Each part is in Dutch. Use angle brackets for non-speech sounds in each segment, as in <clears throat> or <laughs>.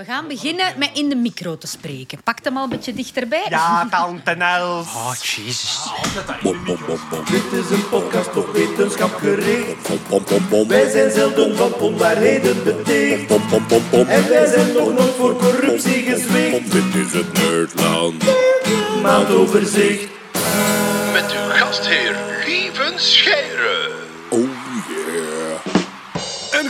We gaan beginnen met in de micro te spreken. Pak hem al een beetje dichterbij. Ja, tante Els. Oh, jezus. Dit is een podcast op wetenschap gericht. Wij zijn zelden van onwaarheden beticht. En wij zijn nog nooit voor corruptie gezwicht. Dit is het Nerdland. Maandoverzicht. Met uw gastheer Lieven Scheire.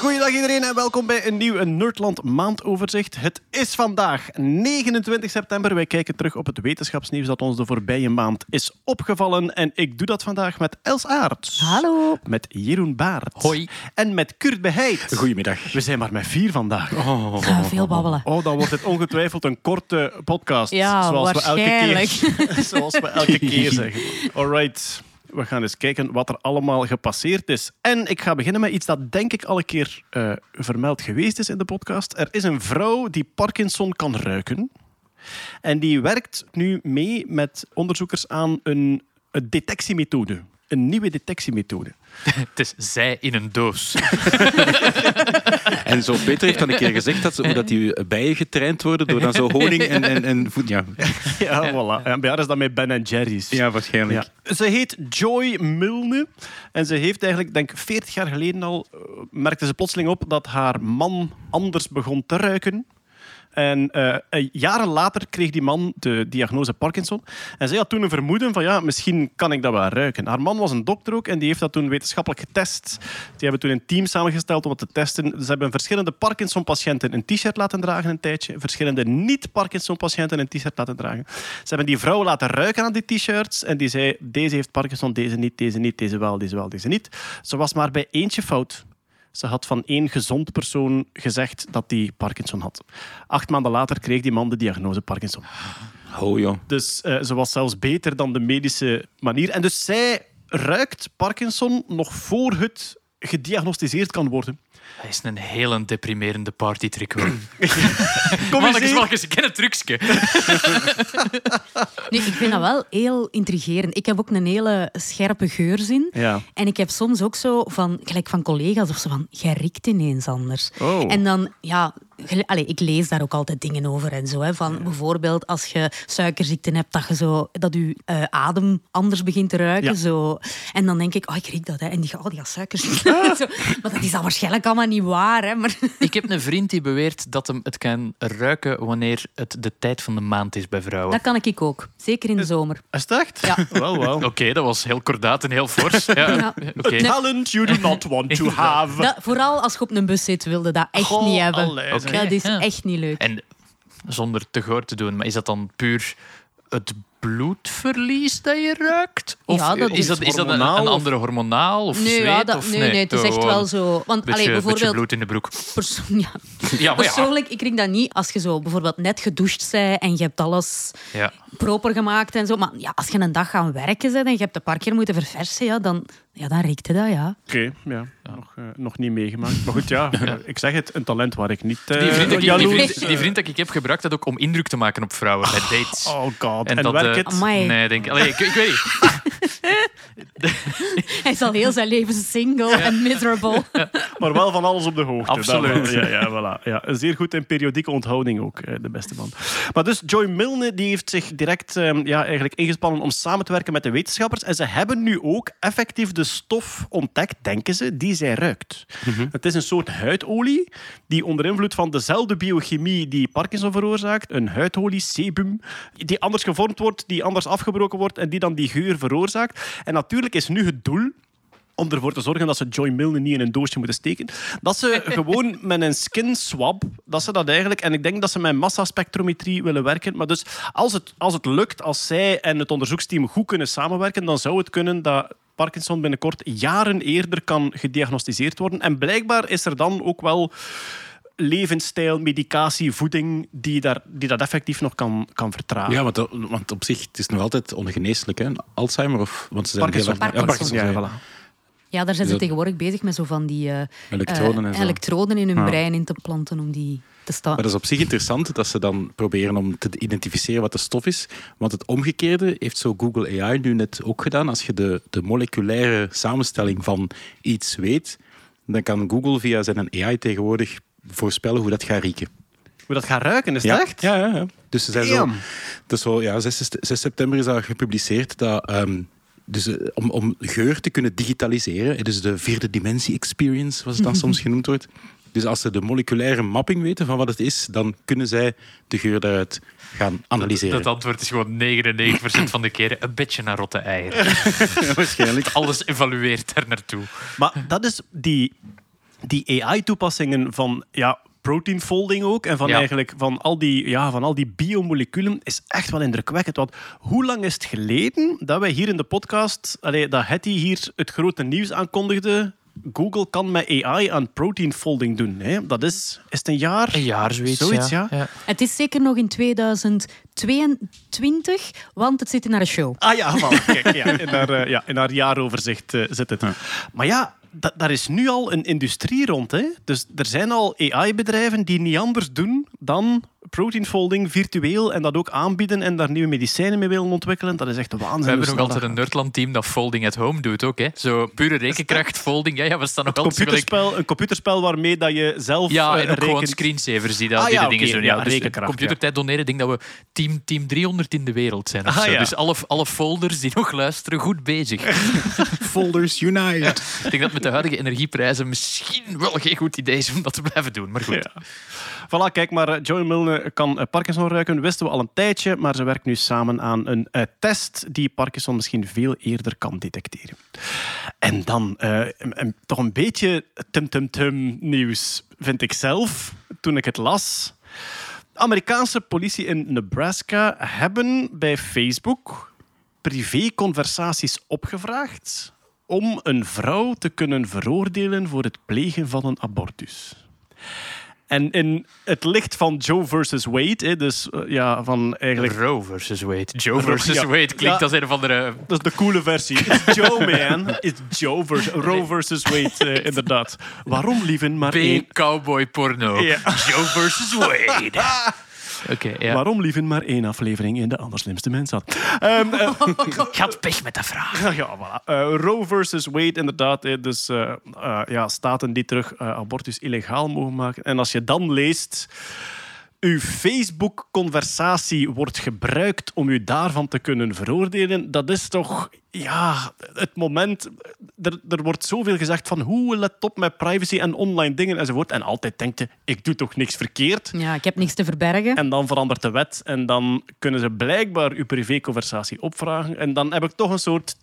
Goeiedag iedereen en welkom bij een nieuw Nerdland maandoverzicht. Het is vandaag 29 september. Wij kijken terug op het wetenschapsnieuws dat ons de voorbije maand is opgevallen. En ik doe dat vandaag met Els Aarts. Hallo. Met Jeroen Baert. Hoi. En met Kurt Beheid. Goedemiddag. We zijn maar met vier vandaag. Oh, Ga veel babbelen. dan wordt het ongetwijfeld een korte podcast. Ja, zoals we elke keer, waarschijnlijk. <laughs> zoals we elke keer zeggen. <laughs> Alright. We gaan eens kijken wat er allemaal gepasseerd is. En ik ga beginnen met iets dat denk ik al een keer eh, vermeld geweest is in de podcast. Er is een vrouw die Parkinson kan ruiken. En die werkt nu mee met onderzoekers aan een, een detectiemethode. Een nieuwe detectiemethode. <laughs> Het is zij in een doos. <laughs> En zo Peter heeft dan een keer gezegd dat, ze, dat die bijen getraind worden door dan zo honing en, en, en voed. Ja, <laughs> Ja, voilà. En bij haar is dat met Ben Jerry's. ja waarschijnlijk. Ja. Ze heet Joy Milne. En ze heeft eigenlijk, denk ik, 40 jaar geleden al, eh, merkte ze plotseling op dat haar man anders begon te ruiken. En eh, eh, jaren later kreeg die man de diagnose Parkinson. En zij had toen een vermoeden van, ja, misschien kan ik dat wel ruiken. Haar man was een dokter ook en die heeft dat toen wetenschappelijk getest. Die hebben toen een team samengesteld om het te testen. Ze hebben verschillende Parkinson-patiënten een t-shirt laten dragen een tijdje. Verschillende niet-Parkinson-patiënten een t-shirt laten dragen. Ze hebben die vrouw laten ruiken aan die t-shirts. En die zei, deze heeft Parkinson, deze niet, deze niet, deze wel, deze wel, deze niet. Ze was maar bij eentje fout. Ze had van één gezond persoon gezegd dat die Parkinson had. Acht maanden later kreeg die man de diagnose Parkinson. Oh joh. Dus eh, ze was zelfs beter dan de medische manier. En dus zij ruikt Parkinson nog voor het gediagnosticeerd kan worden. Hij is een hele deprimerende partytrick. hoor. <clears throat> Kom eens mannetjes, ik ken het trucje. <laughs> Nu, ik vind dat wel heel intrigerend. Ik heb ook een hele scherpe geurzin. Ja. En ik heb soms ook zo van, gelijk van collega's of zo van, jij riekt ineens anders. Oh. En dan, ja, allee, ik lees daar ook altijd dingen over en zo. Hè, van bijvoorbeeld als je suikerziekte hebt, dat je zo, dat je eh, adem anders begint te ruiken. Ja. Zo. En dan denk ik, oh, ik riek dat. Hè. En die gaat, oh, die gaat suikerziekte. <laughs> Zo. Maar dat is dan waarschijnlijk allemaal niet waar. Hè. Maar, <laughs> Ik heb een vriend die beweert dat hem het kan ruiken wanneer het de tijd van de maand is bij vrouwen. dat kan ik ook. Zeker in de zomer. Is het echt? Ja. <laughs> Wel, wel. Oké, dat was heel kordaat en heel fors. Ja. Talent you do not want to have. Dat, vooral als je op een bus zit, wilde dat echt Goh, niet hebben. allee, Dat is Ja. echt niet leuk. En zonder te goor te doen, maar is dat dan puur het bloedverlies dat je ruikt? Of Ja, dat is, is dat, is dat een, andere hormonaal of Nee, zweet? ja, dat, of nee, nee, het is echt wel zo. Want Beetje, allee, bijvoorbeeld, bloed in de broek. perso- <laughs> ja, Ja, maar ja. persoonlijk, ik kring dat niet als je zo bijvoorbeeld net gedoucht bent en je hebt alles ja. proper gemaakt en zo. Maar ja, als je een dag gaan werken bent en je hebt een paar keer moeten verversen, ja, dan, ja, dan riekte dat, ja. Oké, ja. Nog, eh, nog niet meegemaakt. Maar goed, <laughs> ja, eh, ik zeg het, een talent waar ik niet uh, Die vriend, dat ik, die, vriend, die vriend dat ik heb gebruikt, dat ook om indruk te maken op vrouwen bij dates. Oh god, en, dat, werkt eh, het? Amai. Nee, denk ik. Allee, ik, ik weet niet. <laughs> <laughs> Hij is al heel zijn leven single en miserable. <laughs> Maar wel van alles op de hoogte. Absoluut. Dat wel. ja, ja, voilà. ja, zeer goed in periodieke onthouding ook, eh, de beste man. Maar dus Joy Milne die heeft zich direct ehm, ja, eigenlijk ingespannen om samen te werken met de wetenschappers. En ze hebben nu ook effectief de stof ontdekt, denken ze, die zij ruikt. Het is een soort huidolie die onder invloed van dezelfde biochemie die Parkinson veroorzaakt, een huidolie, sebum, die anders gevormd wordt, die anders afgebroken wordt en die dan die geur veroorzaakt. En natuurlijk is nu het doel om ervoor te zorgen dat ze Joy Milne niet in een doosje moeten steken. Dat ze <laughs> gewoon met een skin swab, dat ze dat eigenlijk... En ik denk dat ze met massaspectrometrie willen werken. Maar dus als het, als het lukt, als zij en het onderzoeksteam goed kunnen samenwerken, dan zou het kunnen dat Parkinson binnenkort jaren eerder kan gediagnosticeerd worden. En blijkbaar is er dan ook wel levensstijl, medicatie, voeding die, daar, die dat effectief nog kan, kan vertragen. Ja, want, dat- want op zich, het is nog altijd ongeneeslijk. Hè? Alzheimer of... Want ze zijn Parkinson. heel erg- Ja, Parkinson. Ja, voilà. Ja, daar zijn ze tegenwoordig bezig met zo van die eh, Elektroden en eh, zo. elektroden in hun Ja. brein in te planten om die te staan. Maar dat is op zich interessant dat ze dan proberen om te identificeren wat de stof is. Want het omgekeerde heeft zo Google AI nu net ook gedaan. Als je de, de moleculaire samenstelling van iets weet, dan kan Google via zijn AI tegenwoordig voorspellen hoe dat gaat rieken. Hoe dat gaat ruiken, is Ja, echt? ja, ja, ja. Dus ze zijn zo, is zo, ja, 6, 6 september is dat gepubliceerd. Dat, ehm, dus, eh, om, om geur te kunnen digitaliseren, dus de vierde dimensie experience, zoals het dan <laughs> soms genoemd wordt. Dus als ze de moleculaire mapping weten van wat het is, dan kunnen zij de geur daaruit gaan analyseren. Dat antwoord is gewoon 99% van de keren een beetje naar rotte eieren. <laughs> waarschijnlijk. Alles evalueert daar naartoe. Maar dat is die, die AI-toepassingen van ja, protein folding ook. En van Ja. eigenlijk van al, die, ja, van al die biomoleculen is echt wel indrukwekkend. Want hoe lang is het geleden dat wij hier in de podcast, allee, dat Hetty hier het grote nieuws aankondigde? Google kan met AI aan protein folding doen. Hè? Dat is, is het een jaar? Een jaar zoiets. Zoiets, ja. ja. Het is zeker nog in 2022, want het zit in haar show. Ah ja, kijk, ja, in, haar, eh, ja, in haar jaaroverzicht eh, zit het. Maar ja, da- daar is nu al een industrie rond. Hè? Dus er zijn al AI-bedrijven die niet anders doen dan protein folding virtueel en dat ook aanbieden en daar nieuwe medicijnen mee willen ontwikkelen. Dat is echt waanzin. We hebben hoe nog altijd een Nerdland-team dat folding at home doet ook. Hè. Zo pure rekenkracht, folding. Ja, ja, we staan nog altijd gelijk... computerspel, een computerspel waarmee dat je zelf Ja, eh, en ook gewoon screensavers die, dat, Ah, die ja, dingen oké, doen. ja, Ja, dus rekenkracht, computertijd doneren. Ik denk dat we team, team 300 in de wereld zijn. Ah, ja. Dus alle, alle folders die nog luisteren, goed bezig. <laughs> Folders Unite. Ik denk dat met de huidige energieprijzen misschien wel geen goed idee is om dat te blijven doen. Maar goed. Voilà, kijk maar, eh, Joy Milne kan eh, Parkinson ruiken, wisten we al een tijdje, maar ze werkt nu samen aan een eh, test die Parkinson misschien veel eerder kan detecteren. En dan toch een beetje tum-tum-tum nieuws, vind ik zelf, toen ik het las. Amerikaanse politie in Nebraska hebben bij Facebook privéconversaties opgevraagd om een vrouw te kunnen veroordelen voor het plegen van een abortus. En in het licht van Joe versus Wade, hè, dus eh, ja, van eigenlijk... Roe versus Wade. Joe versus ja. Wade klinkt Ja. als een of andere... Dat is de coole versie. <laughs> It's Joe, man. It's Joe versus... Roe versus Wade, eh, inderdaad. Waarom lieven maar één... B-cowboy porno. Ja. Joe versus Wade. <laughs> Ja. Waarom lieven maar één aflevering in de allerslimste mens had. Ehm, <laughs> eh, Gaat pech met de vraag. <laughs> Ja, voilà. Eh, Roe versus Wade, inderdaad. Dus eh, ja, staten die terug abortus illegaal mogen maken. En als je dan leest... Uw Facebook-conversatie wordt gebruikt om u daarvan te kunnen veroordelen. Dat is toch ja, het moment. Er, er wordt zoveel gezegd van hoe let op met privacy en online dingen enzovoort. En altijd denkt je, ik doe toch niks verkeerd. Ja, ik heb niks te verbergen. En dan verandert de wet en dan kunnen ze blijkbaar uw privéconversatie opvragen. En dan heb ik toch een soort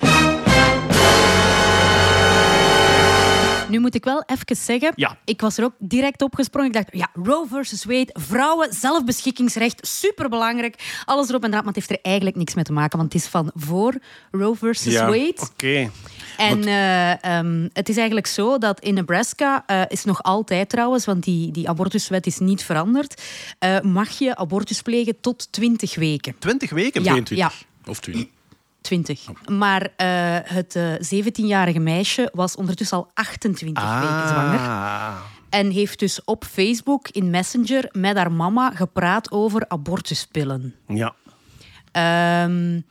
Nu moet ik wel even zeggen, Ja. ik was er ook direct opgesprongen. Ik dacht, ja, Roe versus Wade, vrouwen, zelfbeschikkingsrecht, superbelangrijk. Alles erop en eraan, maar het heeft er eigenlijk niks mee te maken, want het is van voor Roe versus Ja. Wade. Oké. En eh, ehm, het is eigenlijk zo dat in Nebraska eh, is nog altijd trouwens, want die, die abortuswet is niet veranderd, eh, mag je abortus plegen tot 20 weken. 20 weken? Ja. 22. Of 20. 20. Maar eh, het eh 17-jarige meisje was ondertussen al 28 weken zwanger. Ah. En heeft dus op Facebook in Messenger met haar mama gepraat over abortuspillen. Ja. Ehm,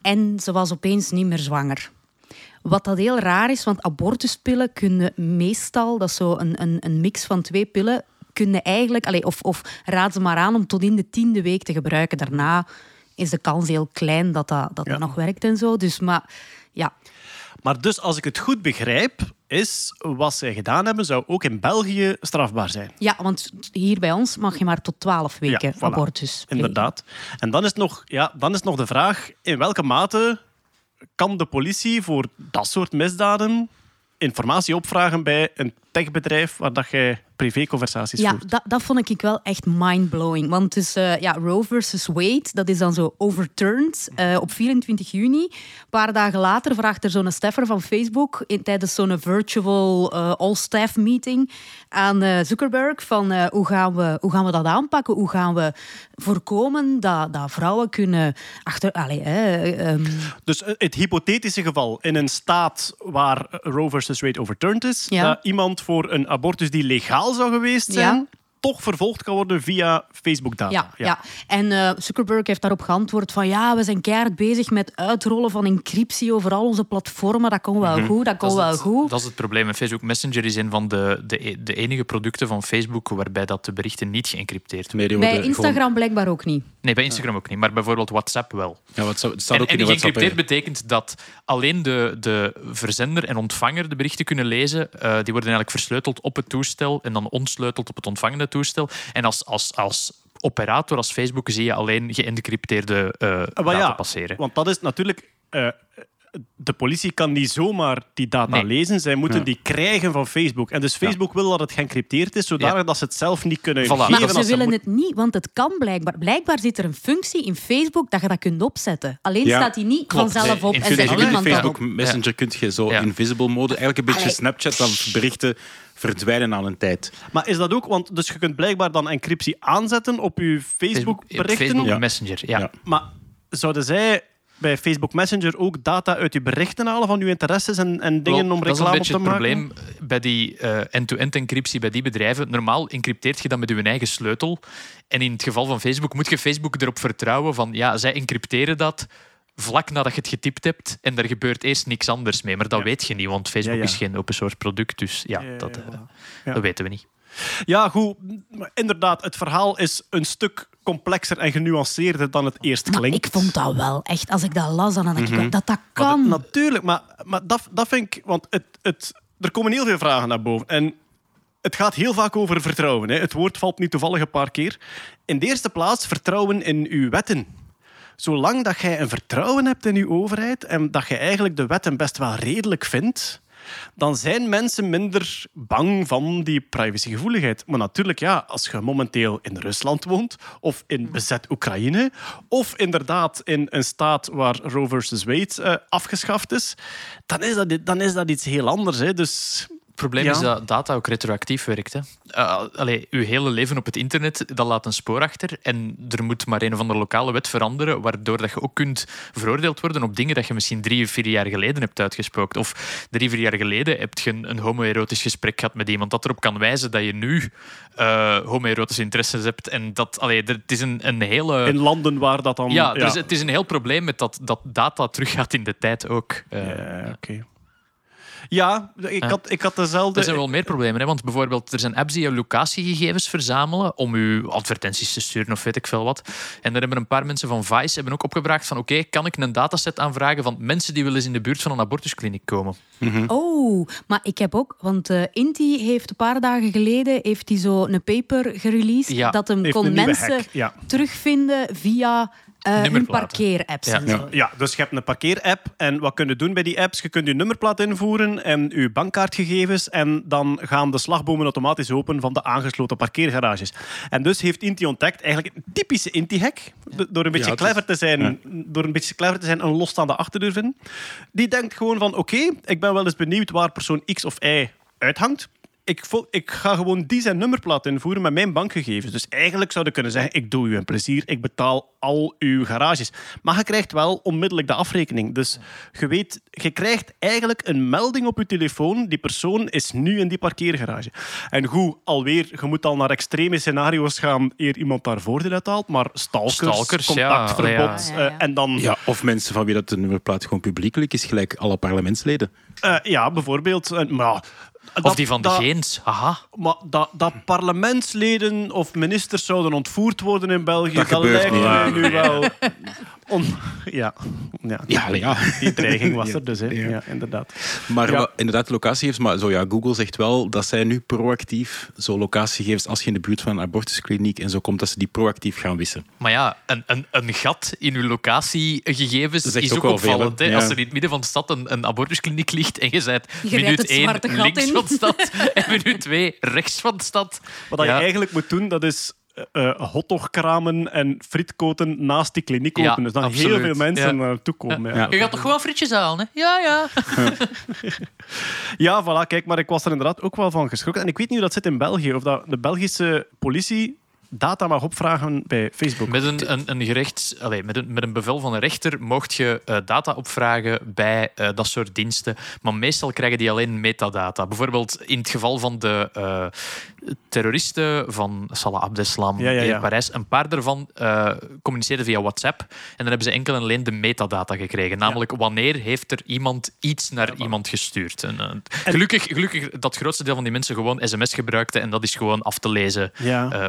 en ze was opeens niet meer zwanger. Wat dat heel raar is, want abortuspillen kunnen meestal, dat is zo een, een, een mix van twee pillen, kunnen eigenlijk, allee, of, of raad ze maar aan om tot in de tiende week te gebruiken. Daarna is de kans heel klein dat dat, dat, Ja. dat nog werkt en zo. Dus, maar ja, Maar dus, als ik het goed begrijp, is wat zij gedaan hebben, zou ook in België strafbaar zijn. ja, want hier bij ons mag je maar tot 12 weken Ja, voilà. abortus plegen. Inderdaad. En dan is, nog, ja, dan is nog de vraag, in welke mate kan de politie voor dat soort misdaden informatie opvragen bij een techbedrijf waar dat jij privéconversaties Ja, voert? dat, dat vond ik wel echt mindblowing. Want dus, eh, ja, Roe versus Wade, dat is dan zo overturned eh, op 24 juni. Een paar dagen later vraagt er zo'n staffer van Facebook in, tijdens zo'n virtual eh, all-staff meeting aan Zuckerberg van hoe, gaan we, hoe gaan we dat aanpakken? Hoe gaan we voorkomen dat, dat vrouwen kunnen achter... Allee, hè, ehm, Dus het hypothetische geval in een staat waar Roe versus Wade overturned is, Ja. dat iemand voor een abortus die legaal zou geweest zijn, toch vervolgd kan worden via Facebook-data. Ja, ja. en eh, Zuckerberg heeft daarop geantwoord van ja, we zijn keihard bezig met uitrollen van encryptie over al onze platformen. Dat komt wel goed, dat komt wel het, goed. dat is het probleem. En Facebook Messenger is een van de, de, de enige producten van Facebook waarbij dat de berichten niet geëncrypteerd worden. Nee, Bij Instagram gewoon- blijkbaar ook niet. Nee, bij Instagram ook niet, maar bijvoorbeeld WhatsApp wel. ja, het staat En, ook en in WhatsApp. geëncrypteerd hè. betekent dat alleen de, de verzender en ontvanger de berichten kunnen lezen. Eh, die worden eigenlijk versleuteld op het toestel en dan ontsleuteld op het ontvangende toestel. En als, als, als operator, als Facebook, zie je alleen geëncrypteerde eh Maar data ja, passeren. Want dat is natuurlijk... eh, de politie kan niet zomaar die data Nee. lezen. Zij moeten die krijgen van Facebook. En dus Facebook wil dat het geëncrypteerd is, zodanig Ja. dat ze het zelf niet kunnen Voilà. geven. Maar als ze willen moet- het niet, want het kan blijkbaar. Blijkbaar zit er een functie in Facebook dat je dat kunt opzetten. Alleen Ja, staat die niet klopt. vanzelf Nee, op in en zet Facebook- Facebook. Messenger kun je zo Ja. invisible mode, eigenlijk een beetje Allee. Snapchat, dan berichten verdwijnen aan een tijd. Maar is dat ook... Want dus je kunt blijkbaar dan encryptie aanzetten op je Facebook-berichten. Facebook Ja. Messenger, ja. Ja. Maar zouden zij bij Facebook Messenger ook data uit je berichten halen van je interesses en, en dingen Wel, om dat is een reclame op beetje te het maken? probleem bij die eh, end-to-end encryptie bij die bedrijven. Normaal encrypteert je dat met je eigen sleutel. En in het geval van Facebook moet je Facebook erop vertrouwen van ja, zij encrypteren dat vlak nadat je het getypt hebt en er gebeurt eerst niks anders mee. Maar dat Ja. weet je niet, want Facebook Ja, ja. is geen open source product. Dus ja, dat, eh, dat weten we niet. Ja, goed. Inderdaad, het verhaal is een stuk complexer en genuanceerder dan het eerst Maar klinkt. ik vond dat wel echt, als ik dat las, dan dacht ik Mhm. dat dat Maar kan. dat- natuurlijk, maar, maar dat, dat vind ik... Want het, het, er komen heel veel vragen naar boven. En het gaat heel vaak over vertrouwen. Hè. Het woord valt niet toevallig een paar keer. In de eerste plaats vertrouwen in uw wetten. Zolang dat jij een vertrouwen hebt in uw overheid en dat je eigenlijk de wetten best wel redelijk vindt, dan zijn mensen minder bang van die privacygevoeligheid. Maar natuurlijk, ja, als je momenteel in Rusland woont, of in bezet Oekraïne, of inderdaad in een staat waar Roe versus Wade eh, afgeschaft is, dan is dat, dan is dat iets heel anders. Hè. Dus Het probleem Ja. is dat data ook retroactief werkt. Hè. Uh, allee, uw hele leven op het internet dat laat een spoor achter. En er moet maar een of andere lokale wet veranderen, waardoor dat je ook kunt veroordeeld worden op dingen dat je misschien drie of vier jaar geleden hebt uitgesproken. Of drie, vier jaar geleden heb je een, een homoerotisch gesprek gehad met iemand dat erop kan wijzen dat je nu eh homoerotische interesses hebt. En dat, allee, er- het is een, een hele... in landen waar dat dan... ja, er is- het is een heel probleem met dat, dat data teruggaat in de tijd ook. Eh, Ja, oké. Ja, ik Ja. had, ik had dezelfde... Er zijn wel meer problemen, hè? want bijvoorbeeld er zijn apps die je locatiegegevens verzamelen om je advertenties te sturen of weet ik veel wat. En daar hebben een paar mensen van Vice hebben ook opgebracht van oké, kan ik een dataset aanvragen van mensen die wel eens in de buurt van een abortuskliniek komen? Oh, maar ik heb ook, want eh Inti heeft een paar dagen geleden heeft hij zo een paper gereleased Ja, dat hem heeft kon mensen ja. terugvinden via eh hun Nummerplaten. parkeerapps. Ja. en zo. Ja. Ja, dus je hebt een parkeerapp en wat kun je doen bij die apps? Je kunt je nummerplaat invoeren en je bankkaartgegevens en dan gaan de slagbomen automatisch open van de aangesloten parkeergarages. En dus heeft Inti ontdekt, eigenlijk een typische Inti-hack, do- door een beetje clever te zijn, door een beetje clever te zijn, een losstaande achterdeur vinden. Die denkt gewoon van, oké, ik ben wel eens benieuwd waar persoon X of Y uithangt. Ik, ik ga gewoon die zijn nummerplaat invoeren met mijn bankgegevens. Dus eigenlijk zou je kunnen zeggen, ik doe u een plezier, ik betaal al uw garages. Maar je krijgt wel onmiddellijk de afrekening. Dus je weet, je krijgt eigenlijk een melding op je telefoon, die persoon is nu in die parkeergarage. En goed, alweer, je moet al naar extreme scenario's gaan eer iemand daar voordeel uit haalt, maar stalkers, contactverbod, Ja, ja, ja. eh, en dan... Ja, of mensen van wie dat de nummerplaat gewoon publiekelijk is, gelijk alle parlementsleden. eh, ja, bijvoorbeeld. eh, maar, Of dat- die van de dat- Geens. Haha. Maar dat, dat parlementsleden of ministers zouden ontvoerd worden in België, Dat lijkt niet, mij nu wel... <laughs> On, <laughs> ja, ja, Ja, ja. die dreiging was <laughs> er dus, hè. Ja. Ja. inderdaad. Maar Ja. inderdaad, locatiegegevens. Maar zo, ja, Google zegt wel dat zij nu proactief zo locatiegegevens, als je in de buurt van een abortuskliniek en zo komt, dat ze die proactief gaan wissen. Maar ja, een, een, een gat in uw locatiegegevens is ook ook, wel veel, opvallend. hè? Als er in het midden van de stad een, een abortuskliniek ligt en je rijdt minuut het 1 zwarte gat links in. van de stad <laughs> en minuut 2 rechts van de stad. Wat je eigenlijk moet doen, dat is eh eh, hotdogkramen en frietkoten naast die kliniek Ja, openen. Dus dan heel veel mensen Ja. naartoe komen. Ja. Ja. Je gaat toch gewoon frietjes halen, hè? Ja, ja. <laughs> Ja, voilà, kijk, maar ik was er inderdaad ook wel van geschrokken. En ik weet niet hoe dat zit in België. Of dat de Belgische politie data mag opvragen bij Facebook. Met een, een, een allez, met, een, met een bevel van een rechter mocht je eh, data opvragen bij eh, dat soort diensten. Maar meestal krijgen die alleen metadata. Bijvoorbeeld in het geval van de eh, terroristen van Salah Abdeslam Ja, ja, ja. in Parijs. Een paar daarvan communiceerden via WhatsApp. En dan hebben ze enkel en alleen de metadata gekregen. Namelijk, wanneer heeft er iemand iets naar iemand gestuurd? En, gelukkig, gelukkig dat het grootste deel van die mensen gewoon sms gebruikte. En dat is gewoon af te lezen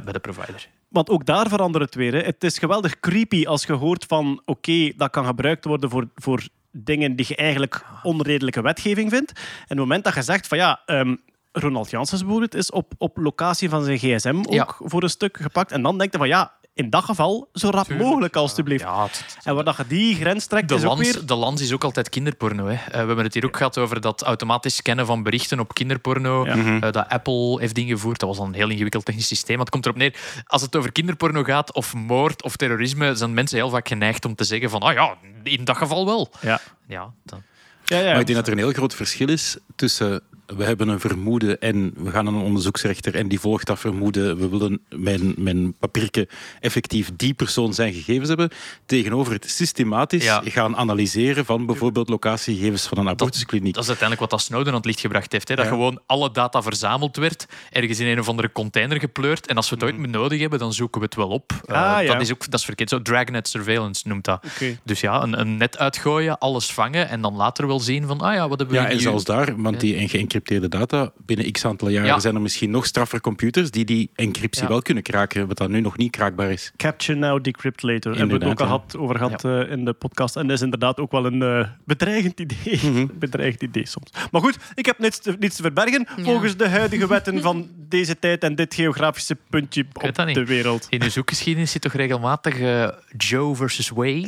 bij de provider. Want ook daar verandert het weer. Hè. Het is geweldig creepy als je hoort van... Oké, dat kan gebruikt worden voor, voor dingen die je eigenlijk onredelijke wetgeving vindt. En op het moment dat je zegt van ja... ehm, Ronald Janssens bijvoorbeeld is op, op locatie van zijn gsm ook Ja. voor een stuk gepakt. En dan denk je van ja, in dat geval zo rap mogelijk alstublieft. Ja, het- En waar dat je die grens trekt, De is ook lans, weer... de lans is ook altijd kinderporno. Hè. Eh, we hebben het hier ook gehad over dat automatisch scannen van berichten op kinderporno. Ja. Eh, dat Apple heeft ingevoerd. Dat was al een heel ingewikkeld technisch systeem. Maar het komt erop neer, als het over kinderporno gaat, of moord of terrorisme, zijn mensen heel vaak geneigd om te zeggen van, ah ja, in dat geval wel. Ja. Ja, dan- Ja, ja. Maar ik denk dat er een heel groot verschil is tussen we hebben een vermoeden en we gaan naar een onderzoeksrechter en die volgt dat vermoeden. We willen mijn, mijn papiertje effectief die persoon zijn gegevens hebben. Tegenover het systematisch Ja. gaan analyseren van bijvoorbeeld locatiegegevens van een abortuskliniek. Dat is uiteindelijk wat dat Snowden aan het licht gebracht heeft. Hè? Dat Ja. gewoon alle data verzameld werd, ergens in een of andere container gepleurd. En als we het ooit meer nodig hebben, dan zoeken we het wel op. Eh. Ah, ja. dat, is ook, dat is verkeerd. Zo dragnet surveillance noemt dat. Dus ja, een, een net uitgooien, alles vangen en dan later wel zien van, ah ja, wat hebben we Ja, en zelfs daar, want die en geëncrypteerde data, binnen x aantal jaren Ja. zijn er misschien nog straffer computers die die encryptie Ja. wel kunnen kraken, wat dat nu nog niet kraakbaar is. Capture now, decrypt later. Hebben we het ook al gehad, over gehad eh, in de podcast. En dat is inderdaad ook wel een eh, bedreigend idee. Mhm. <laughs> bedreigend idee soms. Maar goed, ik heb niets te, niets te verbergen. Ja. Volgens de huidige wetten van <laughs> deze tijd en dit geografische puntje weet op dat niet. de wereld. In uw zoekgeschiedenis zit toch regelmatig eh, Joe versus Way? <laughs>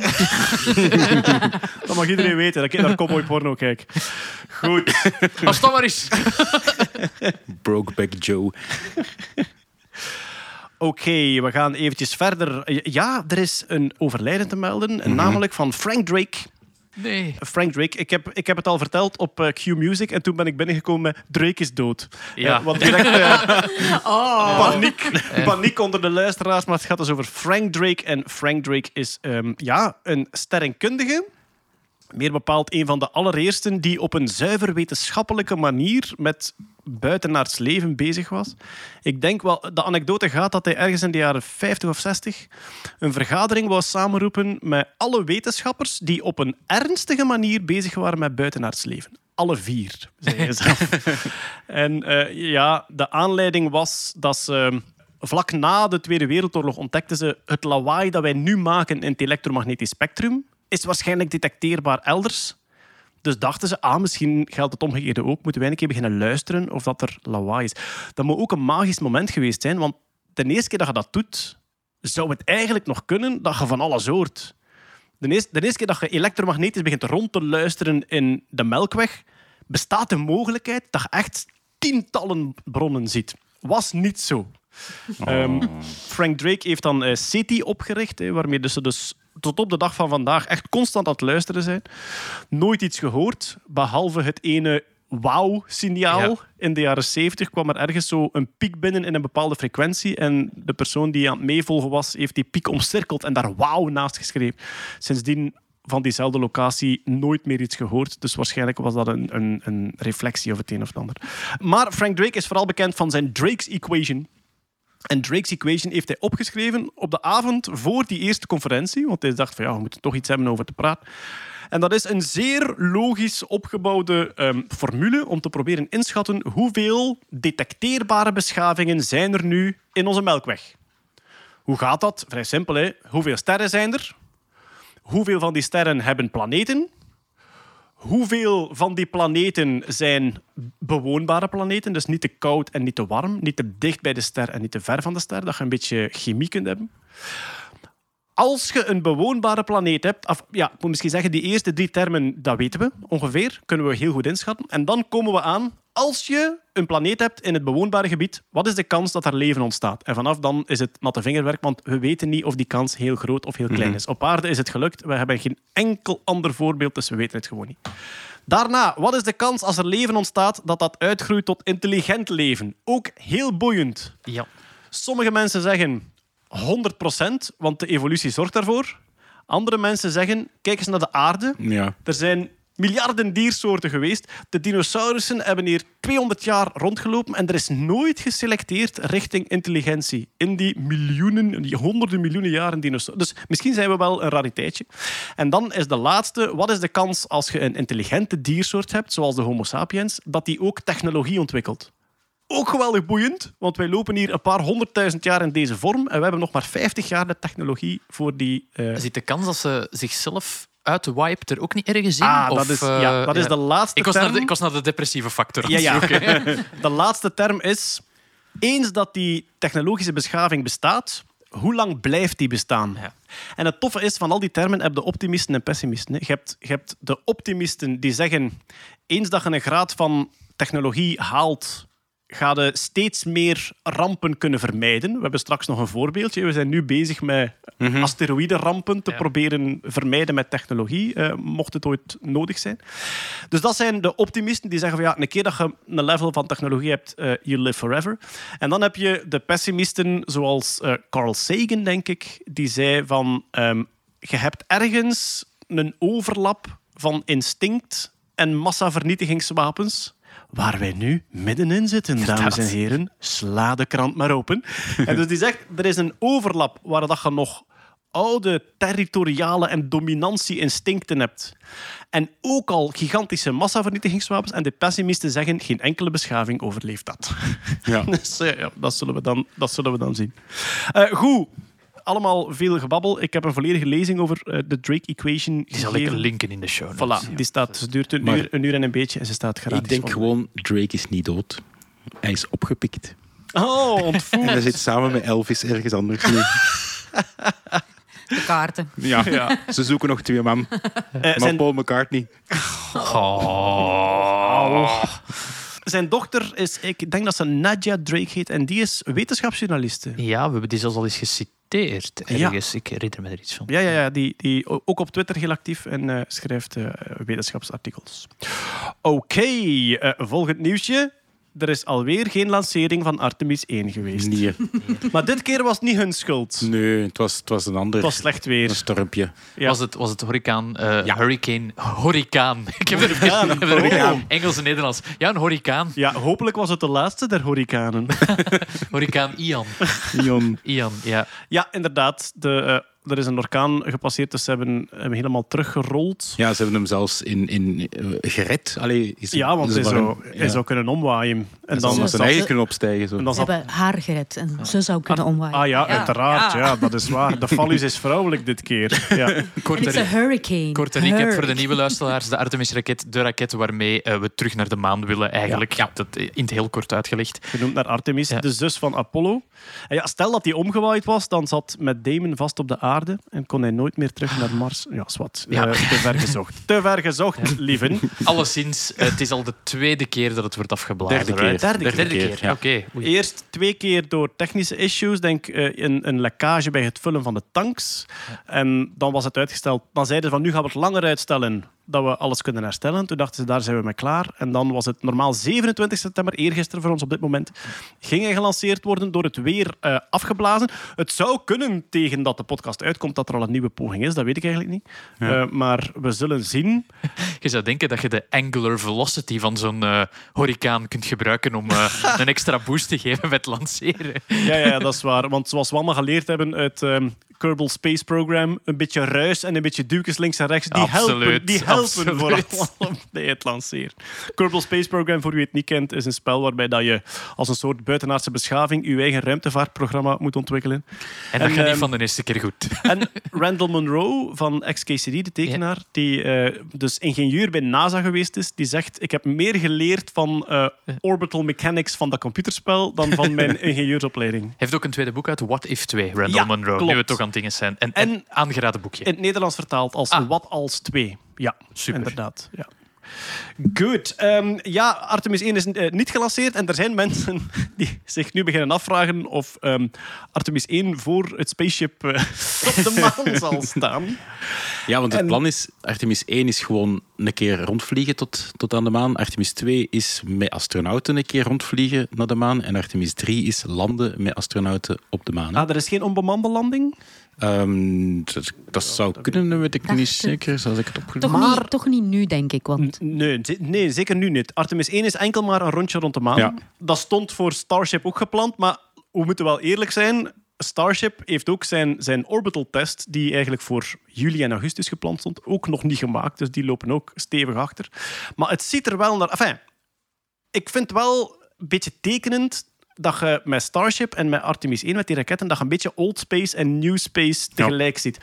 Dat mag iedereen weten, dat ik naar Cowboy Porno kijk. Goed. Als dat maar eens. <laughs> Brokeback Joe. Oké, we gaan eventjes verder. Ja, er is een overlijden te melden, Mhm. namelijk van Frank Drake. Nee. Frank Drake. Ik heb, ik heb het al verteld op eh, Q Music en toen ben ik binnengekomen met Drake is dood. Ja. Eh, want direct eh, <laughs> Oh. paniek, paniek onder de luisteraars, maar het gaat dus over Frank Drake. En Frank Drake is ehm, ja, een sterrenkundige. Meer bepaald een van de allereersten die op een zuiver wetenschappelijke manier met buitenaards leven bezig was. Ik denk wel, de anekdote gaat dat hij ergens in de jaren 50 of 60 een vergadering wou samenroepen met alle wetenschappers die op een ernstige manier bezig waren met buitenaards leven. Alle vier, zei hij zelf. <laughs> en eh, ja, de aanleiding was dat ze... Vlak na de Tweede Wereldoorlog ontdekten ze het lawaai dat wij nu maken in het elektromagnetisch spectrum is waarschijnlijk detecteerbaar elders. Dus dachten ze, ah, misschien geldt het omgekeerde ook. Moeten wij een keer beginnen luisteren of dat er lawaai is. Dat moet ook een magisch moment geweest zijn, want de eerste keer dat je dat doet, zou het eigenlijk nog kunnen dat je van alles hoort. De eerste, de eerste keer dat je elektromagnetisch begint rond te luisteren in de Melkweg, bestaat de mogelijkheid dat je echt tientallen bronnen ziet. Was niet zo. Ehm, Frank Drake heeft dan eh, SETI opgericht, hè, waarmee dus ze dus tot op de dag van vandaag echt constant aan het luisteren zijn. Nooit iets gehoord, behalve het ene wauw-signaal. Ja. In de jaren 70 kwam er ergens zo een piek binnen in een bepaalde frequentie. En de persoon die aan het meevolgen was, heeft die piek omcirkeld en daar wauw naast geschreven. Sindsdien van diezelfde locatie nooit meer iets gehoord. Dus waarschijnlijk was dat een, een, een reflectie of het een of het ander. Maar Frank Drake is vooral bekend van zijn Drake's Equation. En Drake's Equation heeft hij opgeschreven op de avond voor die eerste conferentie. Want hij dacht van ja, we moeten toch iets hebben over te praten. En dat is een zeer logisch opgebouwde ehm, formule om te proberen inschatten hoeveel detecteerbare beschavingen zijn er nu in onze Melkweg. Hoe gaat dat? Vrij simpel, hè? Hoeveel sterren zijn er? Hoeveel van die sterren hebben planeten? Hoeveel van die planeten zijn bewoonbare planeten? Dus niet te koud en niet te warm, niet te dicht bij de ster en niet te ver van de ster, dat je een beetje chemie kunt hebben. Als je een bewoonbare planeet hebt, of, ja, ik moet misschien zeggen, die eerste drie termen, dat weten we ongeveer, kunnen we heel goed inschatten. En dan komen we aan, als je een planeet hebt in het bewoonbare gebied, wat is de kans dat er leven ontstaat? En vanaf dan is het natte vingerwerk, want we weten niet of die kans heel groot of heel klein is. Op aarde is het gelukt, we hebben geen enkel ander voorbeeld, dus we weten het gewoon niet. Daarna, wat is de kans als er leven ontstaat dat dat uitgroeit tot intelligent leven? Ook heel boeiend. Ja. Sommige mensen zeggen 100%, want de evolutie zorgt daarvoor. Andere mensen zeggen, kijk eens naar de aarde. Ja. Er zijn miljarden diersoorten geweest. De dinosaurussen hebben hier 200 jaar rondgelopen en er is nooit geselecteerd richting intelligentie. In die miljoenen, die honderden miljoenen jaren dinosaurus. Dus misschien zijn we wel een rariteitje. En dan is de laatste, wat is de kans als je een intelligente diersoort hebt, zoals de Homo sapiens, dat die ook technologie ontwikkelt? Ook geweldig boeiend, want wij lopen hier een paar honderdduizend jaar in deze vorm en we hebben nog maar 50 jaar de technologie voor die... eh, Zit de kans dat ze zichzelf uitwipt er ook niet ergens in? Ah, Of, dat is, eh, ja, dat is de laatste Ik was, naar term. de, ik was naar de depressieve factor Ja, ja. <laughs> <laughs> De laatste term is, eens dat die technologische beschaving bestaat, hoe lang blijft die bestaan? Ja. En het toffe is, van al die termen heb je optimisten en pessimisten. Je hebt, je hebt de optimisten die zeggen, eens dat je een graad van technologie haalt, ga je steeds meer rampen kunnen vermijden. We hebben straks nog een voorbeeldje. We zijn nu bezig met asteroïdenrampen te Ja. proberen vermijden met technologie, eh, mocht het ooit nodig zijn. Dus dat zijn de optimisten die zeggen van ja, een keer dat je een level van technologie hebt, eh you live forever. En dan heb je de pessimisten zoals eh, Carl Sagan, denk ik, die zei van ehm, je hebt ergens een overlap van instinct en massavernietigingswapens. Waar wij nu middenin zitten, dames en heren. Sla de krant maar open. en dus die zegt, er is een overlap waar dat je nog oude territoriale en dominantie-instincten hebt. En ook al gigantische massavernietigingswapens. En de pessimisten zeggen, geen enkele beschaving overleeft dat. Ja. <laughs> dus eh, ja, dat, zullen we dan, dat zullen we dan zien. Eh, goed. Allemaal veel gebabbel. Ik heb een volledige lezing over eh, de Drake Equation Die zal ik linken in de show notes. Voilà, die staat, ze duurt een Maar- uur, een uur en een beetje en ze staat gratis. Ik denk gewoon, Drake is niet dood. Hij is opgepikt. Oh, ontvoerd. En hij zit samen met Elvis ergens anders nu. <laughs> De kaarten. Ja. Ze zoeken nog twee man. Eh, Maar zijn, Paul McCartney. Oh. zijn dochter is, ik denk dat ze Nadia Drake heet, en die is wetenschapsjournaliste. Ja, we hebben die zelfs al eens geciteerd. Ja. Ergens. Ik herinner me er iets van. Ja, ja, ja die, die ook op Twitter heel actief en eh, schrijft eh, wetenschapsartikels. Oké, eh, volgend nieuwsje. Er is alweer geen lancering van Artemis 1 geweest. Nee, Maar dit keer was het niet hun schuld. nee het, was, het was een ander Het was slecht weer. een stormpje. Ja. Was het, was het hurricaan? eh, Ja. Hurricane. Hurricaan. <laughs> Ik heb <laughs> heb er- Oh. Engels en Nederlands. Ja, een hurricaan. Ja, hopelijk was het de laatste der hurricanen. <laughs> Hurricaan Ian. Ion. Ian, ja. ja, inderdaad. De, eh, er is een orkaan gepasseerd, dus ze hebben hem helemaal teruggerold. Ja, ze hebben hem zelfs in, in, eh, gered. Allee, is, Ja, want is hij zou, zou kunnen omwaaien. En Dan dan, zou Ze- zijn eigen kunnen opstijgen. Zo. en dan Ze zat hebben haar gered en ze zou kunnen omwaaien. Ah ja, uiteraard. Ja. dat is waar. De fallus is vrouwelijk dit keer. Ja. <laughs> En Korte, het is een hurricane. korte recap voor de nieuwe luisteraars. De Artemis-raket, de raket waarmee eh, we terug naar de maan willen eigenlijk. Dat, eh, in het heel kort uitgelegd. Genoemd naar Artemis, Ja. de zus van Apollo. En ja, stel dat hij omgewaaid was, dan zat met Damon vast op de aarde en kon hij nooit meer terug naar Mars. Ja, zwart. Ja. Eh, te ver gezocht. Te ver gezocht, lieven. Alleszins, het is al de tweede keer dat het wordt afgeblazen. Derde keer. Derde De derde keer, keer. ja. Oké. Eerst twee keer door technische issues, denk eh, een, een lekkage bij het vullen van de tanks. En dan was het uitgesteld. Dan zeiden ze van nu gaan we het langer uitstellen dat we alles kunnen herstellen. Toen dachten ze daar zijn we mee klaar. En dan was het normaal 27 september, eergisteren voor ons op dit moment, ging hij gelanceerd worden, door het weer eh, afgeblazen. Het zou kunnen tegen dat de podcast uitkomt dat er al een nieuwe poging is, dat weet ik eigenlijk niet. Eh, maar we zullen zien. <laughs> Je zou denken dat je de angular velocity van zo'n hurricaan kunt gebruiken om een extra boost te geven met lanceren. Ja, ja, dat is <laughs> waar. Want zoals we allemaal geleerd hebben uit ehm Kerbal Space Program, een beetje ruis en een beetje duwtjes links en rechts, die helpen, Absoluut, die helpen vooral bij <laughs> het lanceren. Kerbal Space Program, voor wie het niet kent, is een spel waarbij dat je als een soort buitenaardse beschaving je eigen ruimtevaartprogramma moet ontwikkelen. En dat En, gaat niet ehm, van de eerste keer goed. <laughs> En Randall Munro van XKCD, de tekenaar, die eh, dus ingenieur bij NASA geweest is, die zegt: Ik heb meer geleerd van eh, orbital mechanics van dat computerspel dan van mijn <laughs> ingenieursopleiding. Hij heeft ook een tweede boek uit, What If 2, Randall Ja, Monroe. klopt. Nu we toch aan dingen zijn. En, en, En- aangeraden boekje. In het Nederlands vertaald als Ah. Wat als 2. Ja, Super. inderdaad. Ja. Goed. Ehm, ja, Artemis 1 is eh, niet gelanceerd. En er zijn mensen <laughs> die zich nu beginnen afvragen of ehm, Artemis 1 voor het spaceship eh, <laughs> op de maan <laughs> zal staan. Ja, want het En- plan is, Artemis 1 is gewoon een keer rondvliegen tot, tot aan de maan. Artemis 2 is met astronauten een keer rondvliegen naar de maan. En Artemis 3 is landen met astronauten op de maan. Ah, er is geen onbemande landing? Ehm, dat, dat zou kunnen, weet ik Dacht niet het. zeker, zoals ik het opgezocht Toch, Maar- niet, toch niet nu, denk ik. Want Nee, nee, zeker nu niet. Artemis 1 is enkel maar een rondje rond de maan. Ja. Dat stond voor Starship ook gepland, maar we moeten wel eerlijk zijn. Starship heeft ook zijn, zijn orbital test, die eigenlijk voor juli en augustus gepland stond, ook nog niet gemaakt. Dus die lopen ook stevig achter. Maar het ziet er wel naar... Enfin, ik vind wel een beetje tekenend dat je met Starship en met Artemis 1, met die raketten, dat je een beetje old space en new space tegelijk ziet.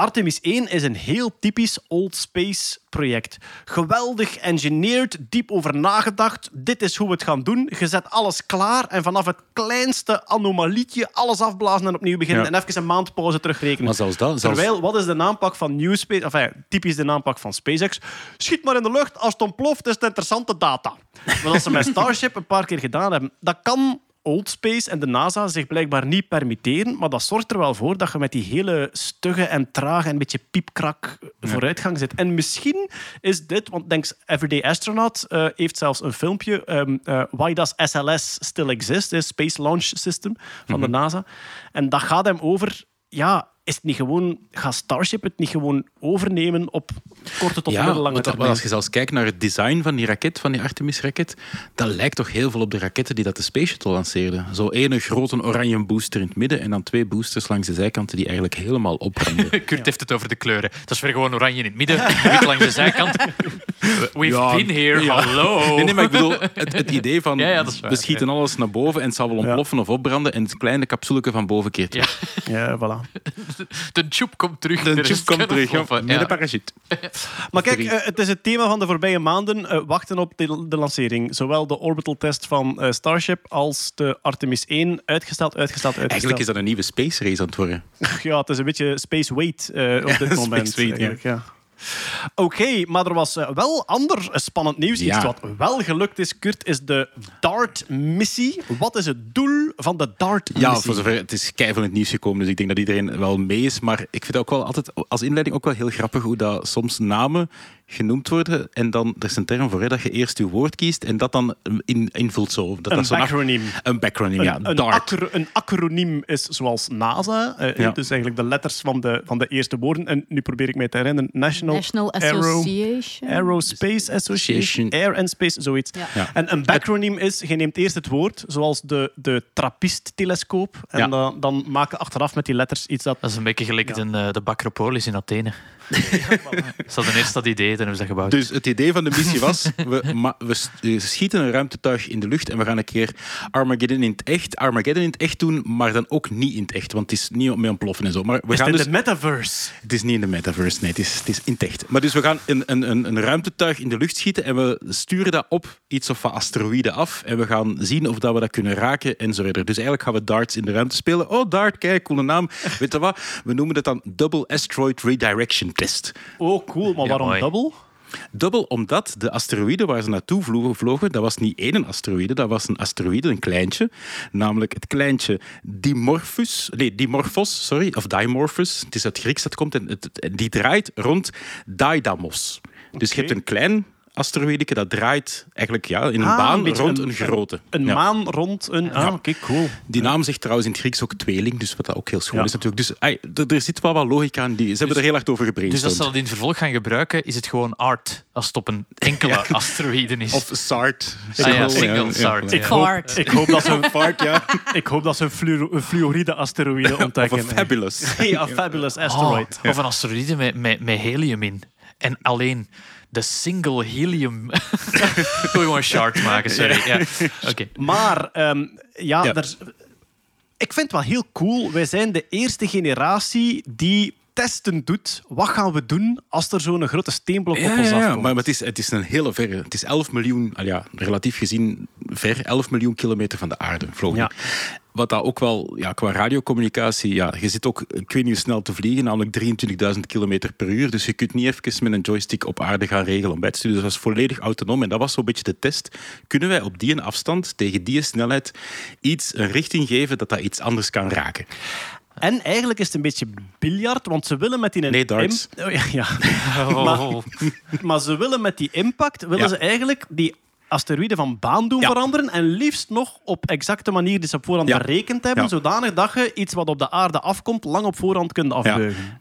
Artemis 1 is een heel typisch old space project. Geweldig engineerd, diep over nagedacht. Dit is hoe we het gaan doen. Je zet alles klaar en vanaf het kleinste anomalietje alles afblazen en opnieuw beginnen. Ja. En even een maand pauze terugrekenen. Maar zelfs dat... Zelfs, Terwijl, wat is de aanpak van New Space? Enfin, typisch de aanpak van SpaceX. Schiet maar in de lucht. Als het ontploft, is het interessante data. Wat als ze met <laughs> Starship een paar keer gedaan hebben, dat kan Old Space en de NASA zich blijkbaar niet permitteren. Maar dat zorgt er wel voor dat je met die hele stugge en trage en een beetje piepkrak vooruitgang zit. En misschien is dit, want denk Everyday Astronaut eh, heeft zelfs een filmpje. ehm, eh, Why Does SLS Still Exist? Space Launch System van de NASA. En dat gaat hem over. Ja, is het niet gewoon, gaat Starship het niet gewoon overnemen op korte tot ja, middellange termijn? als je zelfs kijkt naar het design van die raket, van die Artemis-raket, dat lijkt toch heel veel op de raketten die dat de Space Shuttle lanceerden. Zo ene grote oranje booster in het midden en dan twee boosters langs de zijkanten die eigenlijk helemaal opbranden. <laughs> Kurt heeft het over de kleuren. Dat is weer gewoon oranje in het midden, <laughs> wit langs de zijkant. <laughs> We've Ja, been here, ja. hallo. Nee, nee, maar ik bedoel, het, het idee van waar, we schieten alles naar boven en het zal wel ontploffen of opbranden en het kleine capsuleke van boven keert Ja. Ja, voilà. <laughs> De tube komt terug. De chip komt terug, ja, ontploffen. met Ja. de parachute. <laughs> Maar kijk, eh, het is het thema van de voorbije maanden. eh, wachten op de, de lancering. Zowel de orbital test van eh, Starship als de Artemis 1. Uitgesteld, uitgesteld, uitgesteld. Eigenlijk is dat een nieuwe space race aan het worden. Ja, het is een beetje space weight eh, op <laughs> dit space moment. eigenlijk, ja. Oké, maar er was eh, wel ander spannend nieuws. Ja. Iets wat wel gelukt is, Kurt, is de DART-missie. Wat is het doel van de DART-missie? Ja, voor zover het is keihard in het nieuws gekomen, dus ik denk dat iedereen wel mee is. Maar ik vind het ook wel altijd als inleiding ook wel heel grappig hoe dat soms namen genoemd worden en dan er is een term voor hè, dat je eerst je woord kiest en dat dan in, invult zo. Dat Een dat zo na- bacroniem. Een ja. Een, een, DART. acro- een acroniem is zoals NASA. eh, Ja. Dus eigenlijk de letters van de, van de eerste woorden. En nu probeer ik mij te herinneren. National, National Aero- Association. Aerospace Association. Air and Space, zoiets. Ja. Ja. En een backroniem is, je neemt eerst het woord, zoals de, de Trappist-telescoop. En Ja. dan, dan maak je achteraf met die letters iets dat... Dat is een beetje gelijk de, eh, de Bacropolis in Athene. Ze hadden eerst dat idee en hebben ze dat gebouwd. Dus het idee van de missie was, we, ma- we schieten een ruimtetuig in de lucht en we gaan een keer Armageddon in het echt, Armageddon in het echt doen, maar dan ook niet in het echt, want het is niet mee ontploffen en zo. Maar we Is het gaan in dus... de metaverse? Het is niet in de metaverse, nee, het is, het is in het echt. Maar dus we gaan een, een, een, een ruimtetuig in de lucht schieten en we sturen dat op iets of van asteroïden af en we gaan zien of dat we dat kunnen raken en zo verder. Dus eigenlijk gaan we darts in de ruimte spelen. Oh, dart, kijk, coole naam. Weet je wat? We noemen het dan Double Asteroid Redirection Oh, cool. Maar waarom dubbel? Dubbel omdat de asteroïde waar ze naartoe vlogen, dat was niet één asteroïde, dat was een asteroïde, een kleintje. Namelijk het kleintje Dimorphos, nee, Dimorphos, sorry, of Dimorphos. Het is uit Grieks dat komt en het, die draait rond Daidamos. Dus je hebt een klein asteroïde dat draait eigenlijk ja, in een Ah, baan een rond een- een, grote. Een Ja. maan rond een... Ah, oké, cool. Die naam zegt trouwens in het Grieks ook tweeling, dus wat dat ook heel schoon Ja. is natuurlijk. Dus ai, er, er zit wel wat logica in. Die, ze hebben er heel hard over Dus als gebrainstormd. ze dat in het vervolg gaan gebruiken, is het gewoon art. Als het op een enkele <laughs> asteroïde is. Of SART. Ah single. SART. Ik hoop, ik hoop dat ze een, <laughs> Fart, ja. ik hoop dat ze een, fluor, een fluoride asteroïde Of ontdekken. <laughs> een fabulous. Ja, fabulous asteroid. Oh, Of een asteroïde met, met, met helium in. En alleen de single helium. Ik <laughs> wil gewoon een chart maken, sorry. Ja. Oké. Maar ehm, ja, Ja. Er, ik vind het wel heel cool. Wij zijn de eerste generatie die testen doet. Wat gaan we doen als er zo'n grote steenblok op Ja, ons ja, ja, afkomt? maar het is, het is een hele verre. Het is 11 miljoen, ja, relatief gezien ver, 11 miljoen kilometer van de aarde vlogen. Ja. Wat dat ook wel, ja, qua radiocommunicatie, ja, je zit ook, ik weet niet hoe snel te vliegen, namelijk 23.000 kilometer per uur. Dus je kunt niet even met een joystick op aarde gaan regelen om bij te sturen. Dus dat was volledig autonoom. En dat was zo'n beetje de test. Kunnen wij op die afstand, tegen die snelheid, iets, een richting geven dat dat iets anders kan raken? En eigenlijk is het een beetje biljart, want ze willen met die... Nee, darts. Oh, <laughs> ja, ja. <laughs> Oh. Maar, maar ze willen met die impact, willen Ja. ze eigenlijk die asteroïden van baan doen Ja. veranderen en liefst nog op exacte manier die ze op voorhand Ja. berekend hebben, Ja. zodanig dat je iets wat op de aarde afkomt, lang op voorhand kunt. Ah,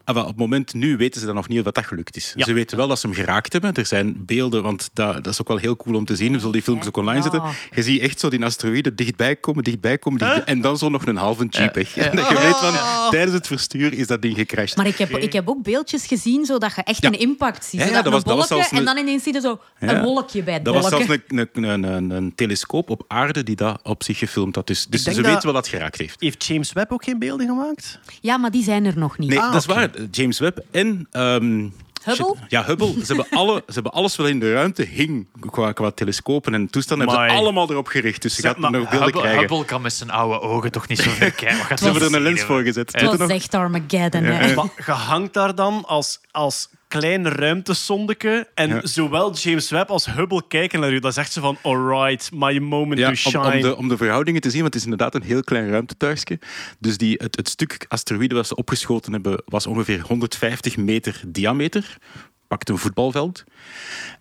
wel, op het moment nu weten ze dan nog niet of dat, dat gelukt is. Ja. Ze weten wel dat ze hem geraakt hebben. Er zijn beelden, want dat, dat is ook wel heel cool om te zien. We zullen die filmpjes ook online Ja. zetten. Je ziet echt zo die asteroïden dichtbij komen, dichtbij komen. dichtbij- en dan zo nog een halve jeep weg. <laughs> Dat je weet van, tijdens het verstuur is dat ding gecrashed. Maar ik heb, ik heb ook beeldjes gezien zodat je echt Ja. een impact ziet. Ja, Zo ja, dat dat een was- dat was bolletje zelfs een- en dan ineens zie je zo een wolkje bij het Dat was bolletje. zelfs een, een, een, een, een telescoop op aarde die dat op zich gefilmd had. Dus, dus ze dat- weten wel dat het geraakt heeft. Heeft James Webb ook geen beelden gemaakt? Ja, maar die zijn er nog niet. Nee, Ah, dat is waar. James Webb en... ehm, Hubble? shit. Ja, Hubble. Ze hebben, alle, ze hebben alles wat in de ruimte hing qua, qua telescopen en toestanden, hebben ze Amai. allemaal erop gericht. Dus je Zeg, gaat nog beelden Hubble, krijgen. Hubble kan met zijn oude ogen toch niet zoveel kijken. Wat gaat Ze hebben er een lens voor gezet. Het was echt Armageddon. hè. Maar je hangt daar dan als, als klein ruimtesondeke en Ja. zowel James Webb als Hubble kijken naar u. Dat zegt ze van, alright, my moment Ja, to om, shine. om, de, om de verhoudingen te zien, want het is inderdaad een heel klein ruimtetuigje. Dus die, het, het stuk asteroïde dat ze opgeschoten hebben, was ongeveer 150 meter diameter. Pakt een voetbalveld.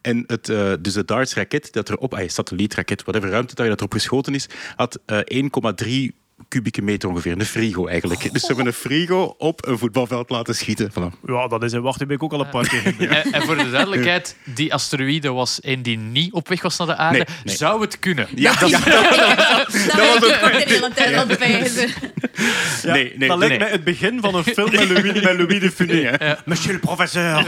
En het, eh, dus de DARTS-raket, dat erop, ah, satellietraket, whatever ruimtetuig dat erop geschoten is, had eh, 1,3 kubieke meter ongeveer. Een frigo eigenlijk. Dus ze hebben een frigo op een voetbalveld laten schieten. Voilà. Ja, dat is een wacht, die ben ik ook al een paar keer. En, en voor de duidelijkheid, die asteroïde was een die niet op weg was naar de aarde. Nee, nee. Zou het kunnen? Ja, Dat ben ik ook de hele tijd aan het. Ja, Nee, nee, dat lijkt nee. mij het begin van een film met Louis, met Louis de Funès. Monsieur le professeur,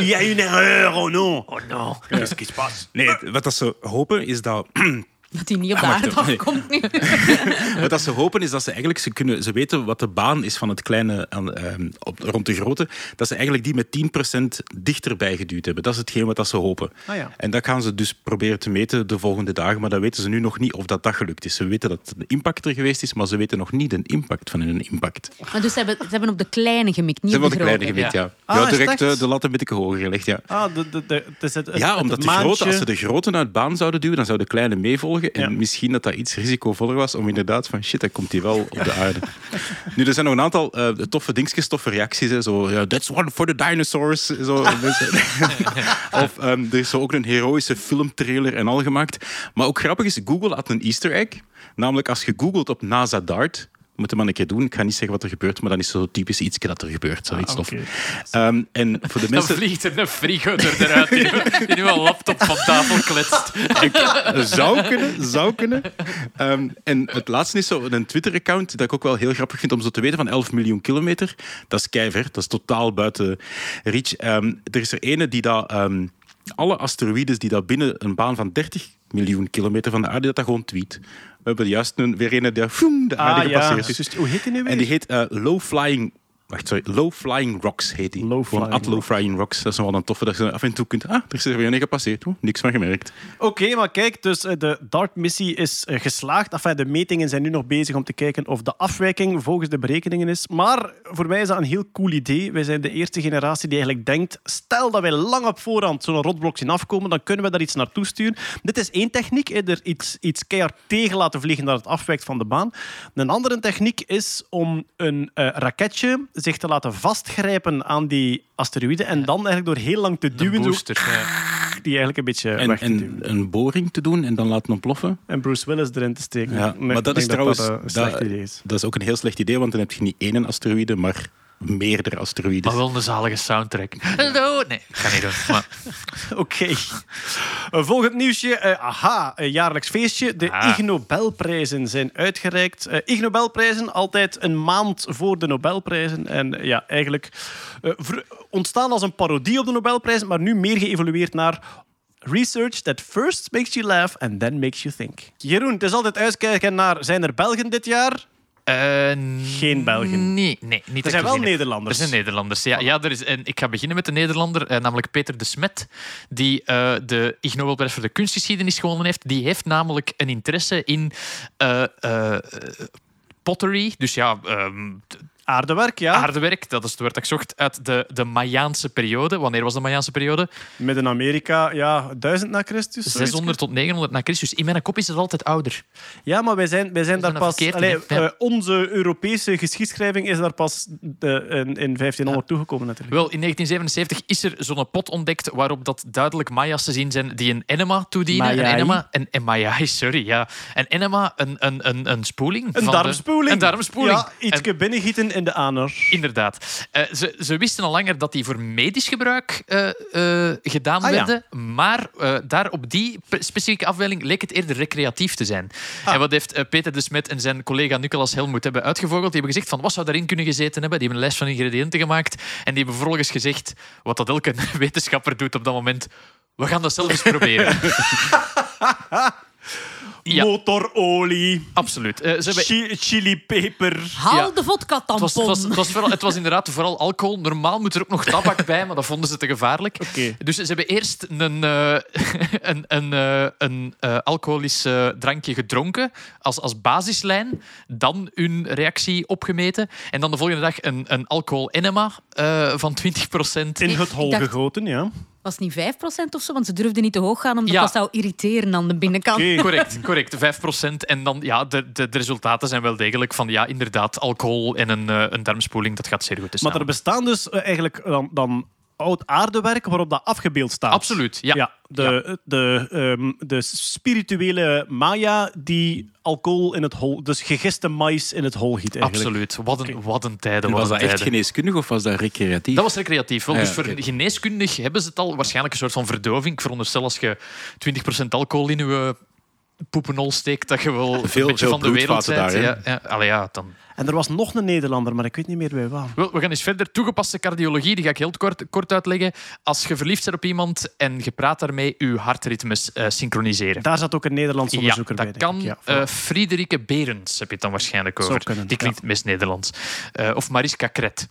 il y a une erreur, oh non. Oh non, qu'est-ce qui se passe? Nee, wat dat ze hopen is dat Dat hij niet op de Ah, aarde wacht, nee. afkomt nu. <laughs> Wat dat ze hopen is dat ze eigenlijk ze kunnen, ze weten wat de baan is van het kleine aan, ehm, op, rond de grote, dat ze eigenlijk die met 10% dichterbij geduwd hebben. Dat is hetgeen wat dat ze hopen. Ah, ja. En dat gaan ze dus proberen te meten de volgende dagen, maar dat weten ze nu nog niet of dat, dat gelukt is. Ze weten dat de impact er geweest is, maar ze weten nog niet de impact van hun impact. Ze Maar dus ze hebben, ze hebben op de kleine gemikt, niet op hebben de de grote. kleine gewicht, ja. Ah, ja, het direct eh, de lat een beetje hoger gelegd, ja. Ah, de, de, de, het is het, het, Ja, het omdat de maandje- grote, als ze de grote uit baan zouden duwen, dan zou de kleine meevolgen. En Ja. misschien dat dat iets risicovoller was om inderdaad van shit, dan komt hij wel op de aarde. <laughs> nu, er zijn nog een aantal eh, toffe dingetjes, toffe reacties. Hè, zo, ja, that's one for the dinosaurs. Zo, mensen. <laughs> <laughs> of ehm, er is zo ook een heroïsche filmtrailer en al gemaakt. Maar ook grappig is, Google had een easter egg. Namelijk, als je googelt op NASA DART, moet je maar een keer doen. Ik ga niet zeggen wat er gebeurt, maar dan is zo typisch iets dat er gebeurt. Zoiets tof. oké. Ehm, en voor de Dan mensen... vliegt er een frigo er eruit die, die nu een laptop van tafel kletst. zou kunnen, zou kunnen. Ehm, en het laatste is zo een Twitter-account dat ik ook wel heel grappig vind om zo te weten van 11 miljoen kilometer. Dat is keiver, dat is totaal buiten reach. Ehm, er is er ene die dat... ehm, alle asteroïdes die dat binnen een baan van 30 miljoen kilometer van de aarde, dat dat gewoon tweet. We hebben juist een, weer een die de aarde Ah, ja. gepasseerd is. Juist. Hoe heet die nu weer? En die heet eh, Low Flying... Wacht, sorry. Low Flying Rocks heet die. Low Gewoon at Low Flying Rocks. Dat is wel een toffe dat je af en toe kunt... Ah, er is er weer een gepasseerd. Oeh, niks van gemerkt. Oké, maar kijk, dus eh, de DART-missie is eh, geslaagd. Enfin, de metingen zijn nu nog bezig om te kijken of de afwijking volgens de berekeningen is. Maar voor mij is dat een heel cool idee. Wij zijn de eerste generatie die eigenlijk denkt, stel dat wij lang op voorhand zo'n rotblok zien afkomen, dan kunnen we daar iets naartoe sturen. Dit is één techniek, er iets, iets keihard tegen laten vliegen dat het afwijkt van de baan. Een andere techniek is om een eh, raketje zich te laten vastgrijpen aan die asteroïde en dan eigenlijk door heel lang te De duwen, zo, booster. ja. die eigenlijk een beetje En, weg te duwen. en een boring te doen en dan laten ontploffen. En Bruce Willis erin te steken. Ja, maar dat is trouwens dat, dat dat- is. Dat is ook een heel slecht idee, want dan heb je niet één asteroïde, maar meerdere asteroïden. Maar wel een zalige soundtrack. Hallo. Nee, ik ga niet doen. Maar, <laughs> Oké. Eh, Volgend nieuwsje. Eh, aha, een jaarlijks feestje. De Ah. Ig Nobelprijzen zijn uitgereikt. Eh Ig Nobelprijzen, altijd een maand voor de Nobelprijzen. En ja, eigenlijk ontstaan als een parodie op de Nobelprijzen, maar nu meer geëvolueerd naar Research that first makes you laugh and then makes you think. Jeroen, het is altijd uitkijken naar... Zijn er Belgen dit jaar? Eh, Geen Belgen. Nee, nee niet Er zijn wel. Nederlanders. Er zijn Nederlanders. Ja, ja er is, en ik ga beginnen met de Nederlander, eh, namelijk Peter de Smet, die eh, de Ig Nobelprijs voor de kunstgeschiedenis gewonnen heeft. Die heeft namelijk een interesse in eh, eh, pottery. Dus ja, t- Aardewerk, ja. Aardewerk, dat is het woord dat ik zocht, uit de, de Mayaanse periode. Wanneer was de Mayaanse periode? Midden-Amerika, ja, 1000 na Christus. zoiets. 600 tot 900 na Christus. In mijn kop is het altijd ouder. Ja, maar wij zijn, wij zijn daar zijn pas... verkeerd allee, eh, onze Europese geschiedschrijving is daar pas de, in, in 1500 toegekomen natuurlijk. Wel, in 1977 is er zo'n pot ontdekt waarop dat duidelijk Maya's te zien zijn die een enema toedienen. Een enema, een, een Mayai, sorry, ja. Een enema, een, een, een, een spoeling. Een de- darmspoeling. een darmspoeling. Ja, ietsje binnengieten in de aaner. Inderdaad. Eh, ze, ze wisten al langer dat die voor medisch gebruik eh, eh, gedaan Ah, ja. werden. Maar daar op die pe- specifieke afdeling leek het eerder recreatief te zijn. Ah. En wat heeft Peter de Smet en zijn collega Nicolas Helmoet hebben uitgevogeld? Die hebben gezegd van wat zou daarin kunnen gezeten hebben? Die hebben een lijst van ingrediënten gemaakt. En die hebben vervolgens gezegd wat dat elke <laughs> wetenschapper doet op dat moment. We gaan dat zelf eens proberen. <laughs> Ja. Motorolie, Absoluut. Eh, ze chi- chilipeper. Haal Ja. de vodka-tampon. Het was, het, was, het, was vooral, het was inderdaad vooral alcohol. Normaal moet er ook nog tabak <laughs> bij, maar dat vonden ze te gevaarlijk. Dus ze hebben eerst een, eh, <laughs> een, een, eh, een alcoholisch drankje gedronken als, als basislijn. Dan hun reactie opgemeten. En dan de volgende dag een, een alcohol-enema eh, van 20% In het hol gegoten, ja. Was het niet 5% of zo? Want ze durfden niet te hoog gaan, omdat Ja. dat zou irriteren aan de binnenkant. Oké. <laughs> Correct, correct. 5% En dan, ja, de, de, de resultaten zijn wel degelijk van, ja, inderdaad, alcohol en een, eh, een darmspoeling, dat gaat zeer goed te Maar er bestaan dus eh, eigenlijk dan, dan oud aardewerk waarop dat afgebeeld staat. Absoluut, ja. de, De, ehm, de spirituele Maya die alcohol in het hol, dus gegiste mais in het hol giet eigenlijk. Absoluut. Wat een, wat een tijden. Was een dat echt geneeskundig of was dat recreatief? Dat was recreatief. Wel. Ah, ja, dus voor geneeskundig hebben ze het al. Waarschijnlijk een soort van verdoving. Ik veronderstel als je 20% alcohol in je poepenol steekt, dat je wel Veel- een beetje veel van de wereld bent. daar, ja, ja. Allee, ja, dan. En er was nog een Nederlander, maar ik weet niet meer bij waar. We gaan eens verder. Toegepaste cardiologie, die ga ik heel kort, kort uitleggen. Als je verliefd bent op iemand en je praat daarmee, je hartritmes eh, synchroniseren. Daar zat ook een Nederlands Ja, onderzoeker dat bij. denk kan. Ja, eh, Friederike Berends heb je het dan waarschijnlijk Zou over. kunnen, die klinkt het meest Nederlands. Eh, of Mariska Kret.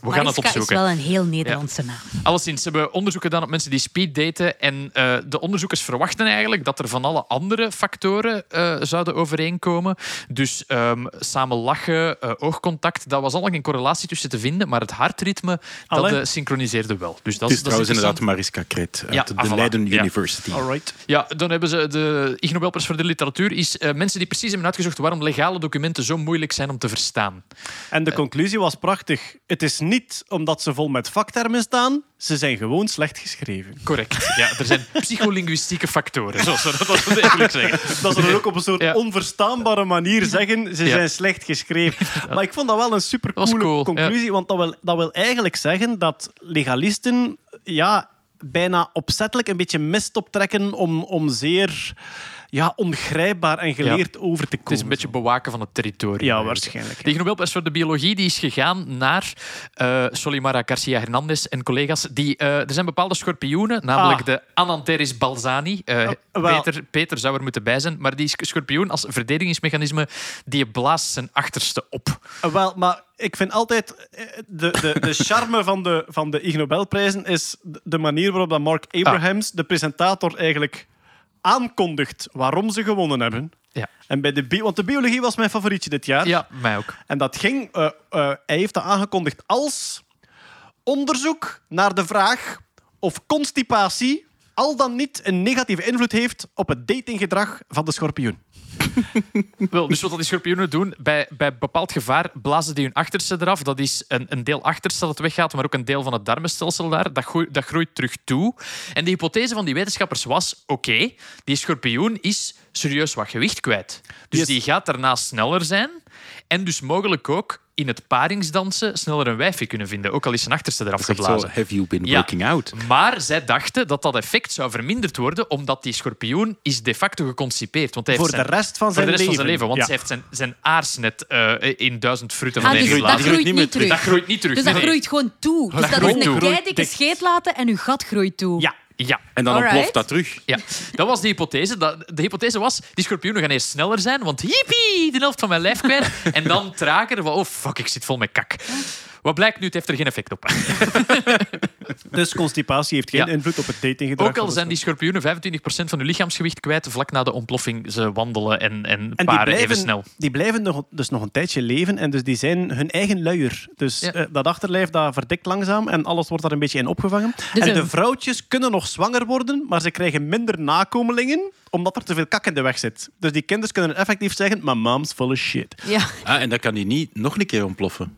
We gaan het Mariska opzoeken. is wel een heel Nederlandse naam. Alleszins, ze hebben onderzoek gedaan op mensen die speeddaten. En eh, de onderzoekers verwachten eigenlijk dat er van alle andere factoren eh, zouden overeenkomen. Dus ehm, samen lachen, eh, oogcontact, daar was al geen correlatie tussen te vinden. Maar het hartritme, dat eh, synchroniseerde wel. Dus dat Het is dat trouwens inderdaad. Mariska Kret uit Ja, de ah, voilà. Leiden Ja. University. Alright. Ja, dan hebben ze de Ig Nobelprijs voor de literatuur. Is eh, mensen die precies hebben uitgezocht waarom legale documenten zo moeilijk zijn om te verstaan. En de conclusie was prachtig. Het is niet omdat ze vol met vaktermen staan, ze zijn gewoon slecht geschreven. Correct. Ja, er zijn <laughs> psycholinguïstieke factoren, zoals we dat <laughs> dat eigenlijk zeggen. Dat ze dan ook op een soort Ja. onverstaanbare manier zeggen, ze Ja. zijn slecht geschreven. <laughs> Maar ik vond dat wel een super cool, conclusie, want dat wil, dat wil eigenlijk zeggen dat legalisten ja, bijna opzettelijk een beetje mist optrekken om, om zeer ja, ongrijpbaar en geleerd over te komen. Het is een beetje bewaken van het territorium. Ja, waarschijnlijk. De Ig Nobelprijs voor de biologie die is gegaan naar eh Solimara Garcia Hernandez en collega's. Die, eh, er zijn bepaalde schorpioenen, namelijk Ah. de Ananteris balzani. Eh, wel. Peter, Peter zou er moeten bij zijn, maar die schorpioen als verdedigingsmechanisme die blaast zijn achterste op. Wel, maar ik vind altijd... De, de, de <laughs> charme van de, van de Ig Nobelprijzen is de- de manier waarop dat Mark Abrahams, de presentator, eigenlijk aankondigt waarom ze gewonnen hebben. Ja, En bij de bi- want de biologie was mijn favorietje dit jaar. ja mij ook. En dat ging... eh, eh, hij heeft dat aangekondigd als onderzoek naar de vraag of constipatie al dan niet een negatieve invloed heeft op het datinggedrag van de schorpioen. <laughs> Wel, dus wat die schorpioenen doen, bij, bij bepaald gevaar blazen die hun achterste eraf. Dat is een, een deel achterste dat weggaat, maar ook een deel van het darmenstelsel daar. Dat, groeit- dat groeit terug toe. En de hypothese van die wetenschappers was, oké, die schorpioen is serieus wat gewicht kwijt. Dus Yes. die gaat daarna sneller zijn. En dus mogelijk ook in het paringsdansen sneller een wijfje kunnen vinden. Ook al is zijn achterste eraf geblazen. zo, have you been Ja. working out? Maar zij dachten dat dat effect zou verminderd worden, omdat die schorpioen is de facto geconcipeerd. Want hij heeft Voor de zijn- rest van voor zijn de rest van zijn leven. leven. Want Ja. zij heeft zijn, zijn aarsnet eh, in duizend frutten Ah, van dus dat geblazen. groeit niet terug. Dat groeit niet terug. Dus dat nee, groeit gewoon toe. Dus Dat is een Dicht. scheet laten en uw gat groeit toe. Ja. Ja. En dan Alright. ontploft dat terug. Ja, dat was de hypothese. Dat- De hypothese was, die schorpioenen gaan eerst sneller zijn, want hippie, de helft van mijn lijf kwijt. En dan trager, van, oh fuck, ik zit vol met kak. Wat blijkt nu, het heeft er geen effect op. <laughs> Dus constipatie heeft geen Ja. invloed op het datinggedrag. Ook al zijn die schorpioenen 25% van hun lichaamsgewicht kwijt vlak na de ontploffing. Ze wandelen en, en paren blijven, even snel. die blijven nog, dus nog een tijdje leven en dus die zijn hun eigen luier. Dus Ja. eh, dat achterlijf dat verdikt langzaam en alles wordt daar een beetje in opgevangen. Dus en een- de vrouwtjes kunnen nog zwanger worden, maar ze krijgen minder nakomelingen omdat er te veel kak in de weg zit. Dus die kinderen kunnen effectief zeggen, my mom's full of shit. Ja. Ah, en dan kan die niet nog een keer ontploffen.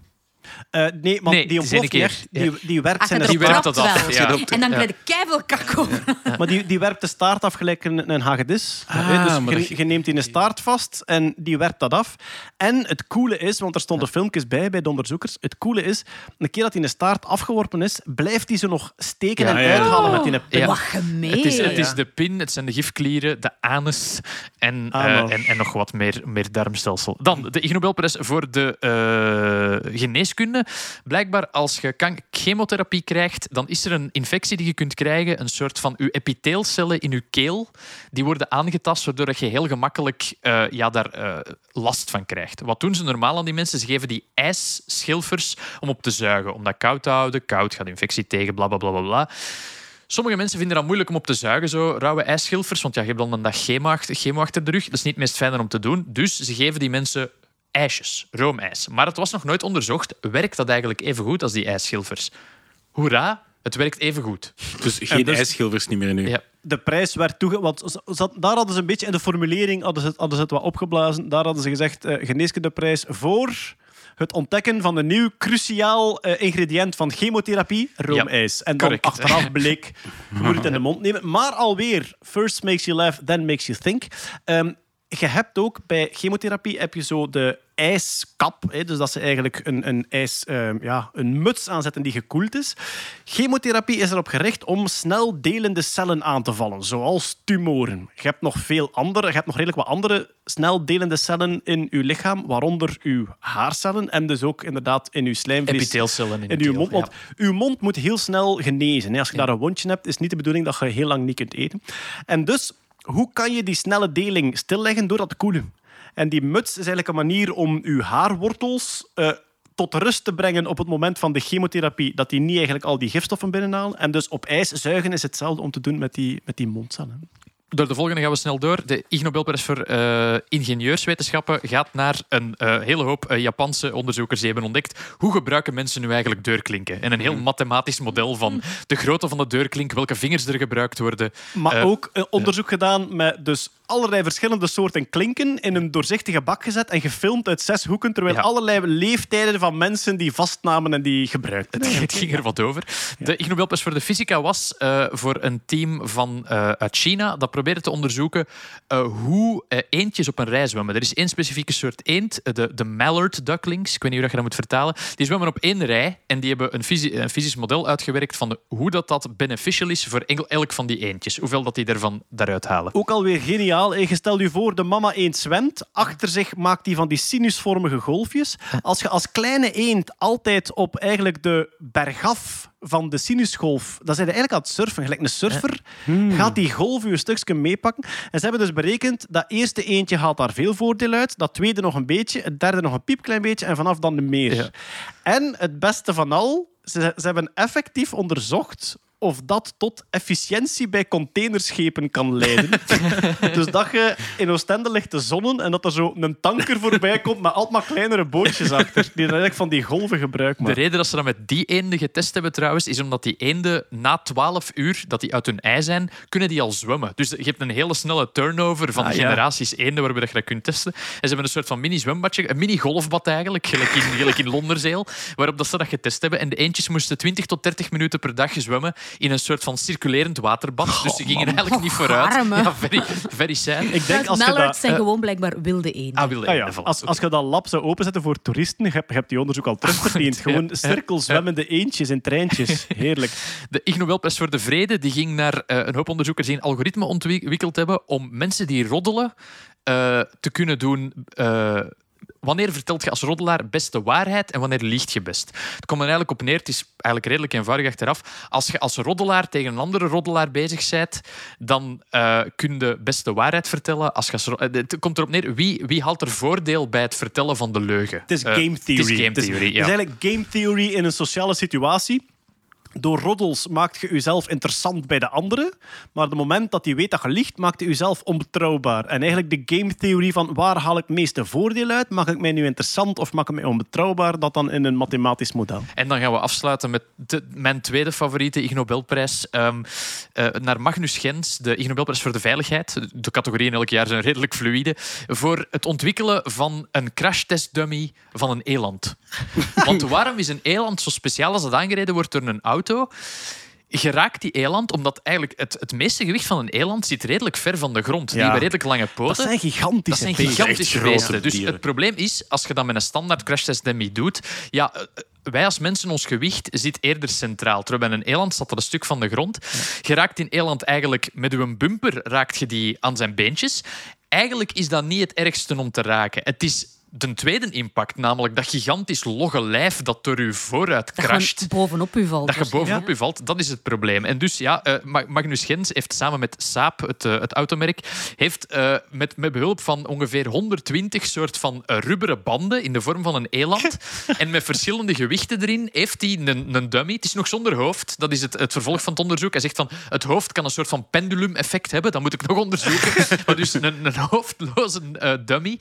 Eh, nee, want Nee, die ontploft niet keer. echt. Die, die werkt Als je zijn Die werkt trapt dat af, ja. En dan krijg je keiveel kak over. <laughs> Maar die, die werpt de staart af gelijk een, een hagedis. Ah, Eh, dus maar je, neemt die een staart vast en die werpt dat af. En het coole is, want er stonden filmpjes bij bij de onderzoekers. Het coole is, een keer dat die een staart afgeworpen is, blijft die ze nog steken Ja, en ja, ja. uithalen met die pin. Ja. Wat gemeen. Het is, het is de pin, het zijn de gifklieren, de anus en, eh, Anus. en, en nog wat meer, meer darmstelsel. Dan de Ig Nobelprijs voor de eh, geneeskunde. Blijkbaar als je chemotherapie krijgt, dan is er een infectie die je kunt krijgen, een soort van je epiteelcellen in je keel, die worden aangetast, waardoor je heel gemakkelijk eh, ja, daar eh, last van krijgt. Wat doen ze normaal aan die mensen? Ze geven die ijsschilfers om op te zuigen, om dat koud te houden. Koud gaat infectie tegen, bla bla bla bla. bla. Sommige mensen vinden dat moeilijk om op te zuigen, zo rauwe ijsschilfers, want ja, je hebt dan een dag chemo achter, de rug. Dat is niet het meest fijne om te doen. Dus ze geven die mensen ijsjes, roomijs. Maar het was nog nooit onderzocht, werkt dat eigenlijk even goed als die ijsschilfers? Hoera, het werkt even goed. Dus geen dus- ijsschilvers niet meer nu. Ja. De prijs werd toege... Want ze- daar hadden ze een beetje in de formulering hadden ze, het- hadden ze het wat opgeblazen. Daar hadden ze gezegd, eh geneeskundeprijs voor het ontdekken van een nieuw cruciaal eh, ingrediënt van chemotherapie, roomijs. en dan correct. achteraf bleek, <laughs> je moet het in de mond nemen. Maar alweer, first makes you laugh, then makes you think. Ehm, je hebt ook bij chemotherapie heb je zo de ijskap. Hè, dus dat ze eigenlijk een, een, ijs, ehm, ja, een muts aanzetten die gekoeld is. Chemotherapie is erop gericht om snel delende cellen aan te vallen, zoals tumoren. Je hebt nog veel andere, je hebt nog redelijk wat andere snel delende cellen in uw lichaam, waaronder uw haarcellen en dus ook inderdaad in uw slijmvlies Epiteelcellen in, uw mond. Want ja. uw mond moet heel snel genezen. hè. Als je daar een wondje hebt, is niet de bedoeling dat je heel lang niet kunt eten. En dus, hoe kan je die snelle deling stilleggen door dat te koelen? En die muts is eigenlijk een manier om uw haarwortels eh, tot rust te brengen op het moment van de chemotherapie, dat die niet eigenlijk al die gifstoffen binnenhalen. En dus op ijs zuigen is hetzelfde om te doen met die, met die mondcellen. Door de volgende gaan we snel door. De Ig Nobelprijs voor eh, ingenieurswetenschappen gaat naar een eh, hele hoop eh, Japanse onderzoekers die hebben ontdekt hoe gebruiken mensen nu eigenlijk deurklinken. En een heel mathematisch model van de grootte van de deurklink, welke vingers er gebruikt worden. Maar ook een onderzoek gedaan met dus allerlei verschillende soorten klinken in een doorzichtige bak gezet en gefilmd uit zes hoeken, terwijl Ja. allerlei leeftijden van mensen die vastnamen en die gebruikten. Het, het ging er wat over. De Ig Nobelprijs voor de fysica was eh, voor een team van, eh, uit China dat probeerde te onderzoeken eh, hoe eendjes op een rij zwemmen. Er is één specifieke soort eend, de, de mallard ducklings. Ik weet niet hoe je dat moet vertalen. Die zwemmen op één rij en die hebben een, fysi- een fysisch model uitgewerkt van de- hoe dat, dat beneficial is voor elk van die eendjes. Hoeveel dat die ervan daaruit halen. Ook alweer geniaal. Hè. Je stel je voor, de mama eend zwemt. Achter zich maakt hij van die sinusvormige golfjes. Als je als kleine eend altijd op eigenlijk de bergaf van de sinusgolf... Dan zijn je eigenlijk aan het surfen. Gelijk een surfer gaat die golf je een stukje meepakken. En ze hebben dus berekend, dat eerste eendje haalt daar veel voordeel uit. Dat tweede nog een beetje. Het derde nog een piepklein beetje. En vanaf dan de meer. Ja. En het beste van al, ze, ze hebben effectief onderzocht of dat tot efficiëntie bij containerschepen kan leiden. <laughs> dus dat je in Oostende ligt te zonnen en dat er zo een tanker voorbij komt met altijd maar kleinere bootjes achter, die dan eigenlijk van die golven gebruik De maken. reden dat ze dat met die eenden getest hebben trouwens, is omdat die eenden na 12 uur dat die uit hun ei zijn, kunnen die al zwemmen. Dus je hebt een hele snelle turnover van Ah, ja. generaties eenden waarbij dat je dat kunt testen. En ze hebben een soort van mini-zwembadje, een mini-golfbad eigenlijk, gelijk in, gelijk in Londerzeel, waarop dat ze dat getest hebben. En de eendjes moesten 20 tot 30 minuten per dag zwemmen in een soort van circulerend waterbad. Dus ze gingen eigenlijk niet vooruit. arme. Ja, very, very sad. Ik denk als dat... zijn eh, gewoon blijkbaar wilde eenden. Ah, wilde ah ja, als, als je dat lab zou openzetten voor toeristen, je hebt, je hebt die onderzoek al terugverdiend. <laughs> Gewoon cirkelzwemmende eendjes in treintjes. Heerlijk. De Ig Nobelprijs voor de Vrede die ging naar eh, een hoop onderzoekers die een algoritme ontwikkeld hebben om mensen die roddelen eh, te kunnen doen. eh, wanneer vertelt je als roddelaar best de waarheid en wanneer liegt je best? Het komt er eigenlijk op neer, het is eigenlijk redelijk eenvoudig achteraf. Als je als roddelaar tegen een andere roddelaar bezig bent, dan eh, kun je best de waarheid vertellen. Als je als eh, het komt erop neer, wie, wie haalt er voordeel bij het vertellen van de leugen? Het is Eh, game theory. Het is game theory, het is ja. eigenlijk game theory in een sociale situatie. Door roddels maakt je jezelf interessant bij de anderen. Maar op het moment dat je weet dat je liegt, maakt je jezelf onbetrouwbaar. En eigenlijk de game theory van waar haal ik het meeste voordeel uit? Maak ik mij nu interessant of maak ik mij onbetrouwbaar? Dat dan in een mathematisch model. En dan gaan we afsluiten met de- mijn tweede favoriete Ig Nobelprijs. Ehm, eh, naar Magnus Gens, de Ig Nobelprijs voor de Veiligheid. De categorieën elk jaar zijn redelijk fluïde. Voor het ontwikkelen van een crashtestdummy van een eland. <laughs> Want waarom is een eland zo speciaal als dat aangereden wordt door een auto? Geraakt die eland, omdat eigenlijk het, het meeste gewicht van een eland zit redelijk ver van de grond. Die Ja. hebben redelijk lange Dat poten. zijn gigantische Dat zijn gigantische beesten. Dus het probleem is, als je dat met een standaard crashtest dummy doet, ja, eh, wij als mensen, ons gewicht zit eerder centraal. Terwijl bij een eland staat dat een stuk van de grond. Je raakt in eland eigenlijk met uw bumper raakt je die aan zijn beentjes. Eigenlijk is dat niet het ergste om te raken. Het is de tweede impact, namelijk dat gigantisch logge lijf dat door u vooruit Dat crasht. je bovenop u valt. Dat je bovenop je valt, dat is het probleem. En dus ja, eh, Ma- Magnus Gens heeft samen met Saab, het, eh, het automerk, heeft eh, met, met behulp van ongeveer 120 soort van rubberen banden in de vorm van een eland <laughs> en met verschillende gewichten erin, heeft hij een, een dummy. Het is nog zonder hoofd. Dat is het, het vervolg van het onderzoek. Hij zegt van, het hoofd kan een soort van pendulum-effect hebben. Dat moet ik nog onderzoeken. <laughs> maar dus een, een hoofdloze dummy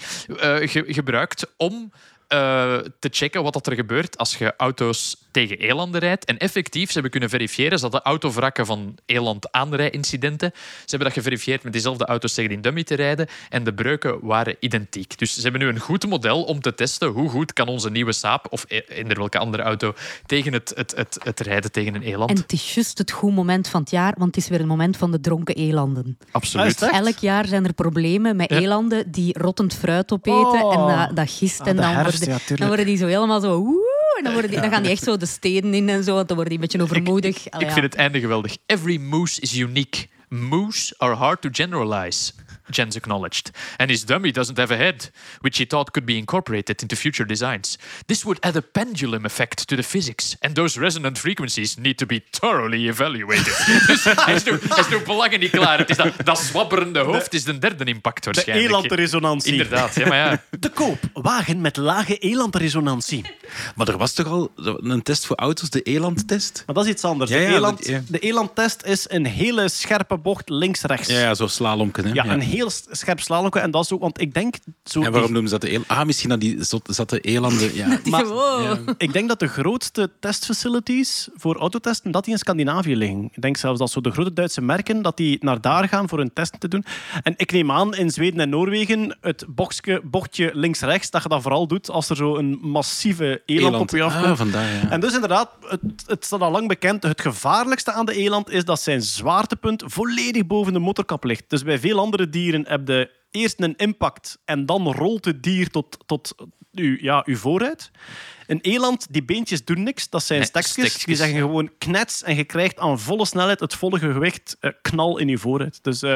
ge- gebruikt om eh, te checken wat dat er gebeurt als je auto's tegen elanden rijdt. En effectief, ze hebben kunnen verifiëren dat de autovrakken van eland-aanrijincidenten, ze hebben dat geverifieerd met diezelfde auto's tegen die dummy te rijden en de breuken waren identiek. Dus ze hebben nu een goed model om te testen hoe goed kan onze nieuwe Saab of e- eender welke andere auto tegen het, het, het, het rijden tegen een eland. En het is juist het goed moment van het jaar, want het is weer een moment van de dronken elanden. Absoluut. Ah? Elk jaar zijn er problemen met Ja. elanden die rottend fruit opeten Oh. en dat, dat gist. Ah, en dan, herfst, worden, ja, tuurlijk. dan worden die zo helemaal zo... woe, en dan, worden die, dan gaan die echt zo de steden in en zo, dan worden die een beetje overmoedig. Ik ja. vind het einde geweldig. Every moose is unique. Moose are hard to generalize. Jens acknowledged. And his dummy doesn't have a head, which he thought could be incorporated into future designs. This would add a pendulum effect to the physics, and those resonant frequencies need to be thoroughly evaluated. dus <laughs> hij is nu, hij is nu belangen niet klaar. Het is dat, dat zwabberende hoofd is de derde impact De waarschijnlijk. elandresonantie. Inderdaad, ja, maar ja. <laughs> Te koop. Wagen met lage elandresonantie. Maar er was toch al een test voor auto's, de elandtest? Maar dat is iets anders. Ja, de, ja, eland, dat- ja. de elandtest is een hele scherpe bocht links-rechts. Ja, ja zo slalomken. Hè? Ja, Ja. een heel scherp slalomke. En dat is ook, want ik denk... Zo En waarom noemen ze dat de eland? Ah, misschien dat die zatte elanden... <laughs> Ja. Die maar- Ik denk dat de grootste testfacilities voor autotesten dat die in Scandinavië liggen. Ik denk zelfs dat zo de grote Duitse merken dat die naar daar gaan voor hun testen te doen. En ik neem aan in Zweden en Noorwegen het bochtje, bochtje links-rechts dat je dat vooral doet als er zo een massieve eland, op je afkomt. Ah, vandaar, ja. En dus inderdaad, het, het staat al lang bekend, het gevaarlijkste aan de eland is dat zijn zwaartepunt volledig boven de motorkap ligt. Dus bij veel andere dieren heb je eerst een impact en dan rolt het dier tot, tot uw, ja, uw vooruit. Een eland, die beentjes doen niks, dat zijn Nee, stekjes. stekjes. Die zeggen gewoon knets en je krijgt aan volle snelheid het volle gewicht eh, knal in je vooruit. Dus eh,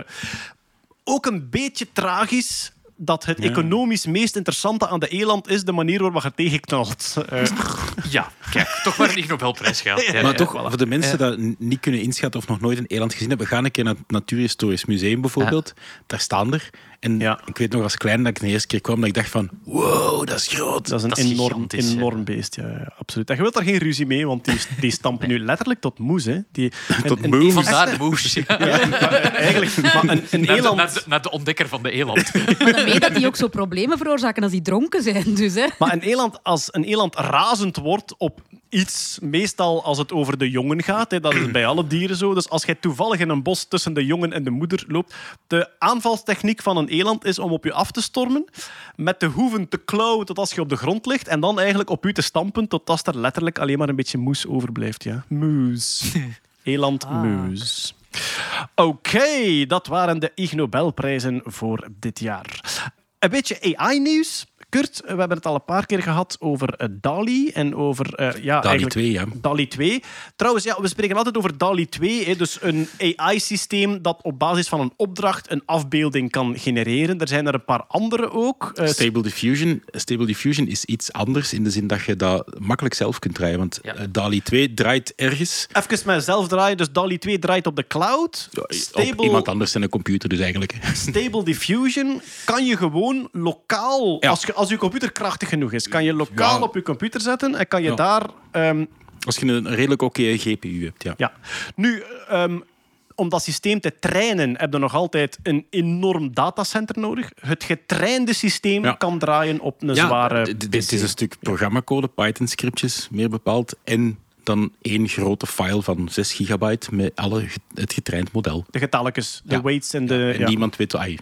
ook een beetje tragisch dat het economisch meest interessante aan de eland is de manier waarop je tegenknalt. Eh, <laughs> Ja, kijk, toch maar een Ig Nobelprijs gehaald. Ja, Maar ja, toch, voilà. voor de mensen die niet kunnen inschatten of nog nooit een eland gezien hebben, ga een keer naar het Natuurhistorisch Museum bijvoorbeeld. Daar staan er. En Ja. ik weet nog als klein dat ik de eerste keer kwam, dat ik dacht van, wow, dat is groot. Dat is een Dat is enorm, beest, ja, ja, absoluut. En je wilt daar geen ruzie mee, want die, die stampen nu letterlijk tot moes. Hè. Die, <laughs> Tot een, Vandaar moes. Ja. ja, maar eigenlijk, <laughs> een, een Naar, de, eland... naar, de, naar de ontdekker van de eland. <laughs> Maar dan weet dat die ook zo problemen veroorzaken als die dronken zijn. Dus, hè. Maar een eland, als een eland razend wordt op iets, meestal als het over de jongen gaat, hè, dat is bij alle dieren zo. Dus als jij toevallig in een bos tussen de jongen en de moeder loopt, de aanvalstechniek van een eland is om op je af te stormen, met de hoeven te klauwen tot als je op de grond ligt, en dan eigenlijk op u te stampen tot als er letterlijk alleen maar een beetje moes overblijft. Ja. Moes. <laughs> Elandmoes. Oké, dat waren de Ig Nobelprijzen voor dit jaar. Een beetje AI-nieuws. Kurt, we hebben het al een paar keer gehad over eh, DALI en over... eh, ja, DALI eigenlijk 2, ja. DALI 2. Trouwens, ja, we spreken altijd over DALI 2. Hè, dus een AI-systeem dat op basis van een opdracht een afbeelding kan genereren. Er zijn er een paar andere ook. Eh, Stable Diffusion, Stable Diffusion is iets anders in de zin dat je dat makkelijk zelf kunt draaien. Want Ja. DALI 2 draait ergens Even mijzelf draaien. Dus DALI 2 draait op de cloud. op iemand anders en een computer dus eigenlijk. Stable Diffusion kan je gewoon lokaal, Ja. als, je, als je computer krachtig genoeg is, kan je lokaal Ja. op je computer zetten en kan je Ja. daar... ehm, Als je een redelijk oké GPU hebt, ja. ja. Nu, ehm, om dat systeem te trainen, heb je nog altijd een enorm datacenter nodig. Het getrainde systeem Ja. kan draaien op een Ja, zware dit is een stuk programmacode, Python-scriptjes, meer bepaald. En dan één grote file van 6 gigabyte met alle, het getraind model. De getalletjes, de Ja. weights en de... En ja. niemand weet... ai,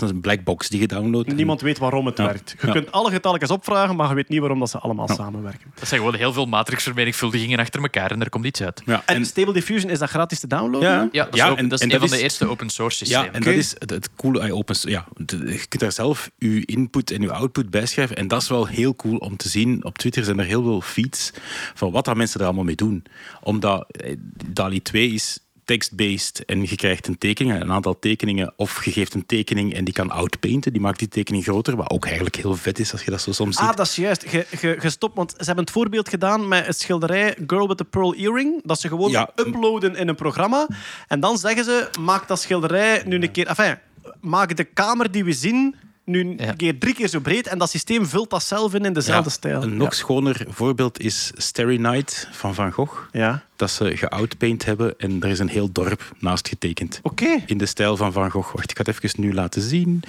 is een black box die je downloadt. Niemand weet waarom het Ja. werkt. Je Ja. kunt alle getalletjes opvragen, maar je weet niet waarom dat ze allemaal Ja. samenwerken. Dat zijn gewoon heel veel matrixvermenigvuldigingen achter elkaar en er komt iets uit. Ja, En, Stable Diffusion, is dat gratis te downloaden? Ja. Ja, dat is, ook- en- dat is en een dat van de eerste open source systemen. Ja, en dat is het, het coole. Open, ja, de- je kunt daar zelf je input en je output bijschrijven. En dat is wel heel cool om te zien. Op Twitter zijn er heel veel feeds van wat dat mensen er allemaal mee doen. Omdat eh, DALI 2 is text-based en je krijgt een tekening, een aantal tekeningen, of je geeft een tekening en die kan outpainten, die maakt die tekening groter, wat ook eigenlijk heel vet is als je dat zo soms ziet. Ah, dat is juist. Ge, ge, gestopt, want ze hebben het voorbeeld gedaan met het schilderij Girl with the Pearl Earring. Dat ze gewoon Ja. uploaden in een programma. En dan zeggen ze, maak dat schilderij nu een keer... Enfin, maak de kamer die we zien nu een keer drie keer zo breed. En dat systeem vult dat zelf in in dezelfde Ja, stijl. Een nog schoner voorbeeld is Starry Night van Van Gogh. Ja. Dat ze geoutpaint hebben en er is een heel dorp naast getekend. Oké. In de stijl van Van Gogh. Wacht, ik ga het even nu laten zien.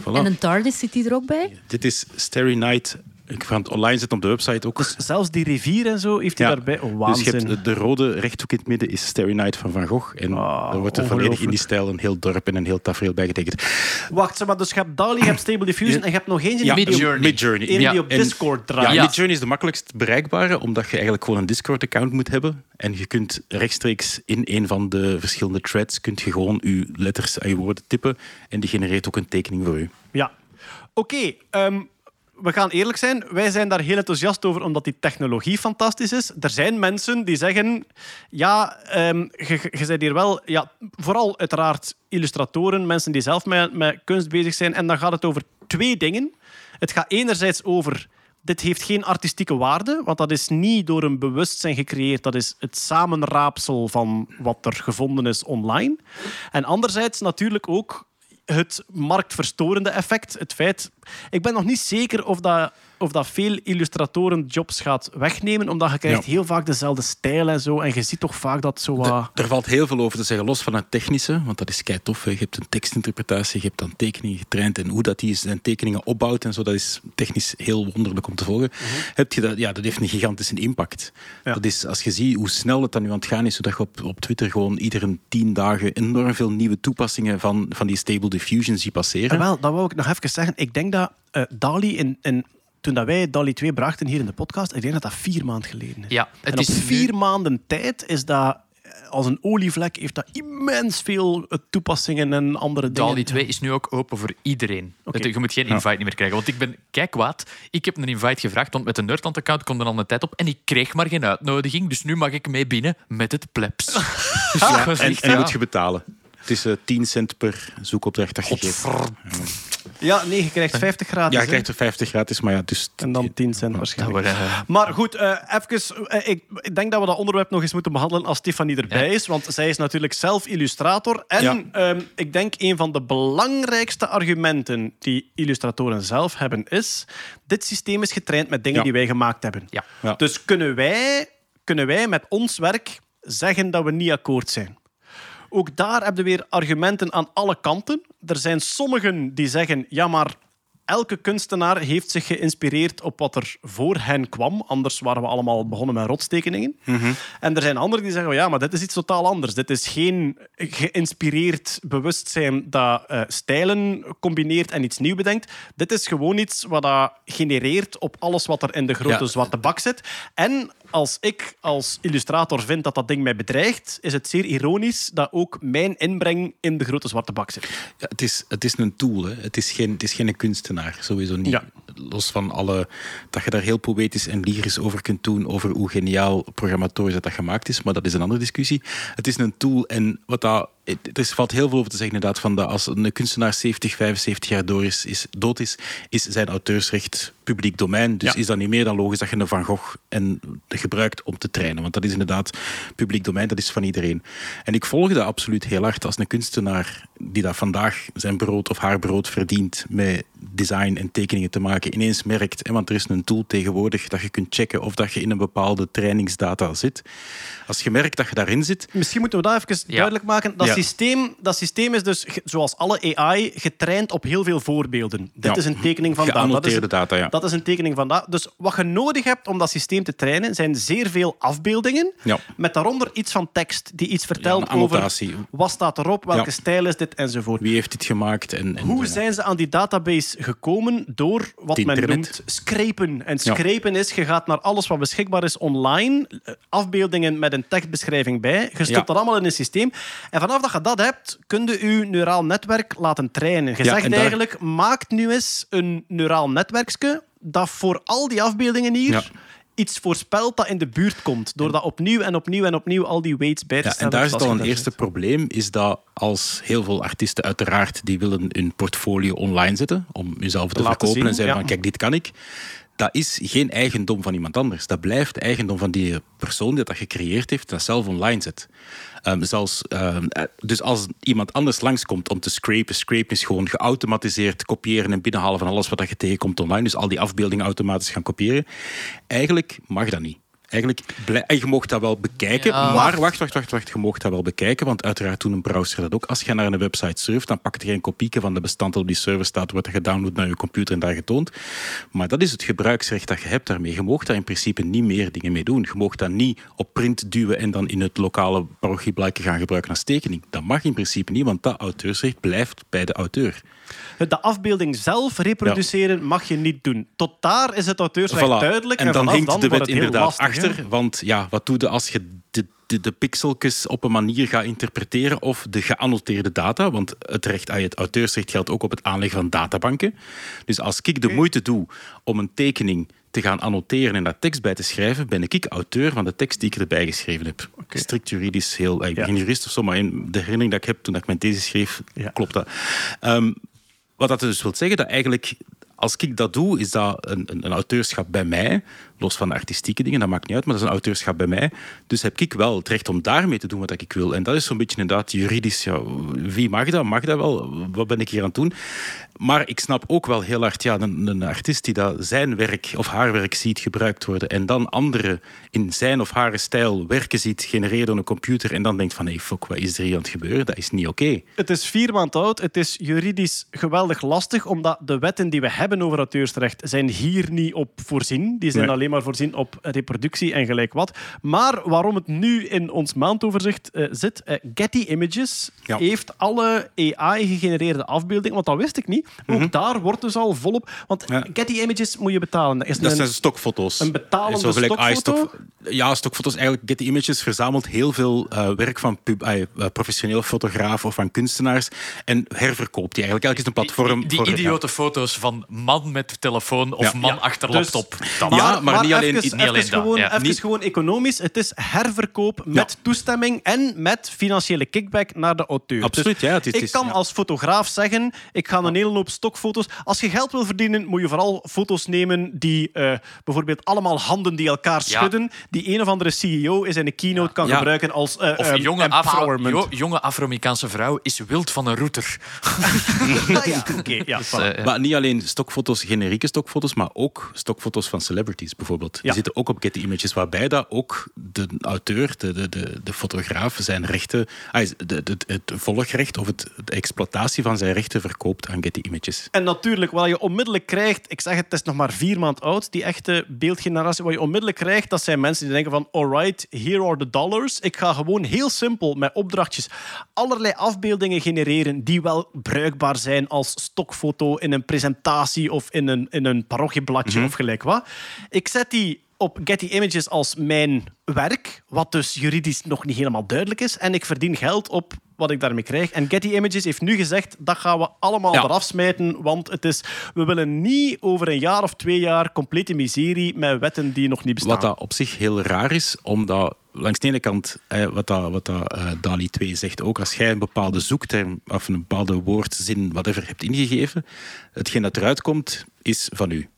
Voilà. En een TARDIS zit die er ook bij? Dit is Starry Night. Ik ga het online zetten op de website ook. Dus zelfs die rivier en zo heeft hij Ja. daarbij. Oh, dus waanzin. je hebt de, de rode rechthoek in het midden is Starry Night van Van Gogh. En er wordt er volledig in die stijl een heel dorp en een heel tafereel bij getekend. Wacht, zeg maar, dus je hebt DALI, je hebt Stable Diffusion en je hebt nog eentje die, Midjourney. Midjourney. Ja, die op Discord draait. Ja, Ja. Midjourney is de makkelijkst bereikbare, omdat je eigenlijk gewoon een Discord-account moet hebben. En je kunt rechtstreeks in een van de verschillende threads kunt je gewoon je letters en je woorden tippen. En die genereert ook een tekening voor u. Ja. Oké, ehm, we gaan eerlijk zijn. Wij zijn daar heel enthousiast over, omdat die technologie fantastisch is. Er zijn mensen die zeggen... Ja, je, je bent hier wel... Ja, vooral uiteraard illustratoren, mensen die zelf met, met kunst bezig zijn. En dan gaat het over twee dingen. Het gaat enerzijds over... Dit heeft geen artistieke waarde, want dat is niet door een bewustzijn gecreëerd. Dat is het samenraapsel van wat er gevonden is online. En anderzijds natuurlijk ook het marktverstorende effect. Het feit... Ik ben nog niet zeker of dat, of dat veel illustratoren jobs gaat wegnemen, omdat je krijgt Ja. heel vaak dezelfde stijl en zo. En je ziet toch vaak dat zo wat... Er valt heel veel over te zeggen, los van het technische, want dat is kei tof. hè. Je hebt een tekstinterpretatie, je hebt dan tekeningen getraind en hoe dat die zijn tekeningen opbouwt en zo, dat is technisch heel wonderlijk om te volgen. Heb je dat, ja, dat heeft een gigantische impact. Ja. Dat is, als je ziet hoe snel het dan nu aan het gaan is, zodat je op, op Twitter gewoon iedere tien dagen enorm veel nieuwe toepassingen van, van die Stable Diffusion ziet passeren. En wel, dat wou ik nog even zeggen. Ik denk dat eh, DALI, in, in, toen dat wij DALI 2 brachten hier in de podcast, ik denk dat dat vier maanden geleden is. Ja, het en op is nu- vier maanden tijd is dat... eh, Als een olievlek heeft dat immens veel eh, toepassingen en andere dingen. DALI 2 is nu ook open voor iedereen. Oké. Het- Je moet geen invite niet meer krijgen. Want ik ben kijk kwaad. Ik heb een invite gevraagd, want met een Nerdland-account komt er al een tijd op. En ik kreeg maar geen uitnodiging. Dus nu mag ik mee binnen met het plebs. <laughs> Dus Ja, en, en moet je betalen. Het is eh 10 cent per zoekopdracht dat je geeft. Ja, nee, je krijgt 50 gratis. Ja, je krijgt er 50 gratis, maar ja, dus... En dan 10 cent waarschijnlijk. wordt, eh, Maar goed, eh even, eh, ik, ik denk dat we dat onderwerp nog eens moeten behandelen als Stefanie erbij Ja. is. Want zij is natuurlijk zelf illustrator. En Ja. ehm, ik denk een van de belangrijkste argumenten die illustratoren zelf hebben is... Dit systeem is getraind met dingen Ja. die wij gemaakt hebben. Ja. Ja. Dus kunnen wij, kunnen wij met ons werk zeggen dat we niet akkoord zijn? Ook daar hebben we weer argumenten aan alle kanten. Er zijn sommigen die zeggen, ja, maar elke kunstenaar heeft zich geïnspireerd op wat er voor hen kwam. Anders waren we allemaal begonnen met rotstekeningen. En er zijn anderen die zeggen, ja, maar dit is iets totaal anders. Dit is geen geïnspireerd bewustzijn dat eh, stijlen combineert en iets nieuw bedenkt. Dit is gewoon iets wat dat genereert op alles wat er in de grote Ja. zwarte bak zit. En als ik als illustrator vind dat dat ding mij bedreigt, is het zeer ironisch dat ook mijn inbreng in de grote zwarte bak zit. Ja, het, is, het is een tool, hè. Het, is geen, het is geen kunstenaar, sowieso niet. Ja. los van alle... dat je daar heel poëtisch en lyrisch over kunt doen, over hoe geniaal programmatorisch dat, dat gemaakt is, maar dat is een andere discussie. Het is een tool en wat dat er valt heel veel over te zeggen inderdaad, van dat als een kunstenaar 70, 75 jaar door is, is, dood is, is zijn auteursrecht publiek domein. Dus Ja. is dat niet meer dan logisch dat je een Van Gogh en gebruikt om te trainen. Want dat is inderdaad publiek domein, dat is van iedereen. En ik volg dat absoluut heel hard als een kunstenaar die dat vandaag zijn brood of haar brood verdient met design en tekeningen te maken, ineens merkt, hè, want er is een tool tegenwoordig dat je kunt checken of dat je in een bepaalde trainingsdata zit. Als je merkt dat je daarin zit, Misschien moeten we dat even Ja. duidelijk maken. Dat, Ja. Systeem, dat systeem is dus, zoals alle AI, getraind op heel veel voorbeelden. Dit is een tekening van dat. Dat is, data, ja. dat is een tekening van dat. Dus wat je nodig hebt om dat systeem te trainen, zijn zeer veel afbeeldingen. Met daaronder iets van tekst die iets vertelt over wat staat erop, welke stijl is dit enzovoort. wie heeft dit gemaakt? En, en Hoe zijn ze aan die database gekomen? Door wat men internet. noemt scrapen. En scrapen is, je gaat naar alles wat beschikbaar is online, eh, afbeeldingen met een tekstbeschrijving bij, je stopt dat allemaal in een systeem. En vanaf dat je dat hebt, kun je je neuraal netwerk laten trainen. Je Ja, zegt daar- eigenlijk, maak nu eens een neuraal netwerkje dat voor al die afbeeldingen hier... Ja. Iets voorspelt dat in de buurt komt. Door dat opnieuw en opnieuw en opnieuw al die weights bij te Ja, stellen. en daar is al je een eerste probleem, is dat als heel veel artiesten uiteraard die willen hun portfolio online zetten om jezelf te Laten verkopen zien, en zeggen ja. van kijk, dit kan ik. Dat is geen eigendom van iemand anders. Dat blijft eigendom van die persoon die dat gecreëerd heeft, dat zelf online zet. Ehm, ehm, eh, dus als iemand anders langskomt om te scrapen, scrapen is gewoon geautomatiseerd kopiëren en binnenhalen van alles wat je tegenkomt online. Dus al die afbeeldingen automatisch gaan kopiëren. Eigenlijk mag dat niet. Eigenlijk, blij- en je mocht dat wel bekijken, Ja. maar wacht, wacht, wacht, wacht, je mocht dat wel bekijken, want uiteraard doen een browser dat ook. Als je naar een website surft, dan pakt je een kopieke van de bestand dat op die server staat, wordt er gedownload naar je computer en daar getoond. Maar dat is het gebruiksrecht dat je hebt daarmee. Je mocht daar in principe niet meer dingen mee doen. Je mocht dat niet op print duwen en dan in het lokale parochieblijken gaan gebruiken als tekening. Dat mag in principe niet, want dat auteursrecht blijft bij de auteur. De afbeelding zelf reproduceren mag je niet doen. Tot daar is het auteursrecht Voilà. duidelijk. En dan vanaf hinkt de wet inderdaad lastig, achter. Want ja, wat doe je als je de, de, de pixeltjes op een manier gaat interpreteren of de geannoteerde data? Want het, recht, het auteursrecht geldt ook op het aanleggen van databanken. Dus als ik de moeite doe om een tekening te gaan annoteren en daar tekst bij te schrijven, ben ik auteur van de tekst die ik erbij geschreven heb. Strikt juridisch heel... Ik ben Ja. geen jurist of zo, maar in de herinnering dat ik heb toen ik mijn thesis schreef, Ja. klopt dat. Ehm, wat dat dus wil zeggen, dat eigenlijk als ik dat doe, is dat een, een, een auteurschap bij mij. Los van de artistieke dingen, dat maakt niet uit, maar dat is een auteurschap bij mij. Dus heb ik wel het recht om daarmee te doen wat ik wil. En dat is zo'n beetje inderdaad juridisch. Ja, wie mag dat? Mag dat wel? Wat ben ik hier aan het doen? Maar ik snap ook wel heel hard, ja, een, een artiest die dat zijn werk of haar werk ziet gebruikt worden en dan anderen in zijn of haar stijl werken ziet genereren door een computer en dan denkt van, hé, hey, fuck, wat is er hier aan het gebeuren? Dat is niet oké. Het is vier maanden oud. Het is juridisch geweldig lastig, omdat de wetten die we hebben over auteursrecht zijn hier niet op voorzien. Die zijn Nee. alleen maar voorzien op reproductie en gelijk wat. Maar waarom het nu in ons maandoverzicht eh, zit, eh, Getty Images Ja. heeft alle AI-gegenereerde afbeeldingen, want dat wist ik niet. Ook daar wordt dus al volop... Want Mhm. Ja. Getty Images moet je betalen. Dat is Dat een- zijn stokfoto's. een betalende Zo gelijk stokfoto? iStock- Ja, stokfoto's. Eigenlijk Getty Images verzamelt heel veel eh, werk van pub, eh, professionele fotografen of van kunstenaars en herverkoopt die eigenlijk. Elk is een platform Die, die voor... idiote foto's van man met telefoon of Ja. man Ja, achter dus- laptop. Ja, maar niet alleen- even, niet even alleen dat, gewoon, ja. even Niet- gewoon economisch. Het is herverkoop met toestemming en met financiële kickback naar de auteur. Absoluut, Dus ja, het is- ik is- kan ja. als fotograaf zeggen, ik ga een hele hoop stokfoto's... Als je geld wil verdienen, moet je vooral foto's nemen die eh, bijvoorbeeld allemaal handen die elkaar Ja. schudden, die een of andere CEO is in een keynote kan Ja. gebruiken als eh, Of ehm, jonge, Afro, empowerment. jo- jonge Afro-Amerikaanse vrouw is wild van een router. <laughs> Ja, oké. Eh, Maar niet alleen stokfoto's, generieke stokfoto's, maar ook stokfoto's van celebrities bijvoorbeeld. Die zitten ook op Getty Images, waarbij dat ook de auteur, de, de, de, de fotograaf, zijn rechten, ah, de, de, het volgrecht of het, de exploitatie van zijn rechten verkoopt aan Getty Images. En natuurlijk, wat je onmiddellijk krijgt, ik zeg het, het is nog maar vier maand oud, die echte beeldgeneratie, wat je onmiddellijk krijgt, dat zijn mensen die denken van, alright, here are the dollars. Ik ga gewoon heel simpel met opdrachtjes allerlei afbeeldingen genereren die wel bruikbaar zijn als stokfoto in een presentatie of in een, in een parochiebladje of gelijk wat. Ik zet die op Getty Images als mijn werk, wat dus juridisch nog niet helemaal duidelijk is. En ik verdien geld op wat ik daarmee krijg. En Getty Images heeft nu gezegd, dat gaan we allemaal Ja. eraf smijten, want het is, we willen niet over een jaar of twee jaar complete miserie met wetten die nog niet bestaan. Wat dat op zich heel raar is, omdat langs de ene kant, eh, wat, dat, wat dat, eh, DALI 2 zegt ook, als jij een bepaalde zoekterm of een bepaalde woordzin, whatever, hebt ingegeven, hetgeen dat eruit komt, is van u.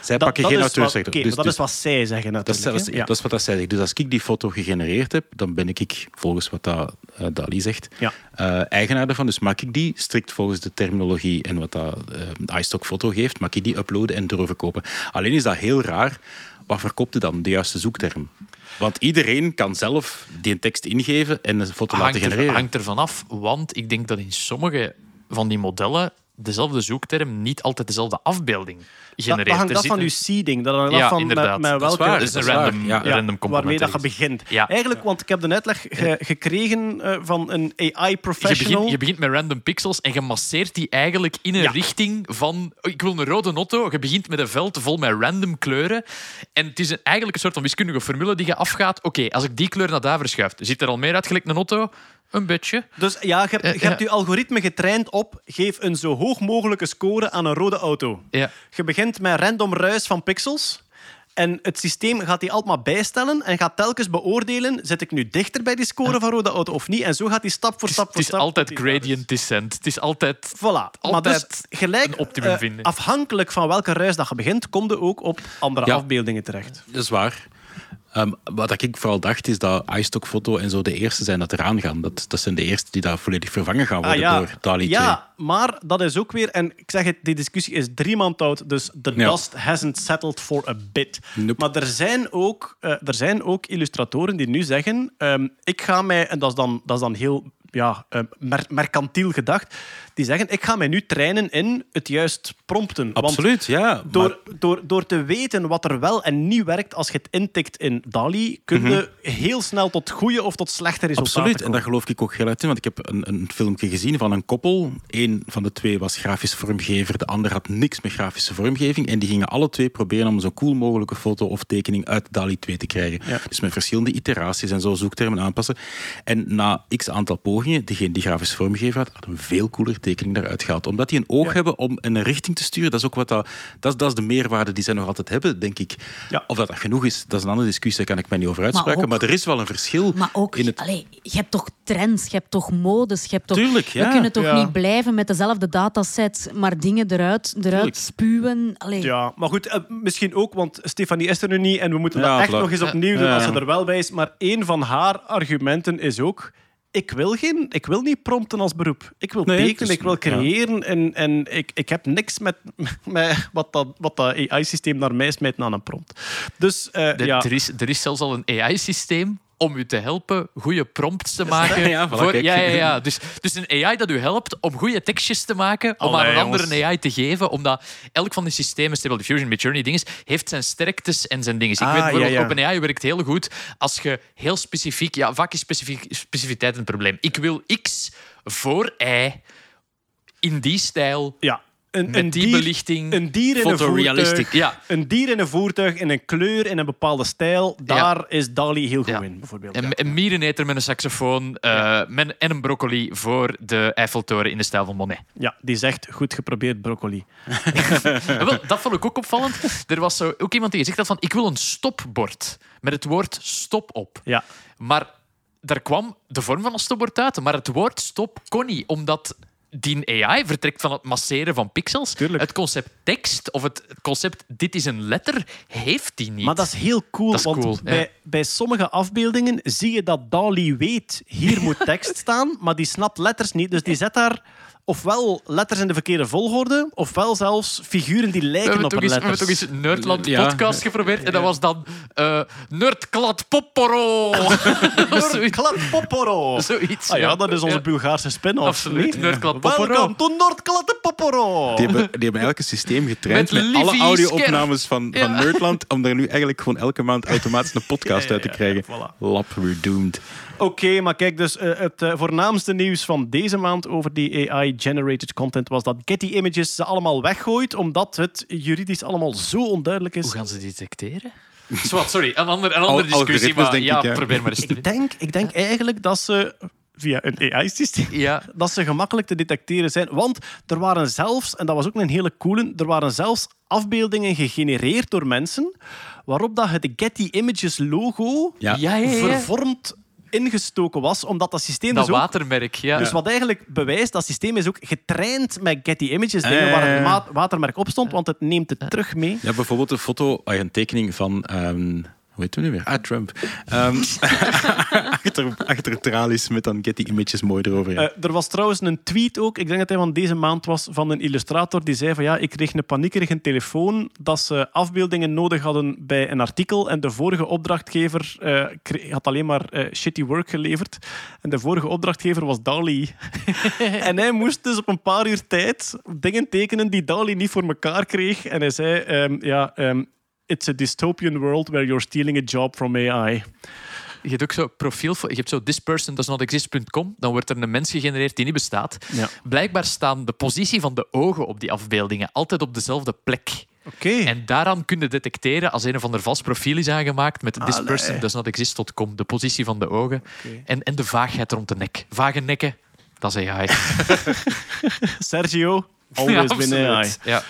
Zij Dat- pakken dat geen auteursrechten. oké, Dus- dat dus- is wat zij zeggen Dat is, natuurlijk. dat, is, dat is wat dat zij zegt. Dus als ik die foto gegenereerd heb, dan ben ik, volgens wat dat, eh, Dali zegt, Ja. eh, eigenaar daarvan. Dus maak ik die, strikt volgens de terminologie en wat dat eh, iStock foto geeft, maak ik die uploaden en doorverkopen. Alleen is dat heel raar. Wat verkoopt je dan? De juiste zoekterm. Want iedereen kan zelf die tekst ingeven en een foto hangt, laten er, genereren. hangt ervan af, want ik denk dat in sommige van die modellen dezelfde zoekterm niet altijd dezelfde afbeelding genereert. dat hangt af van zit uw seeding. Dat hangt Ja, af van inderdaad. met, met welke... waar. Dat is een dat is waar. random, Ja. random waarmee dat je begint. Ja. Eigenlijk, want ik heb de uitleg ge- gekregen eh, van een Je begint, AI-professional. je begint met random pixels en je masseert die eigenlijk in een richting van... oh, Ik wil een rode auto. Je begint met een veld vol met random kleuren. En het is een, eigenlijk een soort van wiskundige formule die je afgaat. Oké, als ik die kleur naar daar verschuif, ziet er al meer uit gelijk een auto? Een beetje. Dus ja, je, hebt- Eh, je hebt ja. je algoritme getraind op geef een zo hoog mogelijke score aan een rode auto. Ja. Je begint met random ruis van pixels. En het systeem gaat die altijd maar bijstellen en gaat telkens beoordelen: zit ik nu dichter bij die score van rode auto of niet? En zo gaat die stap voor Het is, stap het voor is stap. altijd gradient descent. Het is altijd... Voilà. maar Altijd dus gelijk, een optimum eh, vinden. afhankelijk van welke ruis dat je begint, kom je ook op andere Ja. afbeeldingen terecht. Dat is waar. Ehm, wat ik vooral dacht, is dat iStock-foto en zo de eerste zijn dat eraan gaan. Dat, dat zijn de eerste die daar volledig vervangen gaan worden Ah, ja. door DALI 2. ja, maar dat is ook weer... En ik zeg het, die discussie is drie maand oud, dus the Ja. dust hasn't settled for a bit. Nope. Maar er zijn, ook, eh, er zijn ook illustratoren die nu zeggen... ehm, ik ga mij... En dat is dan, dat is dan heel ja, mer- mercantiel gedacht. Die zeggen, ik ga mij nu trainen in het juist prompten. Want Absoluut, ja. Door, door, door te weten wat er wel en niet werkt als je het intikt in DALI, kun je heel snel tot goede of tot slechte resultaten Mhm. Absoluut, en daar geloof ik ook heel uit in. Want ik heb een, een filmpje gezien van een koppel. Eén van de twee was grafisch vormgever, de ander had niks met grafische vormgeving. En die gingen alle twee proberen om zo cool mogelijke foto of tekening uit DALI 2 te krijgen. Ja. Dus met verschillende iteraties en zo zoektermen aanpassen. En na x aantal pogingen, degene die grafisch vormgever had, had een veel cooler tekening daaruit gehaald. Omdat die een oog Ja. hebben om in een richting te sturen. Dat is ook wat dat, dat, is, dat is de meerwaarde die zij nog altijd hebben, denk ik. Ja. Of dat, dat genoeg is, dat is een andere discussie, daar kan ik mij niet over uitspraken. ook- Maar, er is wel een verschil Maar ook, in het allee, je hebt toch trends, je hebt toch modes, je hebt toch... Tuurlijk, ja. We kunnen toch Ja. niet blijven met dezelfde datasets, maar dingen eruit, eruit Tuurlijk. spuwen. Allee. Ja, maar goed, eh, misschien ook, want Stefanie is er nu niet en we moeten Ja, dat echt nog eens opnieuw doen Ja. als ze er wel bij is. Maar een van haar argumenten is ook... Ik wil, geen, ik wil niet prompten als beroep. Ik wil Nee, tekenen, ik wil creëren. En, en ik, ik heb niks met, met wat dat, wat dat AI-systeem naar mij smijt aan een prompt. Dus eh, De- ja, er, is, er is zelfs al een AI-systeem om u te helpen goede prompts te maken. <laughs> Ja, voilà, voor, ja, ja, ja. Dus, dus een AI dat u helpt om goede tekstjes te maken, om Allee, aan een andere. AI te geven. Omdat elk van die systemen, Stable Diffusion, Midjourney, dinges, heeft zijn sterktes en zijn dingen. Ik Ah, weet bijvoorbeeld, ja, ja. OpenAI werkt heel goed als je heel specifiek... Ja, vaak is specifiek, specificiteit een probleem. Ik wil X voor Y in die stijl, ja. Een, die dier, belichting. Een dier in een voertuig. Ja. Een dier in een voertuig, in een kleur, in een bepaalde stijl. Daar is DALI heel goed Ja. in, bijvoorbeeld. Een, een miereneter met een saxofoon eh, met, en een broccoli voor de Eiffeltoren in de stijl van Monet. Ja, die zegt goed geprobeerd broccoli. <laughs> Wel, dat vond ik ook opvallend. Er was zo, ook iemand die gezegd had van ik wil een stopbord met het woord stop op. Ja. Maar daar kwam de vorm van een stopbord uit, maar het woord stop kon niet, omdat die AI vertrekt van het masseren van pixels. Tuurlijk. Het concept tekst of het concept dit is een letter heeft die niet. Maar dat is heel cool, Dat is want cool, ja. bij, bij sommige afbeeldingen zie je dat DALI weet, hier moet tekst staan, maar die snapt letters niet. Dus die zet daar ofwel letters in de verkeerde volgorde, ofwel zelfs figuren die lijken op eens, we hebben letters. toch eens Nerdland Ja. podcast geprobeerd en dat was dan eh Nerdklad Popporo. <laughs> Zoiets. Klad Poporo. Zoiets. Ah ja, dat is onze Ja. Bulgaarse spin-off. Absoluut? Nerdklad Popporo. Welkom to Noordklad Poporo. Die hebben, die hebben eigenlijk een systeem getraind Met met, alle audio-opnames van, van Ja. Nerdland om daar nu eigenlijk gewoon elke maand automatisch een podcast Ja, ja, uit te krijgen. ja, voilà. Lap, we're doomed. Oké, maar kijk, dus eh, het eh, voornaamste nieuws van deze maand over die AI-generated content was dat Getty Images ze allemaal weggooit, omdat het juridisch allemaal zo onduidelijk is. Hoe gaan ze detecteren? Zwat, sorry, een, ander, een Al- andere discussie, maar denk ja, ik, ja. probeer maar eens. Ik denk, ik denk eigenlijk dat ze via een AI-systeem Ja, <laughs> dat ze gemakkelijk te detecteren zijn. Want er waren zelfs, en dat was ook een hele coole, er waren zelfs afbeeldingen gegenereerd door mensen waarop dat het Getty Images logo Ja. ja, ja, ja. vervormd ingestoken was, omdat dat systeem Dat dus ook... watermerk, ja. Dus wat eigenlijk bewijst, dat systeem is ook getraind met Getty Images, dingen Eh. waar het ma- watermerk op stond, want het neemt het terug mee. Ja, bijvoorbeeld een foto, ah, een tekening van... ehm, hoe heet het nu weer? Ah, Trump. Ehm, <laughs> achter, achter tralies met dan Getty Images mooi erover. ja. Eh, er was trouwens een tweet ook, ik denk dat hij van deze maand was, van een illustrator die zei van ja, ik kreeg een paniekerige telefoon dat ze afbeeldingen nodig hadden bij een artikel en de vorige opdrachtgever eh, had alleen maar eh, shitty work geleverd. En de vorige opdrachtgever was Dali. <laughs> en hij moest dus op een paar uur tijd dingen tekenen die Dali niet voor elkaar kreeg. En hij zei, ehm, ja, ehm, it's a dystopian world where you're stealing a job from AI. Je hebt ook zo profiel, je hebt zo thispersondoesnotexist.com, dan wordt er een mens gegenereerd die niet bestaat. Ja. Blijkbaar staan de positie van de ogen op die afbeeldingen altijd op dezelfde plek. Oké. En daaraan kun je detecteren als een of ander vals profiel is aangemaakt met thispersondoesnotexist.com, de positie van de ogen en, en de vaagheid rond de nek. Vage nekken, dat is AI. <laughs> <laughs> Sergio, always win AI. absoluut. Ja.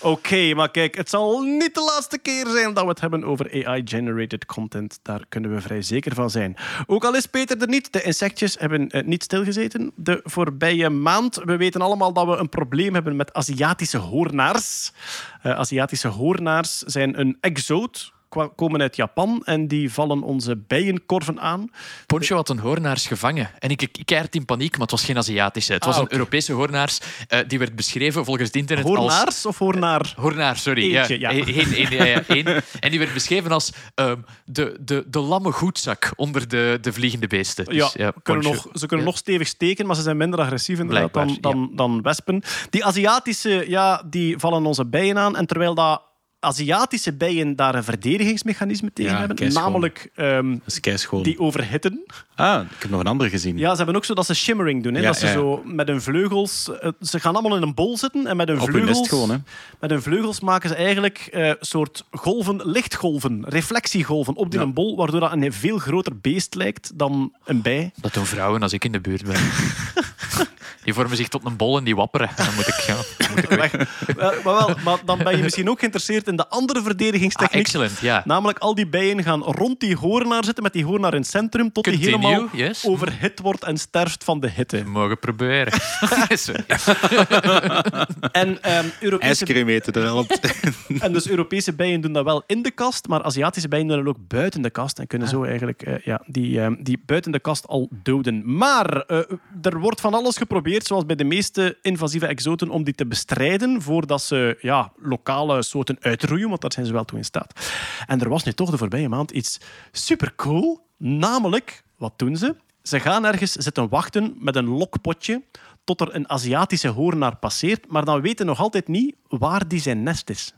Oké, maar kijk, het zal niet de laatste keer zijn dat we het hebben over AI-generated content. Daar kunnen we vrij zeker van zijn. Ook al is Peter er niet, de insectjes hebben eh, niet stilgezeten de voorbije maand. We weten allemaal dat we een probleem hebben met Aziatische hoornaars. Eh, Aziatische hoornaars zijn een exoot, komen uit Japan en die vallen onze bijenkorven aan. Poncho had een hoornaars gevangen. En ik, ik in paniek, maar het was geen Aziatische. Het was Ah, een oké. Europese hoornaars. eh, die werd beschreven volgens het internet als... Hoornaars of hoornaar? Hoornaar, sorry. Eentje, ja. Eén, ja, ja, één. En die werd beschreven als ehm, de, de, de lamme goedzak onder de, de vliegende beesten. Dus, Ja, kunnen nog, ze kunnen nog stevig steken, maar ze zijn minder agressief inderdaad dan, dan, dan wespen. Die Aziatische, ja, die vallen onze bijen aan. En terwijl dat Aziatische bijen daar een verdedigingsmechanisme tegen Ja, hebben, keischoon. namelijk ehm, Dat is keischoon. die overhitten. Ah, ik heb nog een andere gezien. Ja, ze hebben ook zo dat ze shimmering doen. Hè? Ja, dat ze ja. zo met hun vleugels... eh, Ze gaan allemaal in een bol zitten en met hun Op hun vleugels... nest gewoon, hè. Met hun vleugels maken ze eigenlijk eh soort golven, lichtgolven, reflectiegolven op die Ja. een bol, waardoor dat een veel groter beest lijkt dan een bij. Dat doen vrouwen als ik in de buurt ben. <laughs> Die vormen zich tot een bol en die wapperen. Dan moet ik, ja, dan moet ik <laughs> weg. Wel, maar, wel, maar dan ben je misschien ook geïnteresseerd in de andere Ah, verdedigingstechniek. excellent, ja. Namelijk, al die bijen gaan rond die hoornaar zitten, met die hoornaar in het centrum, tot die helemaal yes. overhit wordt en sterft van de hitte. Mogen proberen. <laughs> En, ehm, Europese, <laughs> en dus Europese bijen doen dat wel in de kast, maar Aziatische bijen doen dat ook buiten de kast en Ah. kunnen zo eigenlijk eh, ja, die, ehm, die buiten de kast al doden. Maar eh, er wordt van alles geprobeerd, zoals bij de meeste invasieve exoten, om die te bestrijden voordat ze ja, lokale soorten uitroeien, want daar zijn ze wel toe in staat. En er was nu toch de voorbije maand iets super cool, namelijk, wat doen ze? Ze gaan ergens zitten wachten met een lokpotje tot er een Aziatische hoornaar passeert, maar dan weten nog altijd niet waar die zijn nest is.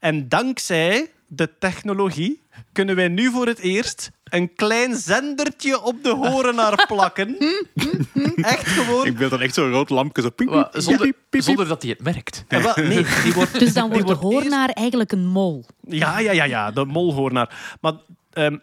En dankzij de technologie kunnen wij nu voor het eerst een klein zendertje op de horenaar <laughs> plakken. Echt gewoon. Ik beeld dan echt zo'n rood lampje. Zo piep, Wa- piep, piep, Zonder, piep, piep. zonder dat hij het merkt. Wel, nee, <laughs> die wordt, Dus dan die wordt de eerst- hoornaar eigenlijk een mol. Ja, ja, ja, ja, de molhoornaar. Maar ehm,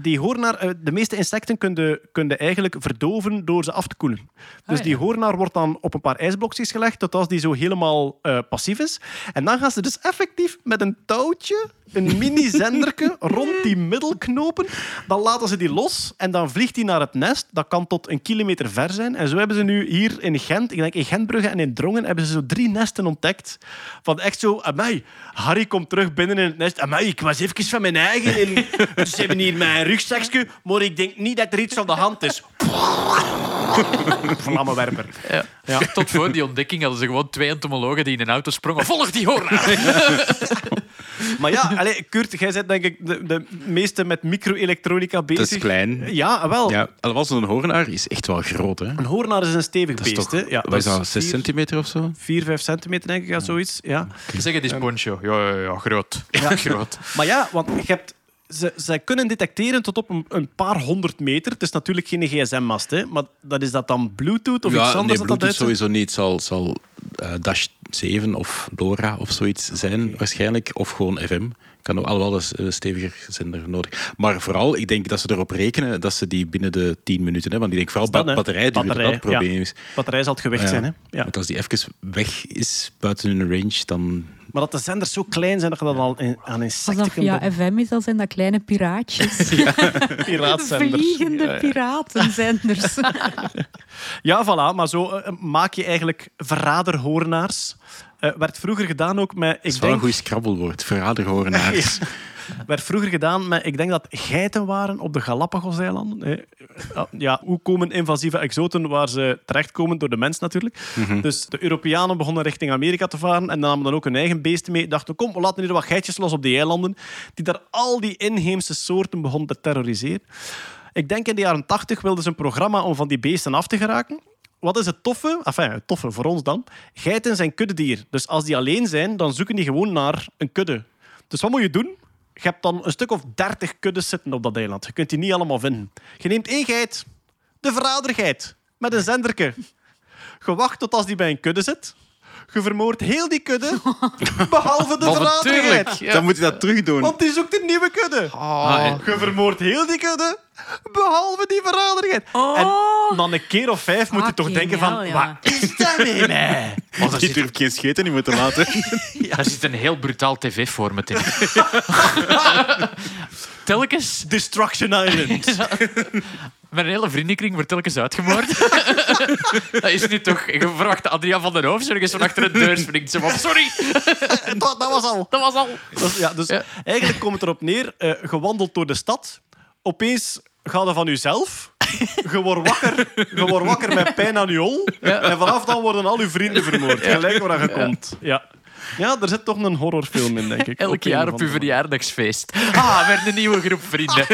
die hoornaar, eh, de meeste insecten kunnen kun eigenlijk verdoven door ze af te koelen. Dus Ah, die hoornaar wordt dan op een paar ijsblokjes gelegd, tot als die zo helemaal eh, passief is. En dan gaan ze dus effectief met een touwtje, een mini-zenderke, <laughs> rond die middelknopen. Dan laten ze die los en dan vliegt die naar het nest. Dat kan tot een kilometer ver zijn. En zo hebben ze nu hier in Gent, ik denk in Gentbrugge en in Drongen, hebben ze zo drie nesten ontdekt. Van echt zo, amai, Harry komt terug binnen in het nest. Amai, ik was even van mijn eigen. En, <laughs> dus ze hebben hier mijn rugzakje, maar ik denk niet dat er iets aan de hand is. <laughs> Vlammenwerper. Ja. Ja. <laughs> Tot voor die ontdekking hadden ze gewoon twee entomologen die in een auto sprongen. Volg die hoornaar! <laughs> Maar ja, allez, Kurt, jij bent denk ik de, de meeste met micro-elektronica bezig. Dat is klein. Ja, wel. Ja, alhoewel zo'n hoornaar is echt wel groot. Hè? Een hoornaar is een stevig Dat is beest. toch, hè. Ja, wat is dat, 6 vier- centimeter of zo? 4, 5 centimeter, denk ik, ja, zoiets. Ja. Zeg het eens, Poncho. Ja, ja, ja, groot. groot. Maar ja, want je hebt, ze, ze kunnen detecteren tot op een, een paar honderd meter. Het is natuurlijk geen gsm-mast, hè, maar dat is dat dan Bluetooth of iets anders? nee, dat dat Bluetooth uitzendt? sowieso niet. Het zal, zal eh, Dash 7 of LoRa of zoiets zijn, waarschijnlijk. Of gewoon FM. kan ook al wel eens een steviger zender nodig. Maar vooral, ik denk dat ze erop rekenen dat ze die binnen de 10 minuten hebben. Want ik denk vooral Dat, ba- batterij dat Batterij, het probleem is. Batterij zal het gewicht Ja. zijn, hè? Ja. Want als die even weg is buiten hun range, dan... Maar dat de zenders zo klein zijn dat je dat al in, aan insecten kunt via FM is, dan zijn dat kleine piraatjes. <laughs> piraatzenders. Vliegende Ja, ja. piratenzenders. <laughs> Ja, voilà. Maar zo eh, maak je eigenlijk verraderhoornaars. Eh werd vroeger gedaan ook met... Dat is Ik wel een denk, goed scrabbelwoord. Verraderhoornaars. <laughs> werd vroeger gedaan met... Ik denk dat geiten waren op de Galapagos-eilanden. Eh, Ja, hoe komen invasieve exoten waar ze terechtkomen? Door de mens natuurlijk. Dus de Europeanen begonnen richting Amerika te varen en namen dan ook hun eigen beesten mee. Dachten, kom, we laten hier wat geitjes los op die eilanden. Die daar al die inheemse soorten begonnen te terroriseren. Ik denk in de jaren 80 wilden ze een programma om van die beesten af te geraken. Wat is het toffe? Enfin, het toffe voor ons dan. Geiten zijn kuddedier. Dus als die alleen zijn, dan zoeken die gewoon naar een kudde. Dus wat moet je doen? Je hebt dan een stuk of dertig kuddes zitten op dat eiland. Je kunt die niet allemaal vinden. Je neemt één geit, de verradergeit, met een zenderke. Je wacht tot als die bij een kudde zit. Je vermoordt heel die kudde, <laughs> behalve de natuurlijk. Ja. Dan moet je dat terug doen. Want die zoekt een nieuwe kudde. Oh. Je vermoordt heel die kudde, behalve die verradergeit. En dan een keer of vijf moet je toch denken van... hell, ja. Wat is dat mee mij? Oh, daar, Die zit, durft geen scheten niet moeten laten. <laughs> daar zit een heel brutaal tv-format in. <laughs> telkens, Destruction Island. Mijn hele vriendenkring wordt telkens uitgemoord. <laughs> dat is nu toch... Je verwacht Adriaan van den Hoofd ergens van achter de deur springt. Ze van, sorry, <laughs> dat, dat was al. dat was al. Is- ja, dus Ja. eigenlijk komt het erop neer, eh gewandeld door de stad. Opeens gaat er van jezelf. Je wordt wakker, je wordt wakker met pijn aan je hol. En vanaf dan worden al je vrienden vermoord. Gelijk waar je komt. Ja. Ja, er zit toch een horrorfilm in, denk ik. <laughs> Elk jaar op uw verjaardagsfeest. Ah, weer een nieuwe groep vrienden.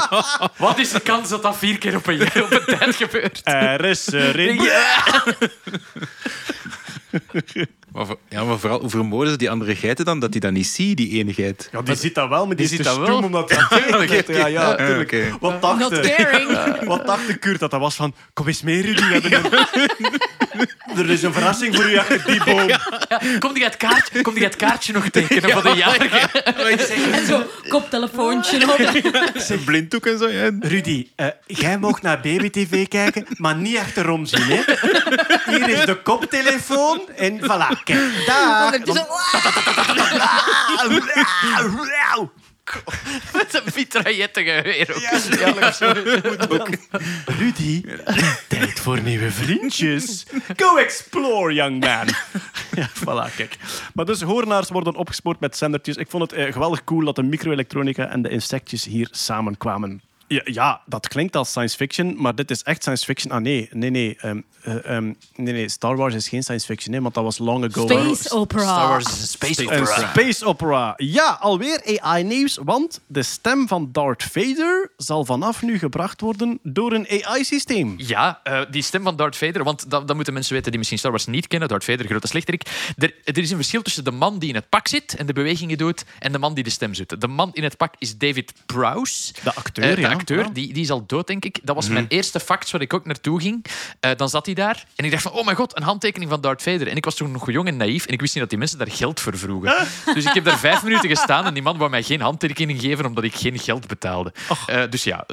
<laughs> Wat is de kans dat dat vier keer op een, jaar, op een tijd gebeurt? Er is <laughs> erin. Ja. Maar, voor- ja, maar vooral, hoe vermoorden ze die andere geiten dan? Dat die dat niet ziet, die ene geit. Ja, die ziet dat wel, maar die, Die is te dat wel. omdat hij <laughs> Ja, ja, tuurlijk. oké. Wat dacht caring. Wat dacht de Kurt dat dat was van... Kom eens mee, Rudy. we hebben een- <laughs> Er is een verrassing voor u achter die boom. Kom die het kaartje, kom die het kaartje nog tekenen voor de jarige? <laughs> En zo, koptelefoontje op. Zijn blinddoek en zo. Ja. Rudy, eh, jij mag naar baby-tv kijken, maar niet achterom zien. Hè? Hier is de koptelefoon en voilà. Kijk, daar. Met een mitraillettengeweer ook. Rudy, tijd voor nieuwe vriendjes. Go explore, young man. Ja, voilà, kijk. Maar dus hoornaars worden opgespoord met zendertjes. Ik vond het eh, geweldig cool dat de microelektronica en de insectjes hier samenkwamen. Ja, ja, dat klinkt als science fiction, maar dit is echt science fiction. Ah nee, nee, nee. ehm, eh, ehm, nee, nee. Star Wars is geen science fiction, hè, want dat was long ago. Space opera. Star Wars is een space Een opera. space opera. Ja, alweer AI-nieuws, want de stem van Darth Vader zal vanaf nu gebracht worden door een AI-systeem. Ja, eh, die stem van Darth Vader, want dat, dat moeten mensen weten die misschien Star Wars niet kennen. Darth Vader, grote slechterik. Er, er is een verschil tussen de man die in het pak zit en de bewegingen doet en de man die de stem zoekt. De man in het pak is David Prowse. De acteur, Eh, de ja. Acteur, Ja. Mhm. die, die is al dood, denk ik. Dat was mijn eerste fact waar ik ook naartoe ging. Eh, dan zat hij daar en ik dacht van, oh mijn god, een handtekening van Darth Vader. En ik was toen nog jong en naïef en ik wist niet dat die mensen daar geld voor vroegen. dus ik heb daar vijf minuten gestaan en die man wou mij geen handtekening geven omdat ik geen geld betaalde. Eh, dus ja...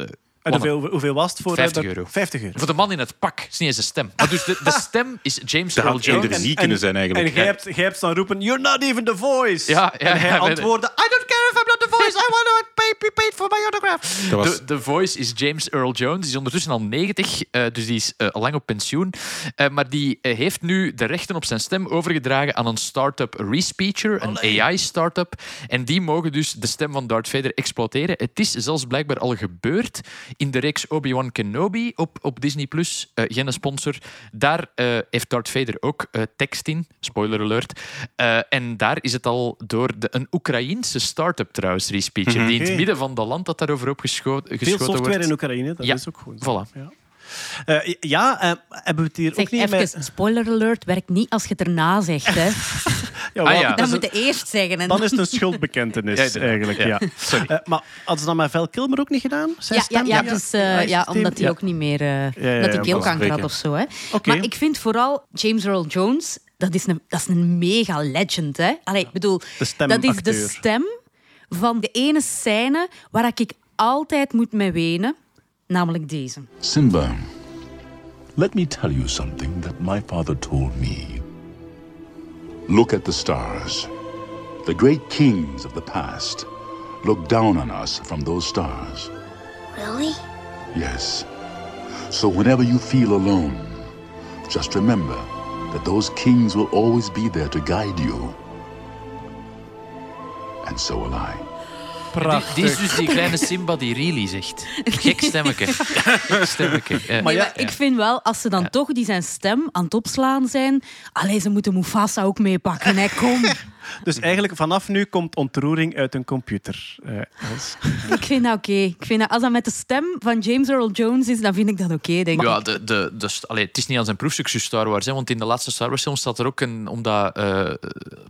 eh, En hoeveel, hoeveel was het voor? eh, 50 dat- euro. 50 euro. Voor de man in het pak, is niet eens de stem. Maar dus de, de <laughs> stem is James Dat Earl Jones. niet kunnen zijn eigenlijk. En jij hebt, jij hebt dan roepen, you're not even the voice. Ja, ja, en hij ja, antwoordde, I don't care if I'm not the voice, I want to pay, be paid for my autograph. Dat was, De, de voice is James Earl Jones. Die is ondertussen al 90, eh, dus die is eh, al lang op pensioen. Eh, maar die eh, heeft nu de rechten op zijn stem overgedragen aan een start-up Respeecher, een AI-startup. En die mogen dus de stem van Darth Vader exploiteren. Het is zelfs blijkbaar al gebeurd in de reeks Obi-Wan Kenobi op, op Disney+. Plus. Eh, geen sponsor. Daar eh, heeft Darth Vader ook eh, tekst in. Spoiler alert. En daar is het al door de, een Oekraïense start-up trouwens, Respeecher, die in het midden van de land dat daarover opgeschoten Veel geschoten software wordt. in Oekraïne, dat Ja, is ook goed. voilà. Ja, Eh, ja eh, hebben we het hier Zeg ook niet even, met... spoiler alert, werkt niet als je het erna zegt. Hè. <laughs> Ja, Ah, ja. dat moet je eerst zeggen. En Dan is het een schuldbekentenis, <laughs> Ja, eigenlijk. Ja. Ja. <laughs> Sorry. Eh, maar hadden ze dat met Val Kilmer ook niet gedaan? Zijn ja, ja, dus, eh, ja, omdat hij Ja. ook niet meer... eh, ja, dat hij keelkanker had of zo. Hè. Oké. Maar ik vind vooral James Earl Jones... Dat is een, dat is een mega legend. Hè? Allee, ik bedoel, De dat is de stem van de ene scène waar ik altijd moet mee wenen, namelijk deze. Simba, let me tell you something that my father told me. Look at the stars. The great kings of the past look down on us from those stars. Really? Yes. So whenever you feel alone, just remember that those kings will always be there to guide you. And so will I. Prachtig. Die, die is dus die kleine Simba die really zegt. Gek stemmetje. <laughs> Gek stemmetje. Ja. Nee, ja, maar ik vind wel, als ze dan toch die zijn stem aan het opslaan zijn... Allee, ze moeten Mufasa ook meepakken, hè. Kom. <laughs> Dus eigenlijk vanaf nu komt ontroering uit een computer. eh, <laughs> ik vind dat oké. Ik vind dat- Als dat met de stem van James Earl Jones is, dan vind ik dat oké, denk ik. Ja, de, de, de, allee, het is niet aan zijn proefsucces Star Wars. Hè, want in de laatste Star Wars film staat er ook een... Omdat eh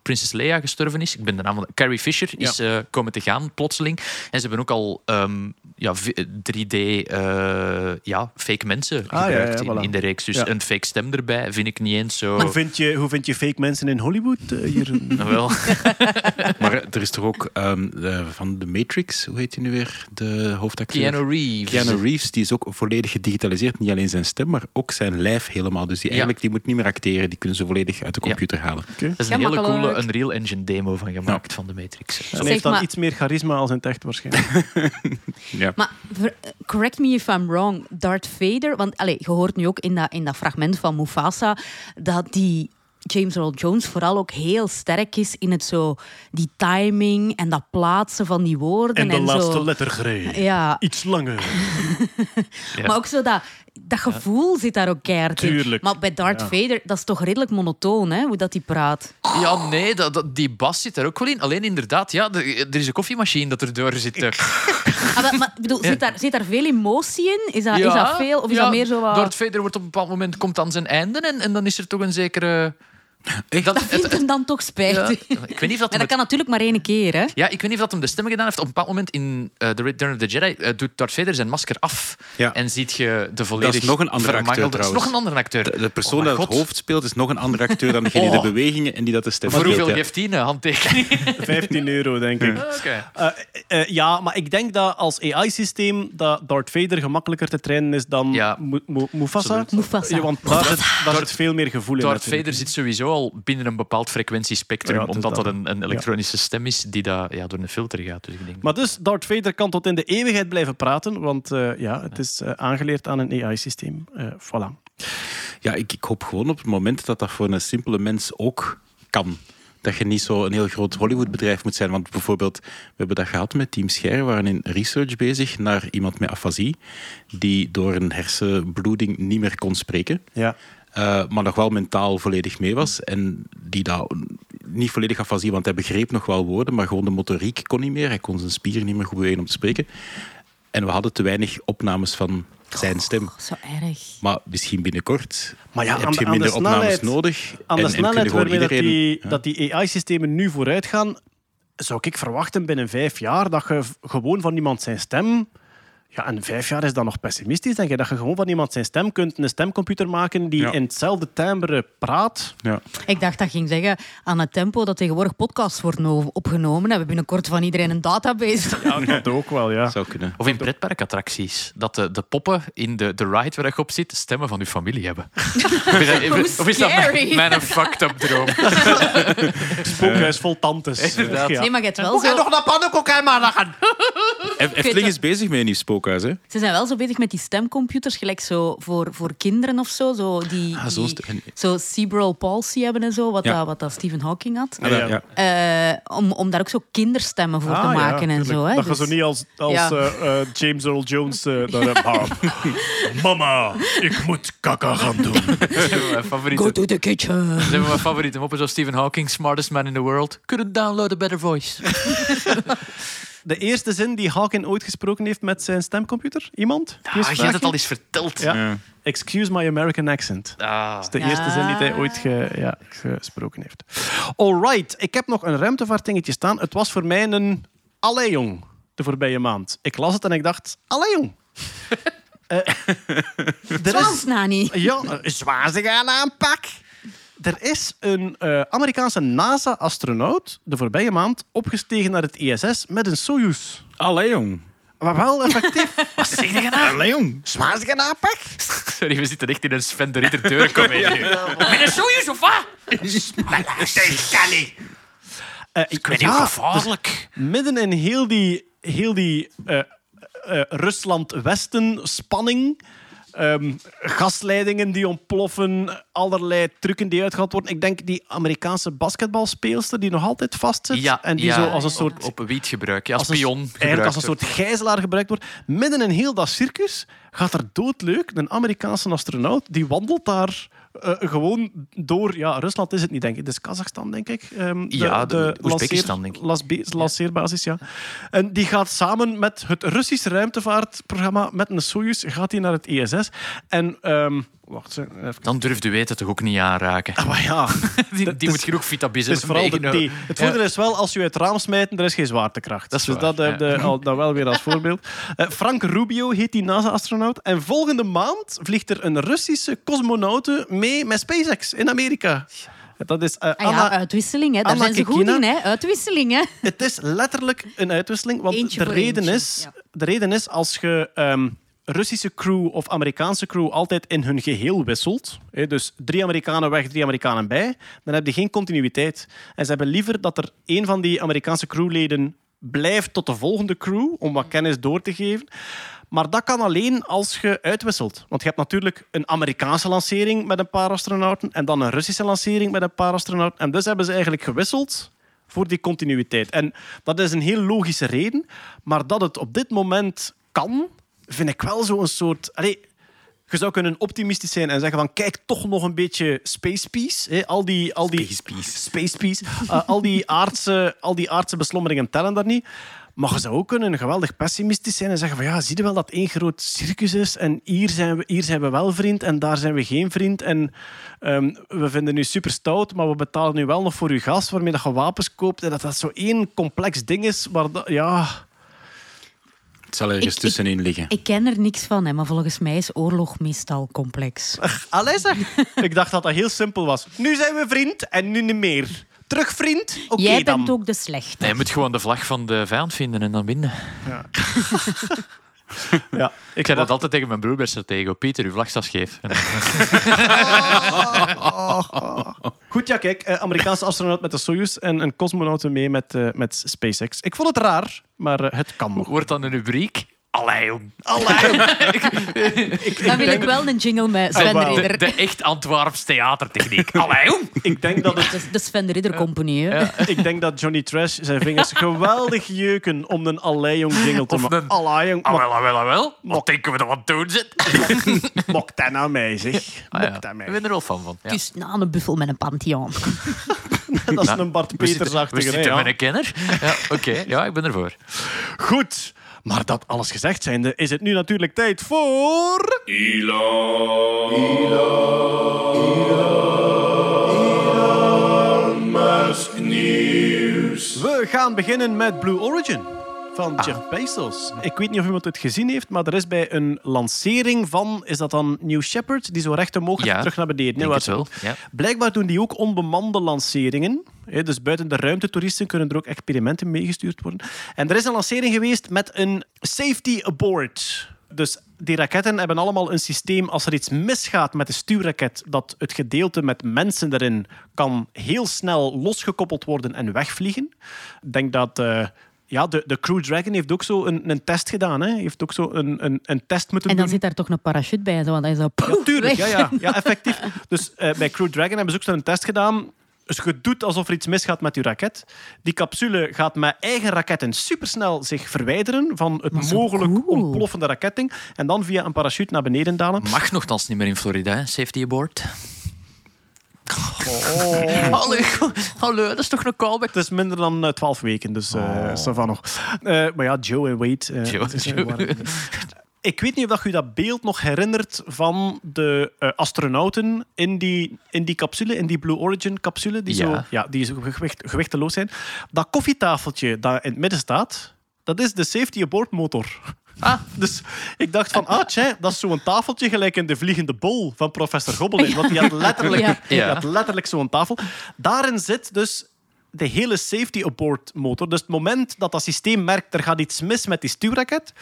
prinses Leia gestorven is. Ik ben de naam van... Carrie Fisher is eh, komen te gaan, plotseling. En ze hebben ook al ehm, ja, v- 3D eh, ja, fake mensen Ah, ja, gebruikt ja, in, voilà. in de reeks. Dus Ja. een fake stem erbij vind ik niet eens zo... Hoe, vind je, hoe vind je fake mensen in Hollywood? hier? <laughs> Nou, wel. <laughs> Maar er is toch ook ehm, de- van The Matrix, hoe heet hij nu weer? De hoofdacteur? Keanu Reeves. Keanu Reeves, die is ook volledig gedigitaliseerd. Niet alleen zijn stem, maar ook zijn lijf helemaal. Dus die, Ja. eigenlijk, die moet niet meer acteren. Die kunnen ze volledig uit de computer halen. Er is een hele coole Unreal Engine demo van gemaakt van de Matrix. En hij heeft dan maar- iets meer charisma als in het echt waarschijnlijk. <laughs> Ja. Maar correct me if I'm wrong, Darth Vader, want allez, je hoort nu ook in dat, in dat fragment van Mufasa dat die James Earl Jones vooral ook heel sterk is in het zo die timing en dat plaatsen van die woorden En de laatste zo. lettergreep. <laughs> Ja, Iets langer. <laughs> Ja. maar ook zo dat, dat gevoel zit daar ook keihard in. Maar bij Darth Vader, dat is toch redelijk monotoon, hè, hoe dat hij praat. Ja, nee, dat, dat- die bas zit er ook wel in. Alleen inderdaad, ja, er, er is een koffiemachine dat erdoor zit. eh. Ah, maar, maar, bedoel, zit, daar, zit daar veel emotie in? Is dat, Ja, is dat veel? Of is ja, dat meer zo wat... Darth Vader wordt op een bepaald moment komt aan zijn einde en, en dan is er toch een zekere... Echt? Dat vindt hem dan toch Ja, spijtig. ik weet niet of dat Maar dat kan natuurlijk maar één keer, hè? ja, ik weet niet of dat hem de stemmen gedaan heeft. Op een bepaald moment in eh, The Return of the Jedi eh, doet Darth Vader zijn masker af. Ja. En ziet je de volledig nog een andere acteur Dat is nog een andere acteur. De, de persoon Oh dat het hoofd speelt is nog een andere acteur dan degene die Oh. de bewegingen en die dat de stem Voor hoeveel ja. geeft hij een handtekening? <laughs> 15 euro, denk ik. Oké. Eh, ja, maar ik denk dat als AI-systeem dat Darth Vader gemakkelijker te trainen is dan Ja. Mu- Mu- Mufasa. Ja, want daar zit, daar zit veel meer gevoel in. Darth. Vader zit sowieso al binnen een bepaald frequentiespectrum, Ja, omdat dat een, een elektronische stem is die dat, ja, door een filter gaat. Dus ik denk, Maar dus, Darth Vader kan tot in de eeuwigheid blijven praten, want eh, ja, het is eh, aangeleerd aan een AI-systeem. Eh voilà. Ja, ik, ik hoop gewoon op het moment dat dat voor een simpele mens ook kan. Dat je niet zo een heel groot Hollywoodbedrijf moet zijn. Want bijvoorbeeld, we hebben dat gehad met Team Scher. We waren in research bezig naar iemand met afasie. Die door een hersenbloeding niet meer kon spreken. Ja. Eh, maar nog wel mentaal volledig mee was. En die dat niet volledig afasie, want hij begreep nog wel woorden, maar gewoon de motoriek kon niet meer. Hij kon zijn spieren niet meer goed bewegen om te spreken. En we hadden te weinig opnames van zijn stem. Zo erg. Maar misschien binnenkort Maar ja, heb je minder de opnames nodig. Aan de en, snelheid gewoon waarmee dat iedereen... die, ja. dat die AI-systemen nu vooruit gaan, zou ik verwachten binnen vijf jaar dat je gewoon van iemand zijn stem... Ja, en vijf jaar is dat nog pessimistisch, denk je? Dat je gewoon van iemand zijn stem kunt een stemcomputer maken die Ja. in hetzelfde timbre praat. Ja. Ik dacht dat ging zeggen aan het tempo dat tegenwoordig podcasts worden opgenomen. Hebben we binnenkort van iedereen een database. Ja, dat ook wel, ja. zou kunnen. Of in pretparkattracties. Dat de, de poppen in de, de ride waar je op zit, stemmen van uw familie hebben. <laughs> of is dat, mijn, mijn fucked up droom? <laughs> Spookhuis vol tantes. Inderdaad. Ja. Nee, maar je hebt wel zo... naar pannenkoek helemaal <laughs> gaan. Ef- Efteling is bezig met een nieuw spookhuis, hè? Ze zijn wel zo bezig met die stemcomputers, gelijk zo voor, voor kinderen of zo. Zo, die, Ah, zo die zo cerebral palsy hebben en zo, wat, Ja. dat, wat dat Stephen Hawking had. Ah, Ja. ja. Eh, om, om daar ook zo kinderstemmen voor te Ah, ja, maken en zo. Hè. Dat je Dus- zo niet als, als Ja. eh, eh, James Earl Jones <laughs> daar Mama, ik moet kaka gaan doen. Favoriete, Go to the kitchen. Ze hebben mijn favoriete moppen, zoals Stephen Hawking, smartest man in the world. Couldn't download a better voice. <laughs> De eerste zin die Hawking ooit gesproken heeft met zijn stemcomputer? Iemand? Die Ah, je hebt het al eens verteld. Ja. Ja. Excuse my American accent. Ah. Dat is de eerste zin die hij ooit ge- ja, gesproken heeft. Alright, ik heb nog een ruimtevaartdingetje staan. Het was voor mij een allee jong de voorbije maand. Ik las het en ik dacht, allee jong. <laughs> Eh, er is, Zwans, Nani. ja, een zwaar zich aan aanpak. Er is een eh, Amerikaanse NASA-astronaut de voorbije maand opgestegen naar het ISS met een Soyuz. Allee, jong. Maar wel effectief. <laughs> Wat zeg je nou? Allee, jong. Sorry, we zitten echt in een Sven de Ritter deurencomedie nu. Met een Soyuz of wat? Eh, Ik weet niet, ja, gevaarlijk. midden in heel die, heel die eh, eh, Rusland-Westen-spanning. Ehm, gasleidingen die ontploffen, allerlei trucken die uitgehaald worden. Ik denk die Amerikaanse basketbalspeelster die nog altijd vastzit. Ja, en die ja, zo als een soort Op, op wiet gebruik, ja, als, een- pion eigenlijk gebruikt als een soort gijzelaar gebruikt wordt. Midden in heel dat circus gaat er doodleuk een Amerikaanse astronaut die wandelt daar eh, gewoon door. Ja, Rusland is het niet, denk ik. Het is Kazachstan, denk ik. Ehm, Ja, de- Oezbekistan, denk ik. lanceerbasis, ja. En die gaat samen met het Russische ruimtevaartprogramma, met een Soyuz, gaat hij naar het ISS. En, ehm, wacht, even. Dan durft u weten toch ook niet aanraken. Ah, maar ja, <laughs> Die, moet genoeg vitabis is hebben vooral de. Het voordeel is wel, als je uit het raam smijten, er is geen zwaartekracht. Dat is dus waar, dat heb ja. je al, dan wel weer als voorbeeld. <laughs> Eh, Frank Rubio heet die NASA-astronaut. En volgende maand vliegt er een Russische cosmonaute mee met SpaceX in Amerika. Dat is eh, Ah ja, uitwisseling, hè. daar Anna zijn ze goed in. Hè. Uitwisseling, hè. Het is letterlijk een uitwisseling. Want Eentje de reden, eentje, is, ja. de reden is, als je ehm, Russische crew of Amerikaanse crew altijd in hun geheel wisselt, dus drie Amerikanen weg, drie Amerikanen bij, dan heb je geen continuïteit. En ze hebben liever dat er een van die Amerikaanse crewleden blijft tot de volgende crew, om wat kennis door te geven. Maar dat kan alleen als je uitwisselt. Want je hebt natuurlijk een Amerikaanse lancering met een paar astronauten en dan een Russische lancering met een paar astronauten. En dus hebben ze eigenlijk gewisseld voor die continuïteit. En dat is een heel logische reden. Maar dat het op dit moment kan, vind ik wel zo'n soort... Allee, je zou kunnen optimistisch zijn en zeggen van kijk, toch nog een beetje space peace. Hè? Al die... Al die Space peace. Space peace. <laughs> Eh, al, die aardse, al die aardse beslommeringen tellen daar niet. Maar je zou ook kunnen geweldig pessimistisch zijn en zeggen van ja, zie je wel dat één groot circus is en hier zijn we, hier zijn we wel vriend en daar zijn we geen vriend. En ehm, we vinden u super stout, maar we betalen nu wel nog voor uw gas waarmee dat je wapens koopt. En dat dat zo één complex ding is waar dat, ja... Het zal ergens Ik- tussenin liggen. Ik ken er niks van, hè, maar volgens mij is oorlog meestal complex. Allee zeg. <laughs> Ik dacht dat dat heel simpel was. Nu zijn we vriend en nu niet meer. Terug vriend? Oké Jij dan. bent ook de slechte. Nee, je moet gewoon de vlag van de vijand vinden en dan winnen. Ja, <laughs> <laughs> Ik zei dat altijd tegen mijn broer bij Stratego. Pieter, uw vlag staat scheef. <laughs> Goed, ja, kijk. eh, Amerikaanse astronaut met de Soyuz en een cosmonaut mee met, eh, met SpaceX. Ik vond het raar, maar eh, het kan nog. Wordt dan een rubriek? Allee, jong. <laughs> Dan wil ik wel een jingle met Sven Ah, de. De, echt Antwerps theatertechniek. Allee, jong. Ik denk dat, het, Dat is de Sven de Ridder Company. hè. ik denk dat Johnny Trash zijn vingers geweldig jeuken om een Allee-jong jingle te maken. een- Allee-jong, Ah, ah, wel, wel. Wat denken we er wat doen zit? mok dat nou mij, zeg. <laughs> Mok Ik ben er wel fan van. Ja. Is na een buffel met een pantheon. <laughs> Dat is een Bart We zitten, we Peters-achtige. hè, zitten ja. met een kenner. Ja, Oké, ja, ik ben ervoor. Goed. Maar dat alles gezegd zijnde, is het nu natuurlijk tijd voor... We gaan beginnen met Blue Origin van Ah. Jeff Bezos. Ik weet niet of iemand het gezien heeft, maar er is bij een lancering van, is dat dan New Shepard, die zo recht omhoog gaat Ja, terug naar beneden. denk hè, het wel, ja. Blijkbaar doen die ook onbemande lanceringen. hè, Dus buiten de ruimtetoeristen kunnen er ook experimenten meegestuurd worden. En er is een lancering geweest met een safety aboard. Dus die raketten hebben allemaal een systeem. Als er iets misgaat met de stuurraket, dat het gedeelte met mensen erin kan heel snel losgekoppeld worden en wegvliegen. Ik denk dat. eh, ja, de, de Crew Dragon heeft ook zo een, een test gedaan. Hè. Heeft ook zo een, een, een test moeten En dan doen. zit daar toch een parachute bij. Zo, want dan is dat Ja, tuurlijk. Ja, ja, ja, effectief. Dus eh, bij Crew Dragon hebben ze ook zo'n test gedaan. Dus je doet alsof er iets misgaat met je raket. Die capsule gaat met eigen raketten supersnel zich verwijderen van het mogelijk cool. ontploffende raketding. En dan via een parachute naar beneden dalen. Mag nogthans niet meer in Florida, hè? safety aboard. Oh. Allee, hallo, dat is toch een callback? Het is minder dan eh, 12 weken, dus eh ça va nog. Eh, maar ja, Joe en Wade. Joe, is, Ik weet niet of je dat beeld nog herinnert van de astronauten in die, in die capsule, in die Blue Origin capsule, die, zo, Ja. ja, die zo gewicht, gewichteloos zijn. Dat koffietafeltje dat in het midden staat, dat is de safety aboard motor. Ah, dus ik dacht van, ah, dat is zo'n tafeltje gelijk in de Vliegende Bol van professor Gobbelin. Want die had letterlijk, Ja. die had letterlijk zo'n tafel. Daarin zit dus de hele safety aboard motor. Dus het moment dat dat systeem merkt er gaat iets mis met die stuurraket,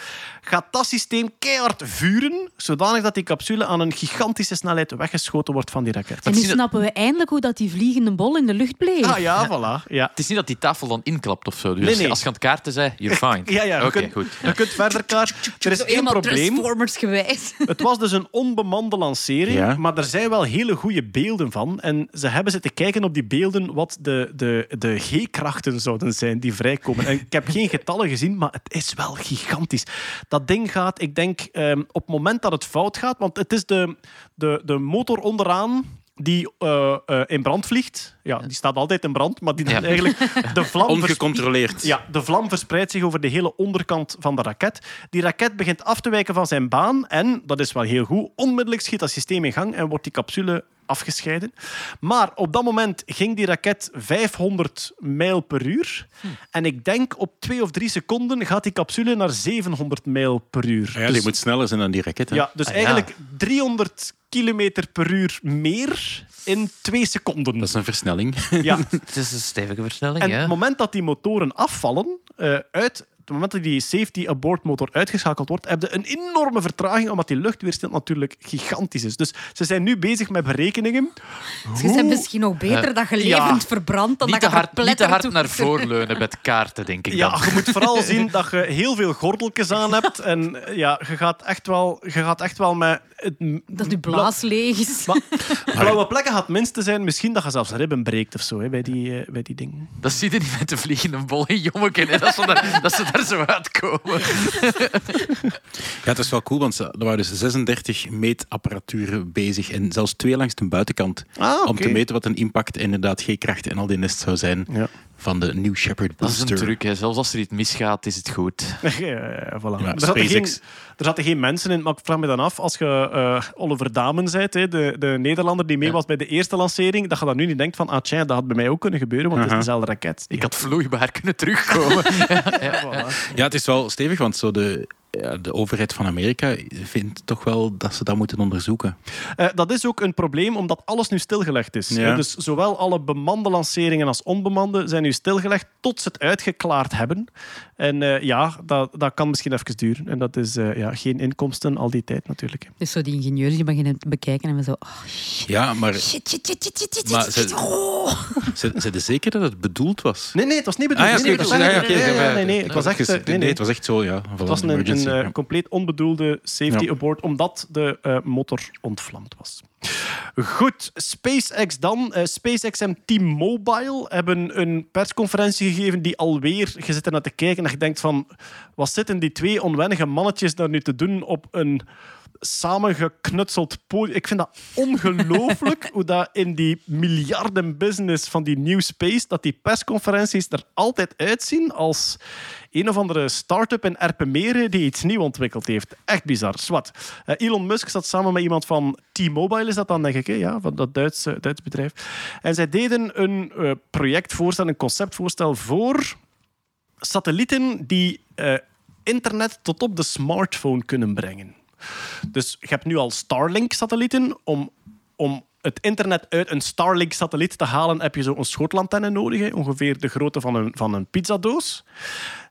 gaat dat systeem keihard vuren, zodanig dat die capsule aan een gigantische snelheid weggeschoten wordt van die raket. En nu snappen we eindelijk hoe dat die vliegende bol in de lucht bleef. Ah ja, voilà. Ja. Het is niet dat die tafel dan inklapt of zo. Dus Nee, nee. als je aan het kaarten bent, you're <laughs> fine. Ja, ja, je, Oké, goed. je kunt verder kaart. Er is één probleem. Transformers gewijs. <laughs> Het was dus een onbemande lancering, Ja. maar er zijn wel hele goede beelden van. En ze hebben zitten kijken op die beelden wat de, de, de G-krachten zouden zijn die vrijkomen. En ik heb geen getallen gezien, maar het is wel gigantisch. Dat ding gaat, ik denk, ehm, op het moment dat het fout gaat, want het is de, de, de motor onderaan die eh, eh, in brand vliegt. Ja, die staat altijd in brand, maar die dan Ja. eigenlijk de <laughs> vlam Ongecontroleerd. ja, de vlam verspreidt zich over de hele onderkant van de raket. Die raket begint af te wijken van zijn baan en, dat is wel heel goed, onmiddellijk schiet dat systeem in gang en wordt die capsule afgescheiden. Maar op dat moment ging die raket 500 mijl per uur. En ik denk op twee of drie seconden gaat die capsule naar 700 mijl per uur. Ja, Dus- die moet sneller zijn dan die raket. hè. ja, dus Ah, ja. eigenlijk 300 kilometer per uur meer in twee seconden. Dat is een versnelling. Ja. <laughs> Het is een stevige versnelling, En ja. het moment dat die motoren afvallen, eh, uit, het moment dat die safety aboard motor uitgeschakeld wordt, heb je een enorme vertraging, omdat die luchtweerstand natuurlijk gigantisch is. Dus ze zijn nu bezig met berekeningen. Ze zijn misschien nog beter dat je ja. levend verbrandt dan Niet dat te je hard, niet te hard naar voren leunen het kaarten, denk ik Ja, dan. je moet vooral <laughs> zien dat je heel veel gordeltjes aan hebt. En eh, ja, je gaat echt wel, je gaat echt wel met... Het, Dat je blaas leeg is. Maar blauwe plekken gaat het minste zijn. Misschien dat je zelfs ribben breekt of zo hè, bij, die, eh, bij die dingen. Dat zie je niet met de vliegende bol in dat, ze daar, dat ze daar zo uitkomen. Ja, het is wel cool, want ze- er waren dus 36 meetapparaturen bezig en zelfs twee langs de buitenkant. Ah, Om te meten wat een impact inderdaad G-kracht en al die nest zou zijn Ja. Van de New Shepard Dat is een booster. truc, hè. zelfs als er iets misgaat, is het goed. <laughs> Ja, voilà. Ja, er, zaten geen, er zaten geen mensen in, maar ik vraag me dan af, als je eh, Oliver Damen bent, hè, de, de Nederlander die mee was bij de eerste lancering, dat je dan nu niet denkt van, ah tja, dat had bij mij ook kunnen gebeuren, want het is Aha. dezelfde raket. Ik had vloeibaar kunnen terugkomen. <laughs> Ja, voilà. Ja, het is wel stevig, want zo de, ja, de overheid van Amerika vindt toch wel dat ze dat moeten onderzoeken. Eh, dat is ook een probleem, omdat alles nu stilgelegd is. Ja. Dus zowel alle bemande lanceringen als onbemande zijn nu stilgelegd tot ze het uitgeklaard hebben. En eh, ja, dat, dat kan misschien even duren. En dat is eh, ja, geen inkomsten al die tijd natuurlijk. Dus zo die ingenieurs die beginnen te bekijken en we zo... Oh, Ja, maar shit, shit, Maar ze- oh. zijn ze zeker dat het bedoeld was? Nee, nee, het was niet bedoeld. Ah ja, Nee, nee, oké, het was dus- nee, nee, nee, Nee, Nee, nee. was echt zo, ja. Het was een, een eh, compleet onbedoelde safety Ja. aboard, omdat de eh, motor ontvlamd was. Goed, SpaceX dan. Eh, SpaceX en T-Mobile hebben een persconferentie gegeven die alweer, je zit er naar te kijken en je denkt van, wat zitten die twee onwennige mannetjes daar nu te doen op een samengeknutseld podium. Ik vind dat ongelooflijk <laughs> hoe dat in die miljarden business van die New Space, dat die persconferenties er altijd uitzien als een of andere start-up in Erpenmeren die iets nieuw ontwikkeld heeft. Echt bizar. Zwat. Eh, Elon Musk zat samen met iemand van T-Mobile, is dat dan, denk ik, hè? Ja, van dat Duitse, Duits bedrijf. En zij deden een eh, projectvoorstel, een conceptvoorstel voor satellieten die eh, internet tot op de smartphone kunnen brengen. Dus je hebt nu al Starlink-satellieten. Om, om het internet uit een Starlink-satelliet te halen, heb je zo'n schotelantenne nodig. Ongeveer de grootte van een, van een pizzadoos.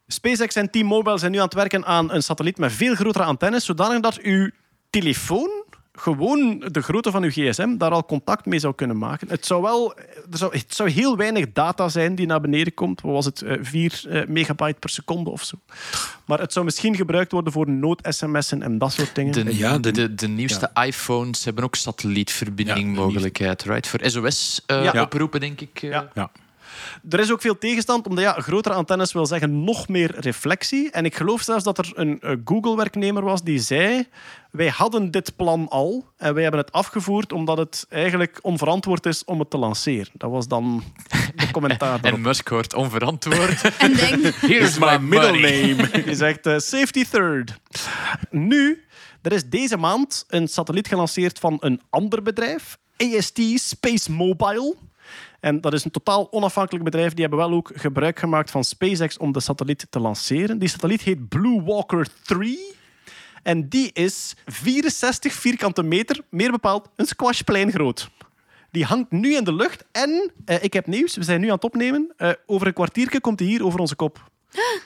SpaceX en T-Mobile zijn nu aan het werken aan een satelliet met veel grotere antennes, zodanig dat uw telefoon gewoon de grootte van uw gsm daar al contact mee zou kunnen maken. Het zou wel er zou, het zou heel weinig data zijn die naar beneden komt. Wat was het? 4 megabyte per seconde of zo. Maar het zou misschien gebruikt worden voor nood-sms'en en dat soort dingen. De, Ja, de, de- de, nieuwste iPhones hebben ook satellietverbinding mogelijkheid, right? Voor SOS eh, Ja. denk ik. eh. Ja. Er is ook veel tegenstand, omdat ja, grotere antennes wil zeggen nog meer reflectie. En ik geloof zelfs dat er een eh, Google-werknemer was die zei: Wij hadden dit plan al en wij hebben het afgevoerd omdat het eigenlijk onverantwoord is om het te lanceren. Dat was dan de commentaar <laughs> daarop. En Musk hoort onverantwoord. <laughs> En denk, <laughs> Here's my middle name. Je zegt eh, safety third. Nu, er is deze maand een satelliet gelanceerd van een ander bedrijf, AST Space Mobile. En dat is een totaal onafhankelijk bedrijf. Die hebben wel ook gebruik gemaakt van SpaceX om de satelliet te lanceren. Die satelliet heet Blue Walker 3. En die is 64 vierkante meter, meer bepaald een squashplein groot. Die hangt nu in de lucht. En eh, ik heb nieuws, we zijn nu aan het opnemen. Eh, over een kwartiertje komt hij hier over onze kop.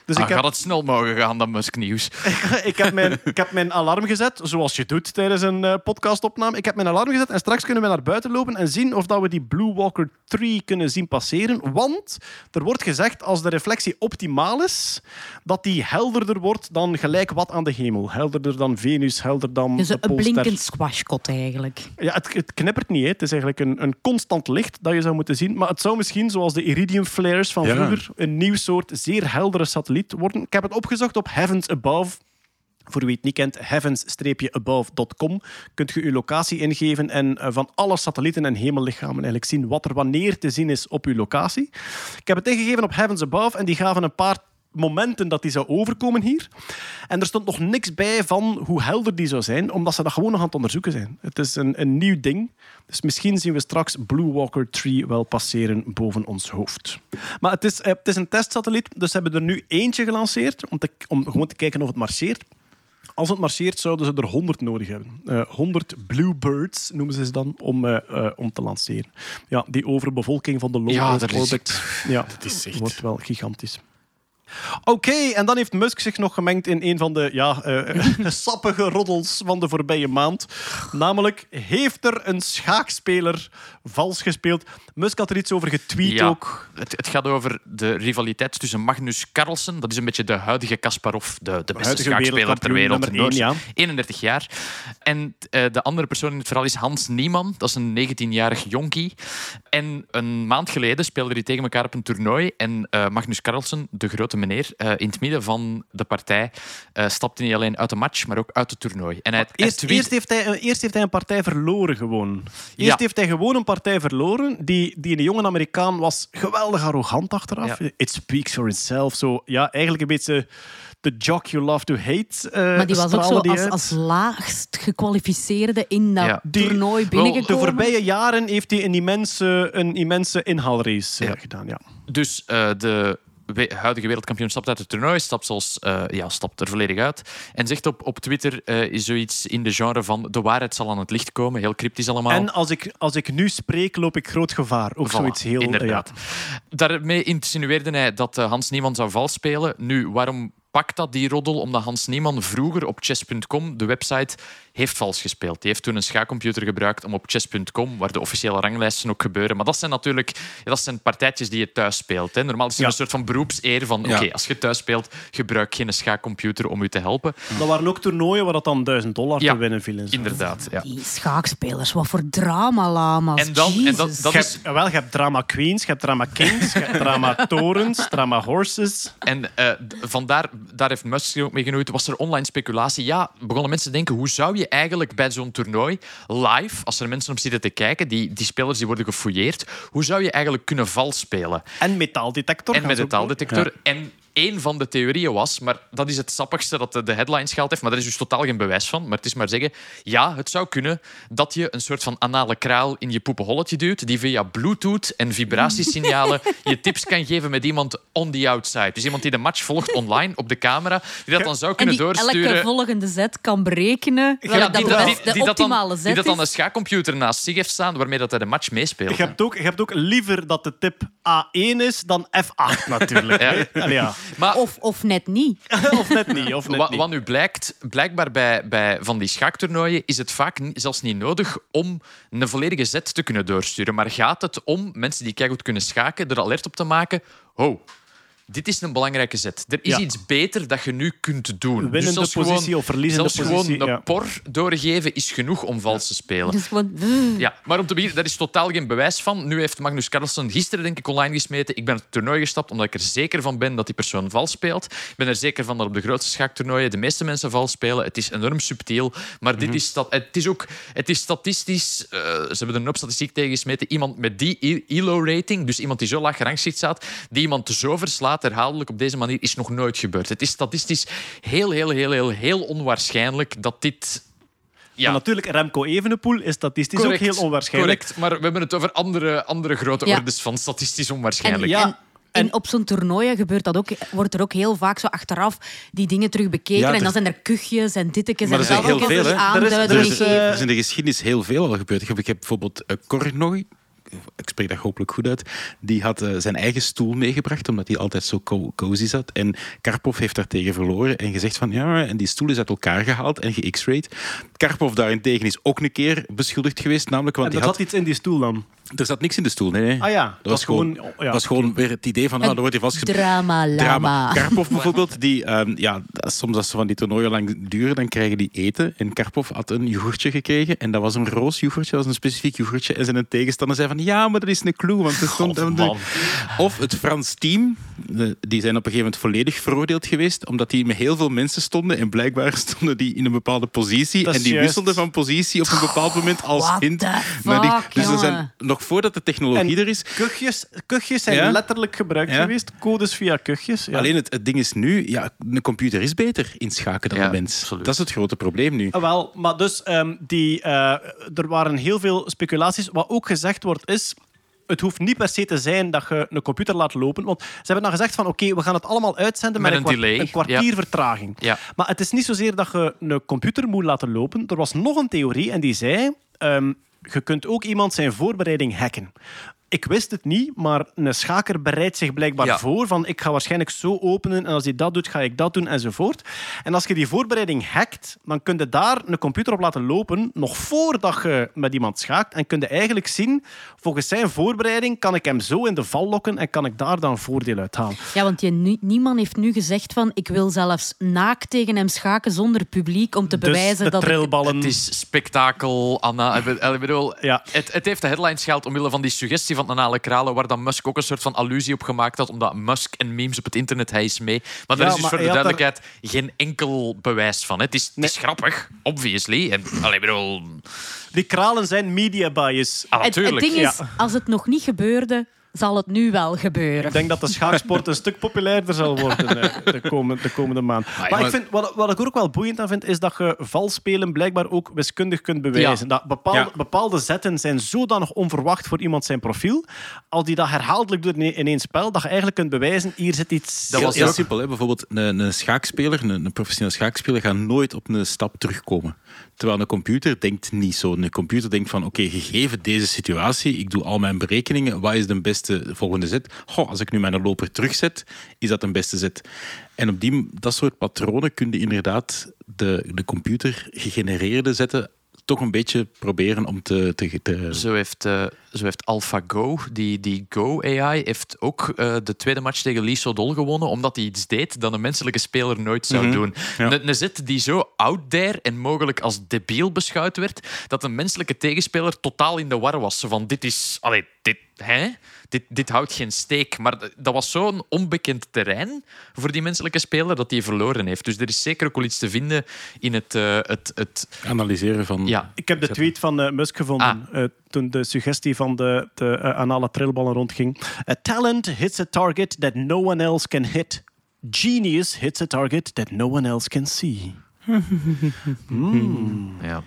Dus Ah, ik heb, Gaat het snel mogen gaan, dat Musk nieuws. <laughs> ik, heb mijn, ik heb mijn alarm gezet, zoals je doet tijdens een eh, podcastopname. Ik heb mijn alarm gezet en straks kunnen we naar buiten lopen en zien of dat we die Blue Walker 3 kunnen zien passeren. Want er wordt gezegd, als de reflectie optimaal is, dat die helderder wordt dan gelijk wat aan de hemel. Helderder dan Venus, helder dan Dus de een blinkend squashkot eigenlijk. Ja, het, het knippert niet. Hè. Het is eigenlijk een, een constant licht dat je zou moeten zien. Maar het zou misschien, zoals de Iridium flares van Ja. vroeger, een nieuw soort zeer satelliet worden. Ik heb het opgezocht op Heavens Above. Voor wie het niet kent, heavens-above.com kunt je uw locatie ingeven en eh, van alle satellieten en hemellichamen eigenlijk zien wat er wanneer te zien is op uw locatie. Ik heb het ingegeven op Heavens Above en die gaven een paar momenten dat die zou overkomen hier. En er stond nog niks bij van hoe helder die zou zijn, omdat ze dat gewoon nog aan het onderzoeken zijn. Het is een, een nieuw ding. Dus misschien zien we straks Blue Walker 3 wel passeren boven ons hoofd. Maar het is, eh, het is een testsatelliet, dus ze hebben er nu eentje gelanceerd om, te, om gewoon te kijken of het marcheert. Als het marcheert, zouden ze er 100 nodig hebben. Eh 100 Bluebirds noemen ze ze dan, om, eh, om te lanceren. Ja, die overbevolking van de low Ja, dat is orbit ja, is echt- wordt wel gigantisch. Oké, en dan heeft Musk zich nog gemengd in een van de ja, eh, <laughs> sappige roddels van de voorbije maand. Namelijk, heeft er een schaakspeler vals gespeeld? Musk had er iets over getweet Ja, ook. Het, het gaat over de rivaliteit tussen Magnus Carlsen, dat is een beetje de huidige Kasparov, de, de beste schaakspeler ter wereld. nummer één, Noors, 31 jaar. En eh, de andere persoon in het verhaal is Hans Niemann, dat is een 19-jarig jonkie. En een maand geleden speelden die tegen elkaar op een toernooi. En eh, Magnus Carlsen, de grote meneer, eh, in het midden van de partij, eh, stapte niet alleen uit de match, maar ook uit het toernooi. En hij, hij Eerst, tweet- eerst, heeft hij, eerst heeft hij een partij verloren gewoon. Eerst Ja. heeft hij gewoon een partij verloren. Die, die een jonge Amerikaan was geweldig arrogant achteraf. Ja. It speaks for itself. Zo, ja, eigenlijk een beetje de jock you love to hate. eh, Maar die was ook zo als, uit. als laagst gekwalificeerde in dat Ja. Die- toernooi Wel, binnengekomen. De voorbije jaren heeft hij een immense, een immense inhaalrace Ja. gedaan. Ja. Dus eh, de we- huidige wereldkampioen stapt uit het toernooi, stapt, zoals, eh, ja, stapt er volledig uit. En zegt op, op Twitter eh, is zoiets in de genre van de waarheid zal aan het licht komen. Heel cryptisch allemaal. En als ik, als ik nu spreek, loop ik groot gevaar. Ook Voilà, zoiets heel... Inderdaad. Daarmee insinueerde hij dat eh, Hans Niemann zou vals spelen. Nu, waarom pakt dat die roddel? Omdat Hans Niemann vroeger op chess.com, de website, heeft vals gespeeld. Die heeft toen een schaakcomputer gebruikt om op chess.com, waar de officiële ranglijsten ook gebeuren. Maar dat zijn natuurlijk ja, dat zijn partijtjes die je thuis speelt. Hè. Normaal is er Ja. een soort van beroepseer van Ja. oké, als je thuis speelt, gebruik geen schaakcomputer om u te helpen. Dat waren ook toernooien waar dat dan 1000 dollar Ja, te winnen viel. en zo. Inderdaad, ja. Die schaakspelers, wat voor drama-lama's. En dan- en dat- dat Je is- hebt, wel, je hebt drama queens, je hebt drama kings, je hebt drama torens, drama horses. En eh, d- vandaar, daar heeft Musk zich ook mee genoemd, was er online speculatie. Ja, begonnen mensen te denken, hoe zou je eigenlijk bij zo'n toernooi live, als er mensen op zitten te kijken, die, die spelers die worden gefouilleerd, hoe zou je eigenlijk kunnen vals spelen? En metaaldetector. En gaan met ze de ook taaldetector. En één van de theorieën was, maar dat is het sappigste dat de- headlines gehaald heeft, maar daar is dus totaal geen bewijs van. Maar het is maar zeggen, ja, het zou kunnen dat je een soort van anale kraal in je poepenholletje duwt, die via bluetooth en vibratiesignalen je <laughs> tips kan geven met iemand on the outside. Dus iemand die de match volgt online op de camera, die dat dan zou en kunnen die doorsturen. elke volgende zet kan berekenen. welke dat best- de dat dan, optimale die zet dat dan een schaakcomputer naast zich heeft staan, waarmee dat hij de match meespeelt. Je hebt, ook, je hebt ook liever dat de tip A1 is dan F8 natuurlijk. Ja. Allee, ja. Maar Of, of net niet. <laughs> Of net niet. Of net Wat, niet. wat nu blijkt, blijkbaar bij, bij van die schaaktoernooien is het vaak zelfs niet nodig om een volledige zet te kunnen doorsturen. Maar gaat het om mensen die goed kunnen schaken, er alert op te maken. Oh, dit is een belangrijke zet. Er is Ja. iets beter dat je nu kunt doen. Dus Winnende zelfs positie gewoon, of verliezende zelfs positie, gewoon een ja. por doorgeven is genoeg om vals te spelen. Dus gewoon, Ja, maar om te beginnen, daar is totaal geen bewijs van. Nu heeft Magnus Carlsen gisteren denk ik online gesmeten. Ik ben het toernooi gestapt omdat ik er zeker van ben dat die persoon vals speelt. Ik ben er zeker van dat op de grootste schaaktoernooien de meeste mensen vals spelen. Het is enorm subtiel, maar dit is, sta- het is ook het is statistisch. eh, ze hebben er een hoop statistiek tegen gesmeten. Iemand met die ELO-rating, dus iemand die zo laag gerangschikt staat, die iemand zo verslaat herhaaldelijk op deze manier, is nog nooit gebeurd. Het is statistisch heel, heel, heel, heel, heel onwaarschijnlijk dat dit Ja. Maar natuurlijk, Remco Evenepoel is statistisch ook heel onwaarschijnlijk. Correct, maar we hebben het over andere, andere grote Ja. ordes van statistisch En, onwaarschijnlijk. Ja. en, en op zo'n toernooien gebeurt dat ook, wordt er ook heel vaak zo achteraf die dingen terug bekeken. Ja, en er- dan zijn er kuchjes en dittekes Maar en er zijn heel veel, hè. Er is- er is, Er is in de geschiedenis heel veel al gebeurd. Ik heb, ik heb bijvoorbeeld uh, Kornoy, ik spreek dat hopelijk goed uit, die had eh, zijn eigen stoel meegebracht, omdat hij altijd zo co- cozy zat. En Karpov heeft daartegen verloren en gezegd van ja, en die stoel is uit elkaar gehaald en ge-x-rayed. Karpov daarentegen is ook een keer beschuldigd geweest, namelijk want En hij had, iets in die stoel dan. Er zat niks in de stoel. Nee, nee. Ah ja, dat was gewoon, ja. was gewoon weer het idee van, ah, dan wordt hij vastgezet. Drama, lama. Karpov bijvoorbeeld, die, ehm, ja, soms als ze van die toernooien lang duren, dan krijgen die eten. En Karpov had een yoghurtje gekregen en dat was een roos yoghurtje, dat was een specifiek yoghurtje. En zijn tegenstander zei van, ja, maar dat is een clue. Want er stond God, man. <laughs> Of het Frans team, die zijn op een gegeven moment volledig veroordeeld geweest, omdat die met heel veel mensen stonden en blijkbaar <laughs> stonden die in een bepaalde positie Dat en die juist. wisselden van positie op een bepaald moment als What hint. die- dus er zijn, jongen. Nog voordat de technologie En er is, Kuchjes, kuchjes zijn Ja. letterlijk gebruikt Ja. geweest. Codes via kuchjes. Ja. Alleen het, het ding is nu, ja, een computer is beter inschaken dan Ja, een mens. absoluut. Dat is het grote probleem nu. Ah, Wel, maar dus ehm, die, eh, er waren heel veel speculaties. Wat ook gezegd wordt is. Het hoeft niet per se te zijn dat je een computer laat lopen. Want ze hebben dan gezegd van oké, we gaan het allemaal uitzenden met, Met een, een delay, een kwartier ja. vertraging. Ja. Maar het is niet zozeer dat je een computer moet laten lopen. Er was nog een theorie en die zei... ehm, je kunt ook iemand zijn voorbereiding hacken. Ik wist het niet, maar een schaker bereidt zich blijkbaar Ja. voor van ik ga waarschijnlijk zo openen en als hij dat doet, ga ik dat doen enzovoort. En als je die voorbereiding hackt, dan kun je daar een computer op laten lopen nog voordat je met iemand schaakt en kun je eigenlijk zien, volgens zijn voorbereiding kan ik hem zo in de val lokken en kan ik daar dan voordeel uit halen. Ja, want je, nu- niemand heeft nu gezegd van ik wil zelfs naakt tegen hem schaken zonder publiek om te Dus bewijzen de dat ik... trilballen... Het is spektakel, Anna. Ik bedoel- Ik bedoel, Ja. het, het heeft de headlines gehaald omwille van die suggestie van Anale Kralen, waar dan Musk ook een soort van allusie op gemaakt had, omdat Musk en memes op het internet, hij is mee. Maar Ja, daar is dus voor de duidelijkheid geen enkel bewijs van. hè. Het is, het is grappig, obviously. En, allee, bedoel, Die kralen zijn media bias. ah, Het, het natuurlijk. ding is, als het nog niet gebeurde, zal het nu wel gebeuren. Ik denk dat de schaaksport een stuk populairder zal worden eh, de, komende, de komende maand. Maar, maar- ik vind, wat, wat ik ook wel boeiend aan vind, is dat je vals spelen blijkbaar ook wiskundig kunt bewijzen. Dat bepaalde, Ja. bepaalde zetten zijn zodanig onverwacht voor iemand zijn profiel, als die dat herhaaldelijk doet in één spel, dat je eigenlijk kunt bewijzen, hier zit iets... Dat Heel, was heel simpel. Hè? Bijvoorbeeld een, een schaakspeler, een, een professioneel schaakspeler, gaat nooit op een stap terugkomen. Terwijl een computer denkt niet zo. Een computer denkt van, oké, gegeven deze situatie, ik doe al mijn berekeningen, wat is de beste volgende zet? Goh, als ik nu mijn loper terugzet, is dat een beste zet. En op die, dat soort patronen kun je inderdaad de, de computer gegenereerde zetten toch een beetje proberen om te... te, Zo heeft, eh, zo heeft AlphaGo, die, die Go AI, heeft ook eh, de tweede match tegen Lee Sodol gewonnen, omdat hij iets deed dat een menselijke speler nooit zou doen. Ja. Een, zet die zo out there en mogelijk als debiel beschouwd werd, dat een menselijke tegenspeler totaal in de war was. Zo Van, dit is... Allee, dit, hè? Dit, dit houdt geen steek. Maar dat was zo'n onbekend terrein voor die menselijke speler dat hij verloren heeft. Dus er is zeker ook wel iets te vinden in het... eh, het, het analyseren van... ja, Ik heb de tweet van eh, Musk gevonden Ah. Toen de suggestie van de, de eh, anale trilballen rondging. A talent hits a target that no one else can hit. Genius hits a target that no one else can see. ja.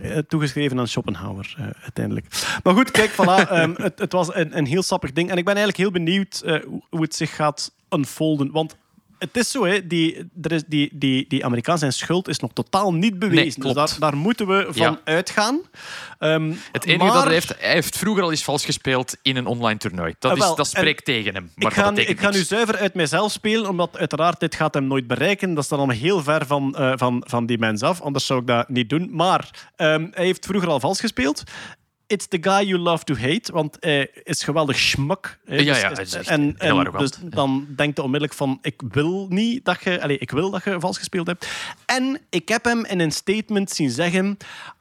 Eh, toegeschreven aan Schopenhauer, eh, uiteindelijk. Maar goed, kijk, voilà. <laughs> ehm, het, het was een, een heel sappig ding. En ik ben eigenlijk heel benieuwd hoe- hoe het zich gaat unfolden. Want het is zo, hè, die, er is die, die, die Amerikaan zijn schuld is nog totaal niet bewezen. klopt. Dus daar, daar moeten we van Ja. uitgaan. Ehm, Het enige maar- dat hij heeft, hij heeft vroeger al eens vals gespeeld in een online toernooi. Dat, Ah, wel, is, dat spreekt tegen hem. Maar ik ga, ik ga nu zuiver uit mijzelf spelen, omdat uiteraard dit gaat hem nooit bereiken. Dat is dan allemaal heel ver van, eh, van, van die mens af, anders zou ik dat niet doen. Maar ehm, hij heeft vroeger al vals gespeeld. It's the guy you love to hate, want hij is geweldig schmak. hè. Ja, Dus- ja, is en, en dus dan denkt hij onmiddellijk van, ik wil niet dat je, allez, ik wil dat je vals gespeeld hebt. En ik heb hem in een statement zien zeggen,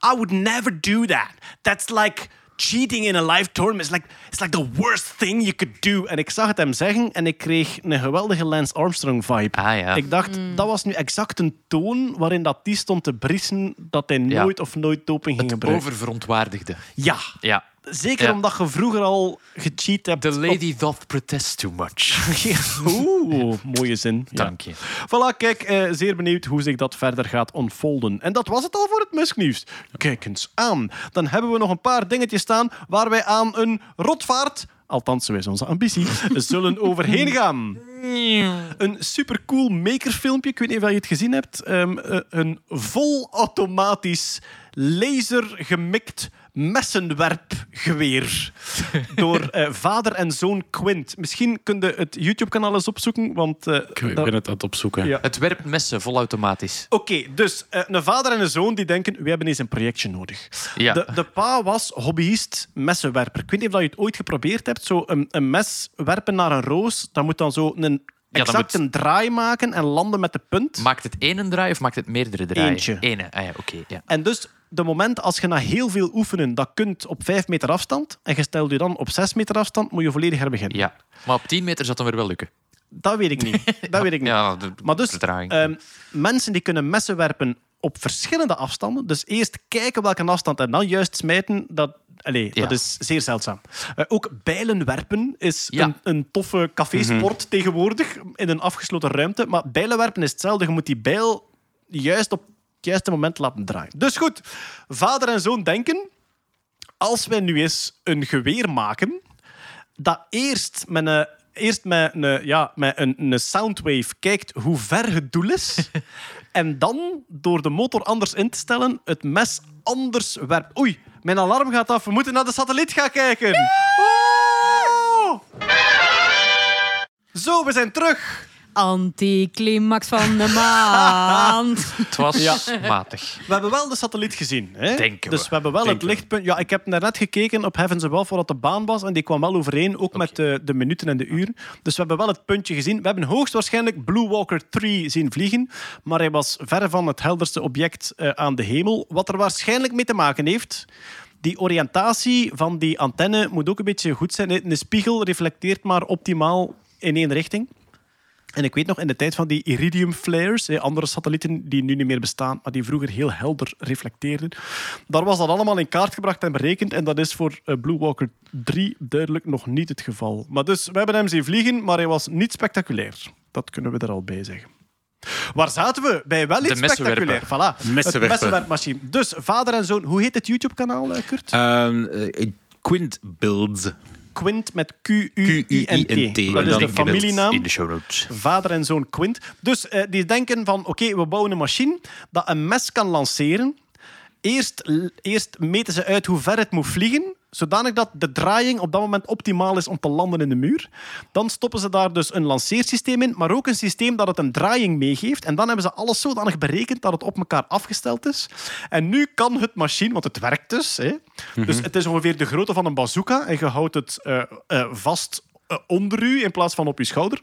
I would never do that. That's like cheating in a live tournament. It's like, it's like the worst thing you could do. En ik zag het hem zeggen en ik kreeg een geweldige Lance Armstrong vibe. Ah, ja. Ik dacht, dat was nu exact een toon waarin dat die stond te briesen dat hij Ja. nooit of nooit doping ging Het gebruiken. oververontwaardigde. Ja. Ja. Zeker Ja. omdat je vroeger al gecheat hebt. The op- lady doth protest too much. <laughs> Oeh, mooie zin. Ja. Dank je. Voilà, kijk, eh, zeer benieuwd hoe zich dat verder gaat ontfolden. En dat was het al voor het Musknieuws. Kijk eens aan. Dan hebben we nog een paar dingetjes staan waar wij aan een rotvaart, althans zo is onze ambitie, <laughs> zullen overheen gaan. Een supercool makerfilmpje, ik weet niet of je het gezien hebt. Eh, een volautomatisch lasergemikt messenwerpgeweer. <laughs> Door eh, vader en zoon Quint. Misschien kun je het YouTube-kanaal eens opzoeken, want... eh, Ik dat- ben het aan het opzoeken. Ja. Het werpt messen volautomatisch. Oké, dus eh, een vader en een zoon die denken, we hebben eens een projectje nodig. Ja. De, de pa was hobbyist messenwerper. Ik weet niet of je het ooit geprobeerd hebt. Zo een, een mes werpen naar een roos, dat moet dan zo een exact moet- een draai maken en landen met de punt. Maakt het één een draai of maakt het meerdere draaien? Eentje. Ene. Ah ja, oké. ja. En dus, de moment als je na heel veel oefenen dat kunt op 5 meter afstand en je stelt je dan op 6 meter afstand, moet je volledig herbeginnen. ja. Maar op 10 meter zou het dan weer wel lukken. Dat weet ik niet. Dat weet ik <laughs> niet. Ja, de Maar dus, ehm, mensen die kunnen messen werpen op verschillende afstanden. Dus eerst kijken welke afstand en dan juist smijten. Dat, allee, Ja. dat is zeer zeldzaam. Eh, ook bijlen werpen is Ja. een, een toffe cafésport tegenwoordig in een afgesloten ruimte. Maar bijlen werpen is hetzelfde. Je moet die bijl juist op het juiste moment laten draaien. Dus goed, vader en zoon denken... Als wij nu eens een geweer maken dat eerst met een, eerst met een, ja, met een, een soundwave kijkt hoe ver het doel is. <laughs> en dan, door de motor anders in te stellen, het mes anders werpt. Oei, mijn alarm gaat af. We moeten naar de satelliet gaan kijken. Oh! Zo, we zijn terug. Anticlimax van de maand. <laughs> het was Ja. matig. We hebben wel de satelliet gezien. Hè? Denken dus we. we hebben wel het lichtpunt. Ja, ik heb net gekeken op Heavens Above wat de baan was. En die kwam wel overeen, ook met de, de minuten en de uren. Dus we hebben wel het puntje gezien. We hebben hoogstwaarschijnlijk Blue Walker 3 zien vliegen. Maar hij was verre van het helderste object eh, aan de hemel. Wat er waarschijnlijk mee te maken heeft. Die oriëntatie van die antenne moet ook een beetje goed zijn. Een spiegel reflecteert maar optimaal in één richting. En ik weet nog, in de tijd van die iridium flares, hè, andere satellieten die nu niet meer bestaan, maar die vroeger heel helder reflecteerden, daar was dat allemaal in kaart gebracht en berekend. En dat is voor eh, Blue Walker 3 duidelijk nog niet het geval. Maar dus, we hebben hem zien vliegen, maar hij was niet spectaculair. Dat kunnen we er al bij zeggen. Waar zaten we? Bij wel iets spectaculair. Voilà. Het Messenwerper. messenwerpmachine. Dus vader en zoon. Hoe heet het YouTube-kanaal, eh, Kurt? Ehm, eh, Quint Builds. Quint met Q-U-I-N-T. Dat is de familienaam. In de show notes. vader en zoon Quint. Dus eh, die denken van, oké, we bouwen een machine dat een mes kan lanceren. Eerst, eerst meten ze uit hoe ver het moet vliegen, zodanig dat de draaiing op dat moment optimaal is om te landen in de muur. Dan stoppen ze daar dus een lanceersysteem in, maar ook een systeem dat het een draaiing meegeeft. En dan hebben ze alles zodanig berekend dat het op elkaar afgesteld is. En nu kan het machine, want het werkt dus. Hè, Dus het is ongeveer de grootte van een bazooka en je houdt het eh, eh, vast eh, onder u in plaats van op je schouder.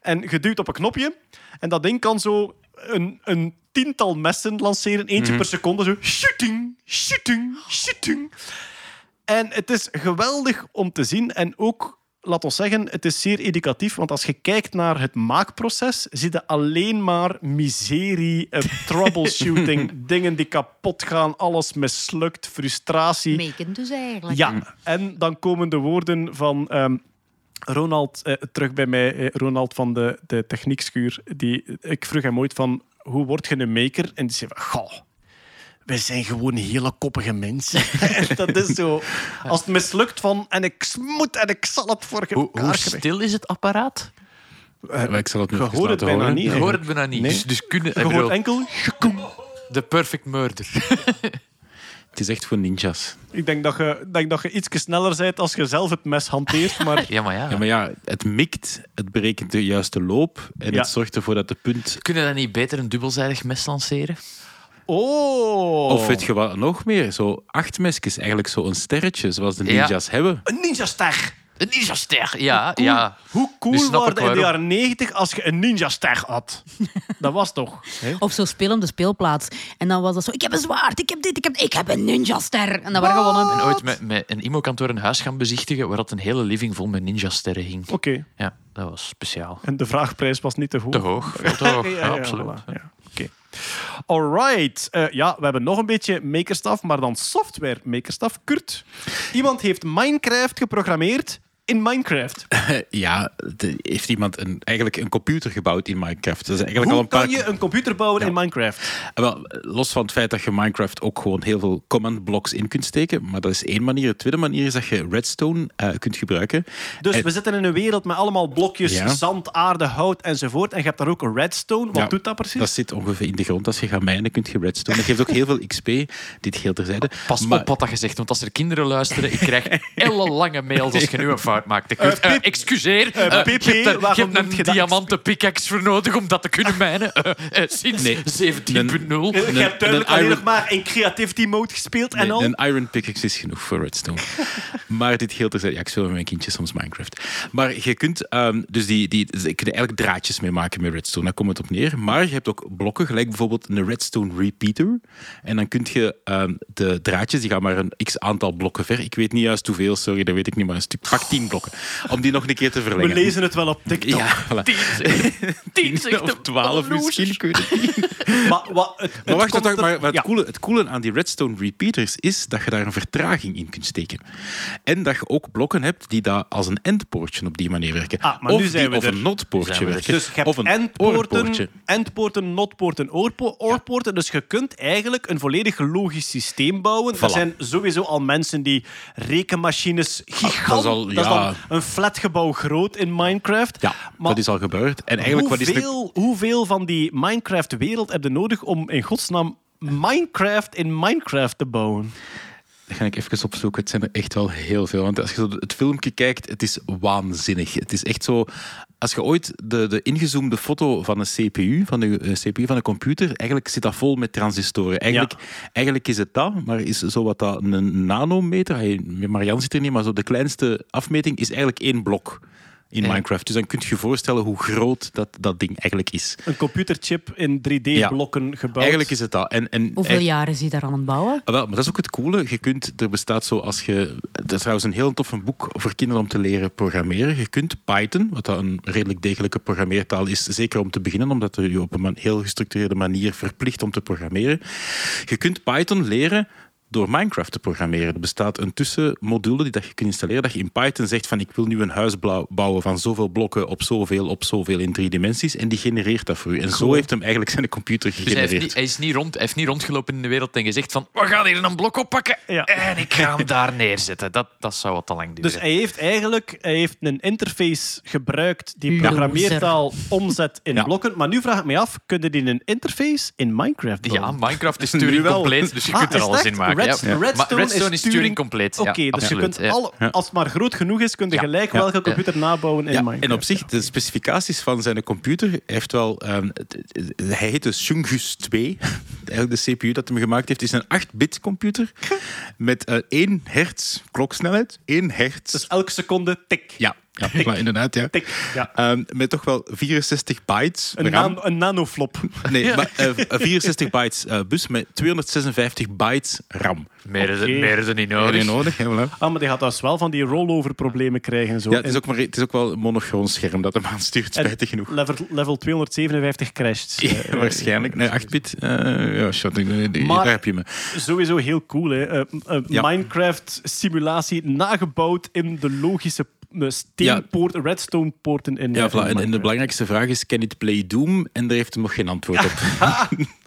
En je duwt op een knopje en dat ding kan zo een, een tiental messen lanceren, eentje per seconde. Zo shooting, shooting, shooting. En het is geweldig om te zien en ook... Laat ons zeggen, het is zeer educatief, want als je kijkt naar het maakproces, zie je alleen maar miserie, eh, <laughs> troubleshooting, dingen die kapot gaan, alles mislukt, frustratie. Maken dus eigenlijk. Ja, en dan komen de woorden van ehm, Ronald eh, terug bij mij. eh, Ronald van de, de techniekschuur. Die, ik vroeg hem ooit van, hoe word je een maker? En die zei van, goh, wij zijn gewoon hele koppige mensen. En <laughs> <laughs> dat is zo, als het mislukt van, en ik moet en ik zal het voor Hoe, hoe stil is het apparaat? Maar ik zal het nu Je hoort het bijna horen. niet. Je hoort het bijna niet. Nee. Dus, dus kunnen, Je hoort enkel... de perfect murder. <laughs> Het is echt voor ninjas. Ik denk dat je, denk dat je iets sneller bent als je zelf het mes hanteert, maar... Ja, maar ja. Ja, maar ja, het mikt, het berekent de juiste loop en Ja. het zorgt ervoor dat de punt... Kunnen we dan niet beter een dubbelzijdig mes lanceren? Oh! Of weet je wat nog meer? Zo acht mesjes, eigenlijk zo een sterretje, zoals de Ja. ninjas hebben. Een ninja-ster! Een ninja-ster, ja. Cool. ja. Hoe cool waren in de jaren 90 als je een ninja-ster had? <laughs> dat was toch? hè? Of zo spelen op de speelplaats. En dan was dat zo, ik heb een zwaard, ik heb dit, ik heb, ik heb een ninja-ster. En dan waren we gewoon En een... ooit met, met een imo-kantoor een huis gaan bezichtigen waar dat een hele living vol met ninja-sterren hing. Oké. Ja, dat was speciaal. En de vraagprijs was niet te hoog. Te hoog, veel te hoog. Ja, <laughs> Ja, ja, absoluut. voilà. Alright. Eh, ja, we hebben nog een beetje makerstuff, maar dan software makerstuff. Kurt, iemand heeft Minecraft geprogrammeerd in Minecraft. <laughs> Ja, de- heeft iemand een, eigenlijk een computer gebouwd in Minecraft. Dat is eigenlijk al Hoe een paar kan je een computer bouwen in Minecraft? Eh, Wel, los van het feit dat je Minecraft ook gewoon heel veel command blocks in kunt steken. Maar dat is één manier. De tweede manier is dat je redstone eh, kunt gebruiken. Dus En- we zitten in een wereld met allemaal blokjes Ja. zand, aarde, hout enzovoort. En je hebt daar ook een redstone. Wat Ja, doet dat precies? Dat zit ongeveer in de grond. Als je gaat mijnen, kun je redstone. Dat geeft ook heel veel XP. Dit geheel terzijde. Pas Maar- op wat dat gezegd, want als er kinderen luisteren, ik krijg <laughs> ellenlange mails als je nu een fout maakt. Ik weet- Eh, eh, excuseer, eh, eh, je hebt, waarom je hebt noemt je een dat? diamanten pickaxe voor nodig om dat te kunnen mijnen. Eh, eh, sinds Nee. 17.0. je een- hebt duidelijk een alleen iron- nog maar in creativity mode gespeeld en Nee, al. een iron pickaxe is genoeg voor redstone. <laughs> maar dit geheel terzijde. Ja, ik speel met mijn kindje soms Minecraft. Maar je kunt ehm, dus die, die, je kunt eigenlijk draadjes mee maken met redstone. Daar komt het op neer. Maar je hebt ook blokken, gelijk bijvoorbeeld een redstone repeater. En dan kun je ehm, de draadjes, die gaan maar een x aantal blokken ver. Ik weet niet juist hoeveel, sorry, dat weet ik niet, maar een stuk, pak 10 blokken. Om die nog een keer te We verlengen. lezen het wel op TikTok. Ja, voilà. Tien <laughs> zegt of hem. 12 Oh, misschien. <laughs> Maar, wat, het, het Maar wacht, er- maar, maar het, ja. coole, het coole aan die redstone repeaters is dat je daar een vertraging in kunt steken. En dat je ook blokken hebt die daar als een endpoortje op die manier werken. Ah, maar of nu zijn die we of er. een notpoortje we er. werken. Dus je hebt of een endpoorten, endpoorten, notpoorten, oorpo- oorpoorten. Dus je kunt eigenlijk een volledig logisch systeem bouwen. Er zijn sowieso al mensen die rekenmachines gigantisch... dat is al- dat is ja. Een flatgebouw groot in Minecraft. Ja, Maar dat is al gebeurd. En eigenlijk, wat is de, hoeveel, hoeveel van die Minecraft-wereld heb je nodig om in godsnaam Minecraft in Minecraft te bouwen? Dat ga ik even opzoeken. Het zijn er echt wel heel veel. Want als je zo het filmpje kijkt, het is waanzinnig. Het is echt zo... Als je ooit de, de ingezoomde foto van een CPU, van de eh, CPU van een computer, eigenlijk zit dat vol met transistoren. Eigenlijk, eigenlijk is het dat, maar is zo wat dat een nanometer. Hey, Marianne zit er niet, maar zo de kleinste afmeting is eigenlijk één blok in Ja. Minecraft. Dus dan kun je je voorstellen hoe groot dat, dat ding eigenlijk is. Een computerchip in 3D-blokken gebouwd. Eigenlijk is het dat. En, en Hoeveel jaar is hij daar aan het bouwen? Ah, wel, maar dat is ook het coole. Je kunt, er bestaat zo als je. Dat is trouwens een heel toffe boek voor kinderen om te leren programmeren. Je kunt Python, wat dat een redelijk degelijke programmeertaal is, zeker om te beginnen, omdat er je op een heel gestructureerde manier verplicht om te programmeren. Je kunt Python leren door Minecraft te programmeren. Er bestaat een tussenmodule die dat je kunt installeren, dat je in Python zegt van ik wil nu een huis blauw- bouwen van zoveel blokken op zoveel op zoveel in drie dimensies en die genereert dat voor u. En zo heeft hem eigenlijk zijn computer Dus hij heeft, gegenereerd. niet, hij, is niet rond, hij heeft niet rondgelopen in de wereld en gezegd van we gaan hier een blok oppakken Ja. en ik ga hem <laughs> daar neerzetten. Dat, dat zou wat te lang duren. Dus hij heeft eigenlijk hij heeft een interface gebruikt die programmeertaal omzet in Ja. blokken. Maar nu vraag ik me af, kunnen die een interface in Minecraft ja? Minecraft is wel. compleet, dus je Ah, kunt er alles in maken. Ja. Redstone Redstone is is Turing Turing- compleet. Oké, ja, dus je kunt ja. alle, als het maar groot genoeg is, kun je Ja. gelijk Ja. welke computer nabouwen in Ja, Minecraft. en op zich, de specificaties van zijn computer hij heeft wel. ehm, hij heet dus Shungus 2. <laughs> Eigenlijk de CPU dat hij gemaakt heeft, is een 8-bit computer met eh 1 hertz kloksnelheid, 1 hertz. Dus elke seconde tik. ja, ja <laughs> maar inderdaad, ja. Tik. Ja. Ehm, met toch wel 64 bytes. Een, RAM. nan- een nanoflop. <laughs> Nee, maar, eh, 64 bytes eh, bus met 256 bytes RAM. Meer, is, meer er niet Heb nodig. je nodig? hè, voilà. Ah, maar die gaat dus wel van die rollover-problemen krijgen. en Zo. Ja, het, is ook maar, het is ook wel een monochroon scherm dat hem aanstuurt, spijtig genoeg. level, level 257 crasht. Ja, Eh, waarschijnlijk. Nee, 8-bit. eh, ja, shot, daar heb je me. Sowieso heel cool. Hè? Eh, eh, Ja. Minecraft-simulatie nagebouwd in de logische steenpoort, redstone-poorten in, Ja, voilà. En, en de belangrijkste vraag is: can it play Doom? En daar heeft hem nog geen antwoord op.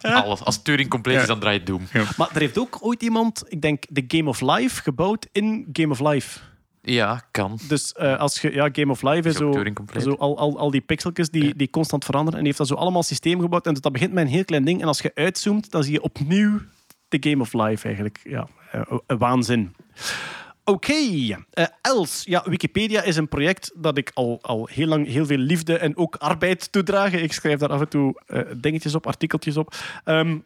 <laughs> Alles. Als Turing compleet is, dan draait Doom. Maar er heeft ook ooit iemand, ik denk, de Game of Life gebouwd in Game of Life. Ja, kan. Dus eh, als je, ja, Game of Life is zo, zo al, al, al die pixeltjes die, die constant veranderen. En die heeft dat zo allemaal systeem gebouwd. En dat begint met een heel klein ding. En als je uitzoomt, dan zie je opnieuw de Game of Life eigenlijk. Ja, eh, een waanzin. Oké, eh, Els. Ja, Wikipedia is een project dat ik al, al heel lang heel veel liefde en ook arbeid toedraag. Ik schrijf daar af en toe eh, dingetjes op, artikeltjes op. Ehm,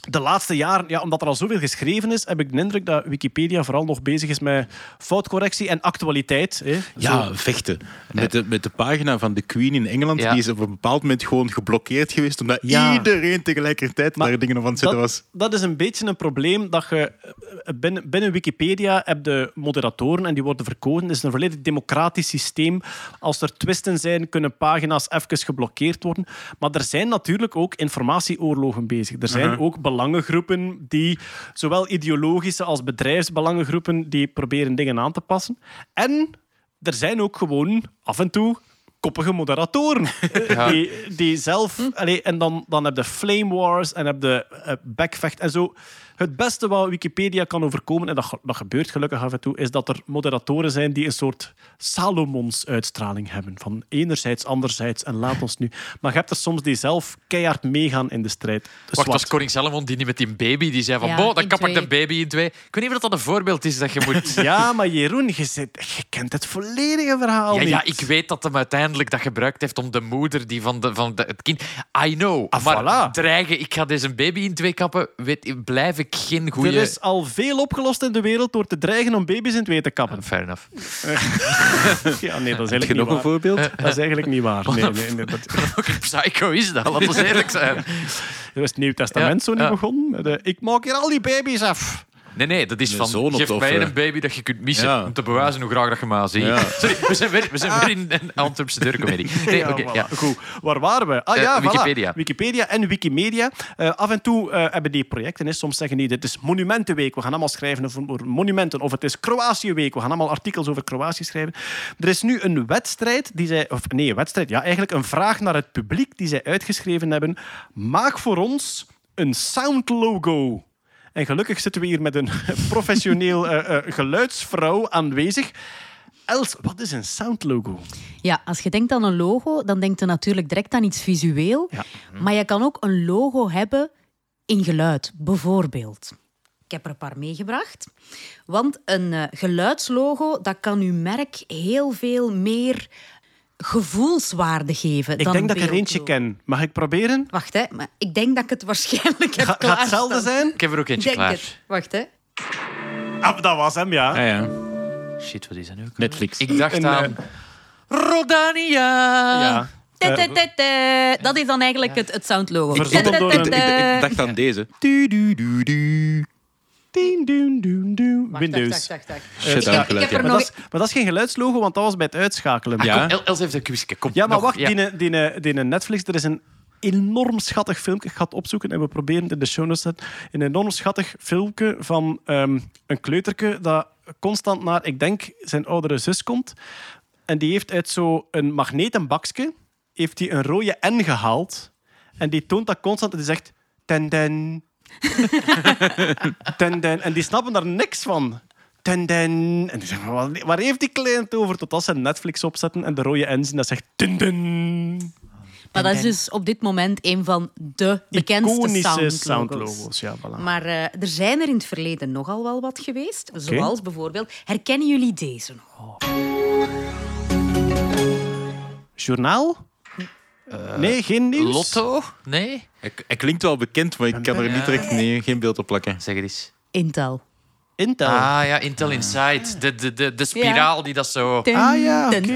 de laatste jaren, ja, omdat er al zoveel geschreven is, heb ik de indruk dat Wikipedia vooral nog bezig is met foutcorrectie en actualiteit. Hè. Ja, Zo. vechten. Met de, met de pagina van de Queen in Engeland, Ja. die is op een bepaald moment gewoon geblokkeerd geweest, omdat Ja. iedereen tegelijkertijd Maar daar dingen op aan het zetten dat, was. dat is een beetje een probleem dat je eh, binnen, binnen Wikipedia heb de moderatoren en die worden verkozen. Het is een volledig democratisch systeem. Als er twisten zijn, kunnen pagina's even geblokkeerd worden. Maar er zijn natuurlijk ook informatieoorlogen bezig. Er zijn ook belangengroepen die, zowel ideologische als bedrijfsbelangengroepen, die proberen dingen aan te passen. En er zijn ook gewoon af en toe koppige moderatoren. <laughs> Ja. Die, die zelf... Allee, en dan, dan heb je flame wars en heb je eh, backvecht en zo. Het beste wat Wikipedia kan overkomen, en dat, dat gebeurt gelukkig af en toe, is dat er moderatoren zijn die een soort Salomons-uitstraling hebben. Van enerzijds, anderzijds, en laat ons nu. Maar je hebt er soms die zelf keihard meegaan in de strijd. Dus Wacht, wat- was koning Salomon die niet met die baby, die zei van, Ja, bo, dan kap ik de baby in twee. Ik weet niet of dat een voorbeeld is dat je moet... <laughs> Ja, maar Jeroen, je, zit, je kent het volledige verhaal Ja, niet. ja, ik weet dat hem uiteindelijk dat gebruikt heeft om de moeder die van, de, van de, het kind... I know. Ah, maar voilà. dreigen, ik ga deze baby in twee kappen, weet, blijf ik geen goede... Er is al veel opgelost in de wereld door te dreigen om baby's in twee te kappen. Fair enough. <laughs> Ja, nee, dat is eigenlijk niet nog een waar. voorbeeld? Dat is eigenlijk niet waar. Nee, nee, nee, dat, <laughs> psycho is dat? Laten we eerlijk zijn. dat <laughs> is het Nieuw Testament Ja, zo niet begonnen. Eh, ik maak hier al die baby's af. Nee, nee, dat is van, geef optoffen. mij een baby dat je kunt missen, Ja. om te bewijzen hoe graag dat je maar ziet. Ja. <laughs> Sorry, we zijn weer, we zijn weer in een Antwerpse deurcomedie. <laughs> Nee, Ja, oké, voilà. ja. Goed, waar waren we? Ah Eh, ja, voilà. Wikipedia. Wikipedia en Wikimedia. Eh, af en toe eh, hebben die projecten, hè. soms zeggen die, dit is Monumentenweek, we gaan allemaal schrijven over monumenten. Of het is Kroatiëweek, we gaan allemaal artikels over Kroatië schrijven. Er is nu een wedstrijd, die zij, of nee, een wedstrijd, ja, eigenlijk een vraag naar het publiek die zij uitgeschreven hebben. Maak voor ons een soundlogo. En gelukkig zitten we hier met een <laughs> professioneel eh, eh, geluidsvrouw aanwezig. Els, wat is een soundlogo? Ja, als je denkt aan een logo, dan denk je natuurlijk direct aan iets visueel. Ja. Maar je kan ook een logo hebben in geluid, bijvoorbeeld. Ik heb er een paar meegebracht. Want een eh, geluidslogo, dat kan uw merk heel veel meer gevoelswaarde geven Ik dan denk dat ik er eentje ken. Mag ik proberen? Wacht, hè. Maar ik denk dat ik het waarschijnlijk heb Ga, gaat hetzelfde zijn? Ik heb er ook eentje denk klaar. het. Wacht, hè. Ah, dat was hem, ja. Ah, ja. Shit, wat is dat nu? ook? Netflix. Ik dacht aan... Rodania! ja. Te, Eh, te, te, te. Dat is dan eigenlijk het, het soundlogo. Ik, ik dacht aan deze. Du, du, du, du. Ding, doem. Wacht, Windows. wacht, wacht, wacht, wacht. Shut down ja, geluid, ik heb ja. Maar nog- dat, is, maar dat is geen geluidslogo, want dat was bij het uitschakelen. Ja. Kom, El- Els heeft een quizje. Kom, Ja, maar nog. wacht, Ja. die, die, die, Netflix, er is een enorm schattig filmpje. Ik ga het opzoeken en we proberen het in de show notes te zetten. Een enorm schattig filmpje van ehm, een kleuterke dat constant naar, ik denk, zijn oudere zus komt. En die heeft uit zo'n magneten bakje heeft die een rode N gehaald. En die toont dat constant en die zegt... Ten den. <laughs> ten. En die snappen daar niks van. Ten. En die zeggen, "Wat- waar heeft die het over? Totdat ze Netflix opzetten en de rode N zien, dat zegt... Ten. Maar dat is dus op dit moment een van de bekendste Iconische soundlogos. soundlogos. Ja, voilà. Maar eh, er zijn er in het verleden nogal wel wat geweest. Zoals bijvoorbeeld, herkennen jullie deze nog? Journaal? Nee, geen nieuws. Lotto? Nee? Hij, hij klinkt wel bekend, maar ik kan er niet direct nee, geen beeld op plakken. Zeg het eens. Intel. Intel. Ah ja, Intel Inside. De, de, de, de spiraal die dat zo... Dun, Ah, ja, dun, dun.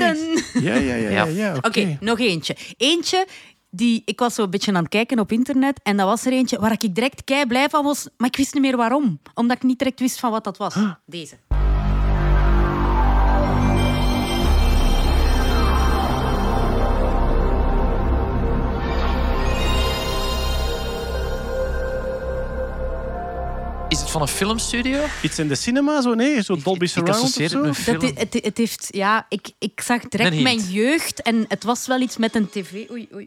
Ja, ja, ja. ja, Ja. ja Oké, oké. nog eentje. Eentje die... Ik was zo een beetje aan het kijken op internet en dat was er eentje waar ik direct kei blij van was, maar ik wist niet meer waarom. Omdat ik niet direct wist van wat dat was. Deze. Het van een filmstudio? Iets in de cinema, zo? Nee, zo Dolby ik Surround of zo? Dat, het, het heeft, ja, ik, ik zag direct mijn jeugd en het was wel iets met een tv. Oei, oei, oei.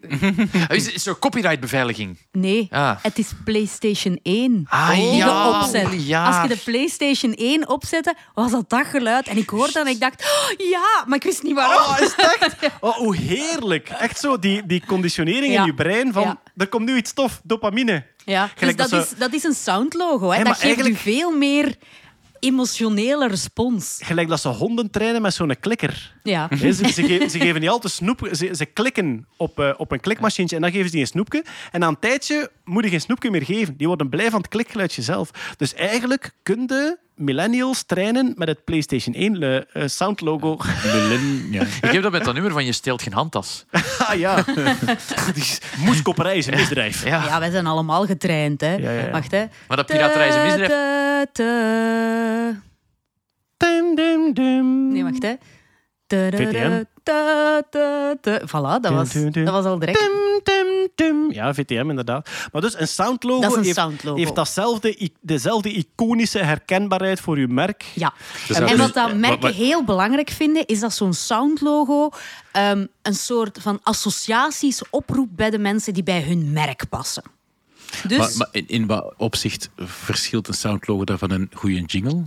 Ah, <laughs> Is het zo copyrightbeveiliging? Nee, Ah. het is PlayStation 1. Ah, die je ja, opzet. ja. Als je de PlayStation 1 opzette, was dat dat geluid. En ik hoorde dat en ik dacht, oh, ja, maar ik wist niet waarom. Oh, is het echt? <laughs> Oh, hoe heerlijk. Echt zo, die, die conditionering Ja. in je brein van... Ja. Er komt nu iets tof, dopamine. Ja, dus dat, is, dat is een soundlogo. Hè, Hey, dat geeft u eigenlijk- veel meer emotionele respons. Gelijk dat ze honden trainen met zo'n klikker. Ja. Ze, ze, ge- ze geven niet altijd snoep. Ze, ze klikken op, eh, op een klikmachientje en dan geven ze die een snoepje. En na een tijdje moet je geen snoepje meer geven. Die worden blij van het klikgeluidje zelf. Dus eigenlijk kun je millennials trainen met het PlayStation 1 le- eh, soundlogo. Millen, ja. <laughs> Ik heb dat met dat nummer van Je steelt geen handtas. ah ja. <laughs> Moeskopperij is een misdrijf. Ja. ja, wij zijn allemaal getraind. Hè. Ja, ja, ja. Wacht, hè. Maar dat piraterij is een misdrijf. Ta- ta- Dum, dum, dum. Nee, wacht, hè. VTM. Voilà, dat was, Dum, dum, dat was al direct. Dum, dum, dum. Ja, VTM inderdaad. Maar dus een soundlogo, Dat is een heeft, soundlogo. heeft datzelfde, dezelfde iconische herkenbaarheid voor je merk. Ja. Dus en wat dat merken wat- heel belangrijk vinden, is dat zo'n soundlogo ehm, een soort van associaties oproept bij de mensen die bij hun merk passen. Dus Maar, maar in, in wat opzicht verschilt een soundlogo dan van een goede jingle?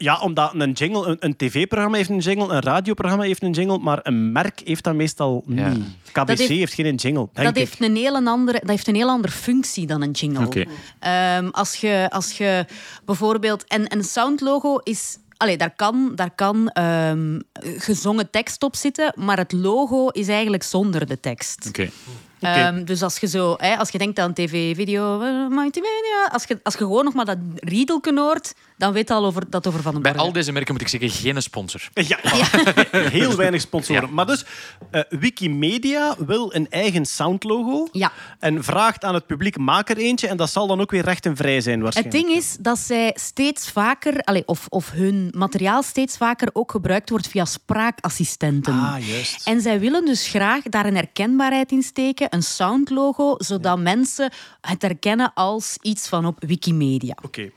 Ja, omdat een jingle, een, een tv-programma heeft een jingle, een radioprogramma heeft een jingle, maar een merk heeft dat meestal Ja. niet. KBC Dat heeft- heeft, geen jingle, denk dat ik. heeft, een hele andere, dat heeft een heel andere functie dan een jingle. Oké. Ehm, als, je, als je bijvoorbeeld... En een soundlogo is... Allee, daar kan, daar kan ehm, gezongen tekst op zitten, maar het logo is eigenlijk zonder de tekst. Oké. Ehm, dus als je, zo, hè, als je denkt aan tv-video, eh, multimedia, als je, als je gewoon nog maar dat riedelken hoort, dan weet je al over, dat het over Van den Bij al deze merken moet ik zeggen, geen sponsor. Ja, <laughs> heel weinig sponsoren. Ja. Maar dus, eh, Wikimedia wil een eigen soundlogo Ja. en vraagt aan het publiek, maak er eentje en dat zal dan ook weer rechtenvrij zijn Het waarschijnlijk. ding is dat zij steeds vaker, allee, of, of hun materiaal steeds vaker ook gebruikt wordt via spraakassistenten. Ah, juist. En zij willen dus graag daar een herkenbaarheid in steken, een soundlogo, zodat mensen het herkennen als iets van op Wikimedia. Oké.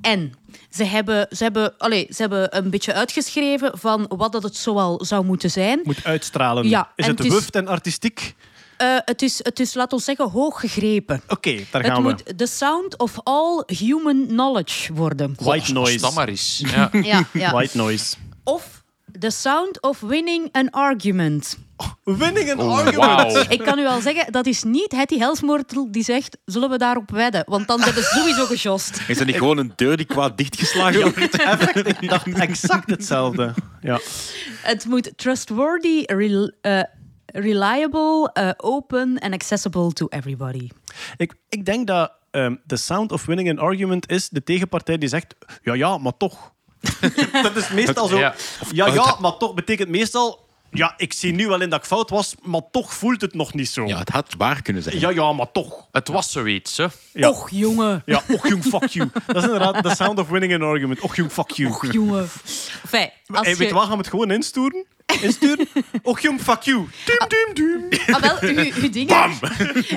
En ze hebben, ze, hebben, allee, ze hebben een beetje uitgeschreven van wat dat het zoal zou moeten zijn. Moet uitstralen. Ja, is het het is- wuft en artistiek? Eh, het, is, het is, laten we zeggen, hoog gegrepen. Oké, daar Het gaan we. moet the sound of all human knowledge worden. White noise. Dat maar eens. Ja. <laughs> Ja, ja. White noise. Of the sound of winning an argument. Winning an Oh, argument. <laughs> Ik kan u al zeggen, dat is niet Hetty Helsmoortel die zegt, zullen we daarop wedden? Want dan hebben ze sowieso gejost. <laughs> Is dat niet gewoon een deur die kwaad dichtgeslagen wordt? <laughs> Ik dacht exact hetzelfde. Ja. Het moet trustworthy, rel- eh, reliable, eh, open and accessible to everybody. Ik, ik denk dat ehm the sound of winning an argument is de tegenpartij die zegt, ja, ja, maar toch. dat is meestal zo. Ja, ja, maar toch betekent meestal, ja, ik zie nu wel in dat ik fout was, maar toch voelt het nog niet zo. Ja, het had waar kunnen zijn. ja, ja, maar toch. Het was zoiets, hè. Ja. Och, jongen. Ja, och jong, fuck you. Dat is inderdaad the sound of winning an argument. Och jong, fuck you. Och, jongen. Enfin, als Hey, je... weet je wat, gaan we het gewoon insturen? Insturen? Och jong, fuck you. Dum, dum, dum. Ah, wel, uw, uw ding.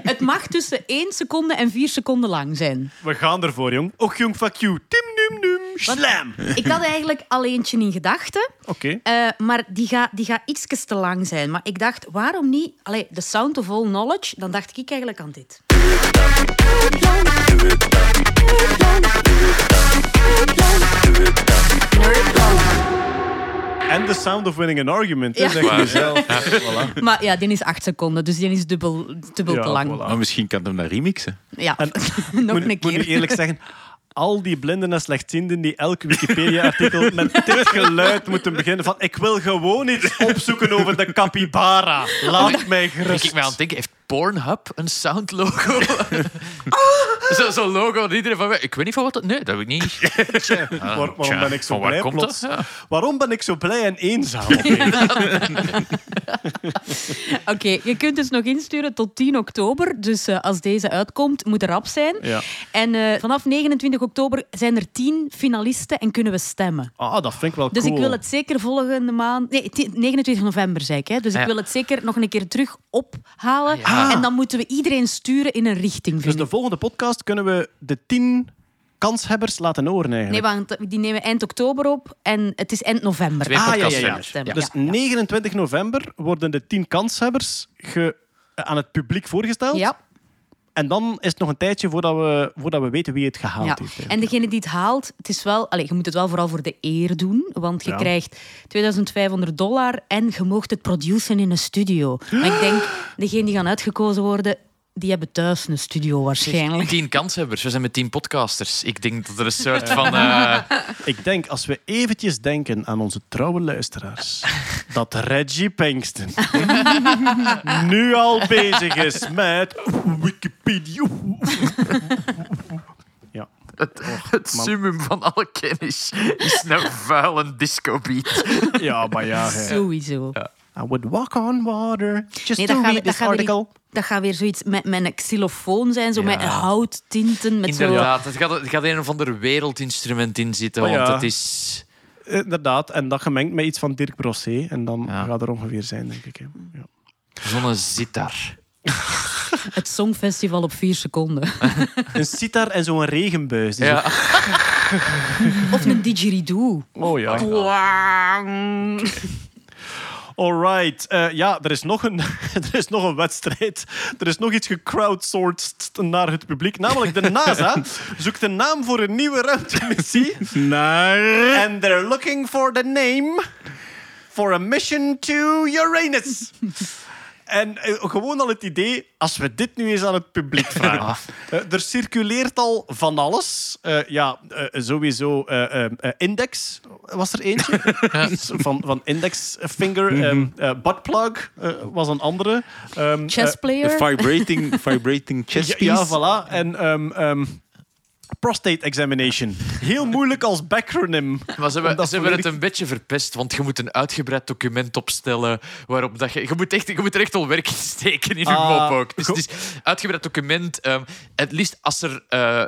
Het mag tussen 1 seconde en 4 seconden lang zijn. We gaan ervoor, jong. Och jong, fuck you. Dim, dum, dum. Slam. Ik had eigenlijk al eentje in gedachten, Oké. eh, maar die gaat die gaat ietsjes te lang zijn. Maar ik dacht, waarom niet? Allee, The Sound of All Knowledge, dan dacht ik eigenlijk aan dit. En the sound of winning an argument. Ja. zeg je zelf. Maar ja, die is 8 seconden, dus die is dubbel, dubbel Ja, te lang. voilà. Maar misschien kan hem naar remixen. Ja, En- <laughs> nog moet, een moet nu keer. eerlijk zeggen, al die blinden en slechtzienden die elk Wikipedia-artikel <laughs> met dit geluid moeten beginnen van ik wil gewoon iets opzoeken over de capybara. Laat mij gerust. ik mij aan het denken, heeft Pornhub een soundlogo? <laughs> Zo'n zo logo dat iedereen van... Ik weet niet van wat dat... Nee, dat weet ik niet. <laughs> Waar- waarom Tja, ben ik zo blij plots? Ja. Waarom ben ik zo blij en eenzaam? <laughs> Oké, je kunt dus nog insturen tot 10 oktober. Dus eh, als deze uitkomt, moet er rap zijn. Ja. En eh, vanaf 29 oktober zijn er 10 finalisten en kunnen we stemmen. Ah, dat vind ik wel Dus cool. ik wil het zeker volgende maand... Nee, 10 29 november zei ik. Hè? Dus Ja. ik wil het zeker nog een keer terug ophalen. Ah, ja. En dan moeten we iedereen sturen in een richting, Dus de volgende podcast kunnen we de tien kanshebbers laten horen Nee, eigenlijk. want die nemen eind oktober op en het is eind november. Twee Ah, ja, ja, ja. Dus Ja, ja. 29 november worden de tien kanshebbers ge- aan het publiek voorgesteld. Ja, En dan is het nog een tijdje voordat we, voordat we weten wie het gehaald ja. heeft. En degene die het haalt, het is wel, allez, je moet het wel vooral voor de eer doen, want je Ja. krijgt 2500 dollar en je moogt het produceren in een studio. Maar ik denk, degene die gaan uitgekozen worden, Die hebben thuis een studio waarschijnlijk. Tien kanshebbers. We zijn met tien podcasters. Ik denk dat er een soort van... eh, Ik denk, als we eventjes denken aan onze trouwe luisteraars, dat Reggie Pinkston <laughs> nu al bezig is met Wikipedia. Ja. het het man. summum van alle kennis is een vuile discobeat. ja, maar ja. hè. Sowieso. I would walk on water just Nee, to dat gaat, read this weer, article. dat gaat weer zoiets met, met een xylofoon zijn, zo Ja. met houttinten. Met zo... Inderdaad, het gaat, het gaat een of ander wereldinstrument in zitten, Oh ja. want het is... Inderdaad, en dat gemengd met iets van Dirk Brosset. En dan Ja. gaat er ongeveer zijn, denk ik. hè. Ja. Zo'n zitar. <laughs> Het Songfestival op vier seconden. <laughs> Een sitar en zo'n regenbuis. Of een didgeridoo. Oh ja. Alright. Eh, ja, er is, nog een, <laughs> er is nog een wedstrijd. Er is nog iets gecrowdsourced naar het publiek. Namelijk de NASA <laughs> zoekt een naam voor een nieuwe ruimtemissie. <laughs> Naar... And they're looking for the name for a mission to Uranus. En eh, gewoon al het idee, als we dit nu eens aan het publiek <laughs> vragen. Eh, er circuleert al van alles. Eh, ja, sowieso eh, eh, eh, Index was er eentje. <laughs> van, van Index Finger. ehm, eh, buttplug was een andere. Ehm, Chess player. Vibrating, vibrating chess ja, piece. ja, voilà. En ehm, ehm, prostate examination. Heel moeilijk als backronym. Maar ze hebben, ze hebben het een beetje verpest, want je moet een uitgebreid document opstellen waarop dat je... Je moet, echt, je moet er echt wel werk in steken in je Ah, mop ook. Dus het is uitgebreid document. ehm het liefst als er... eh,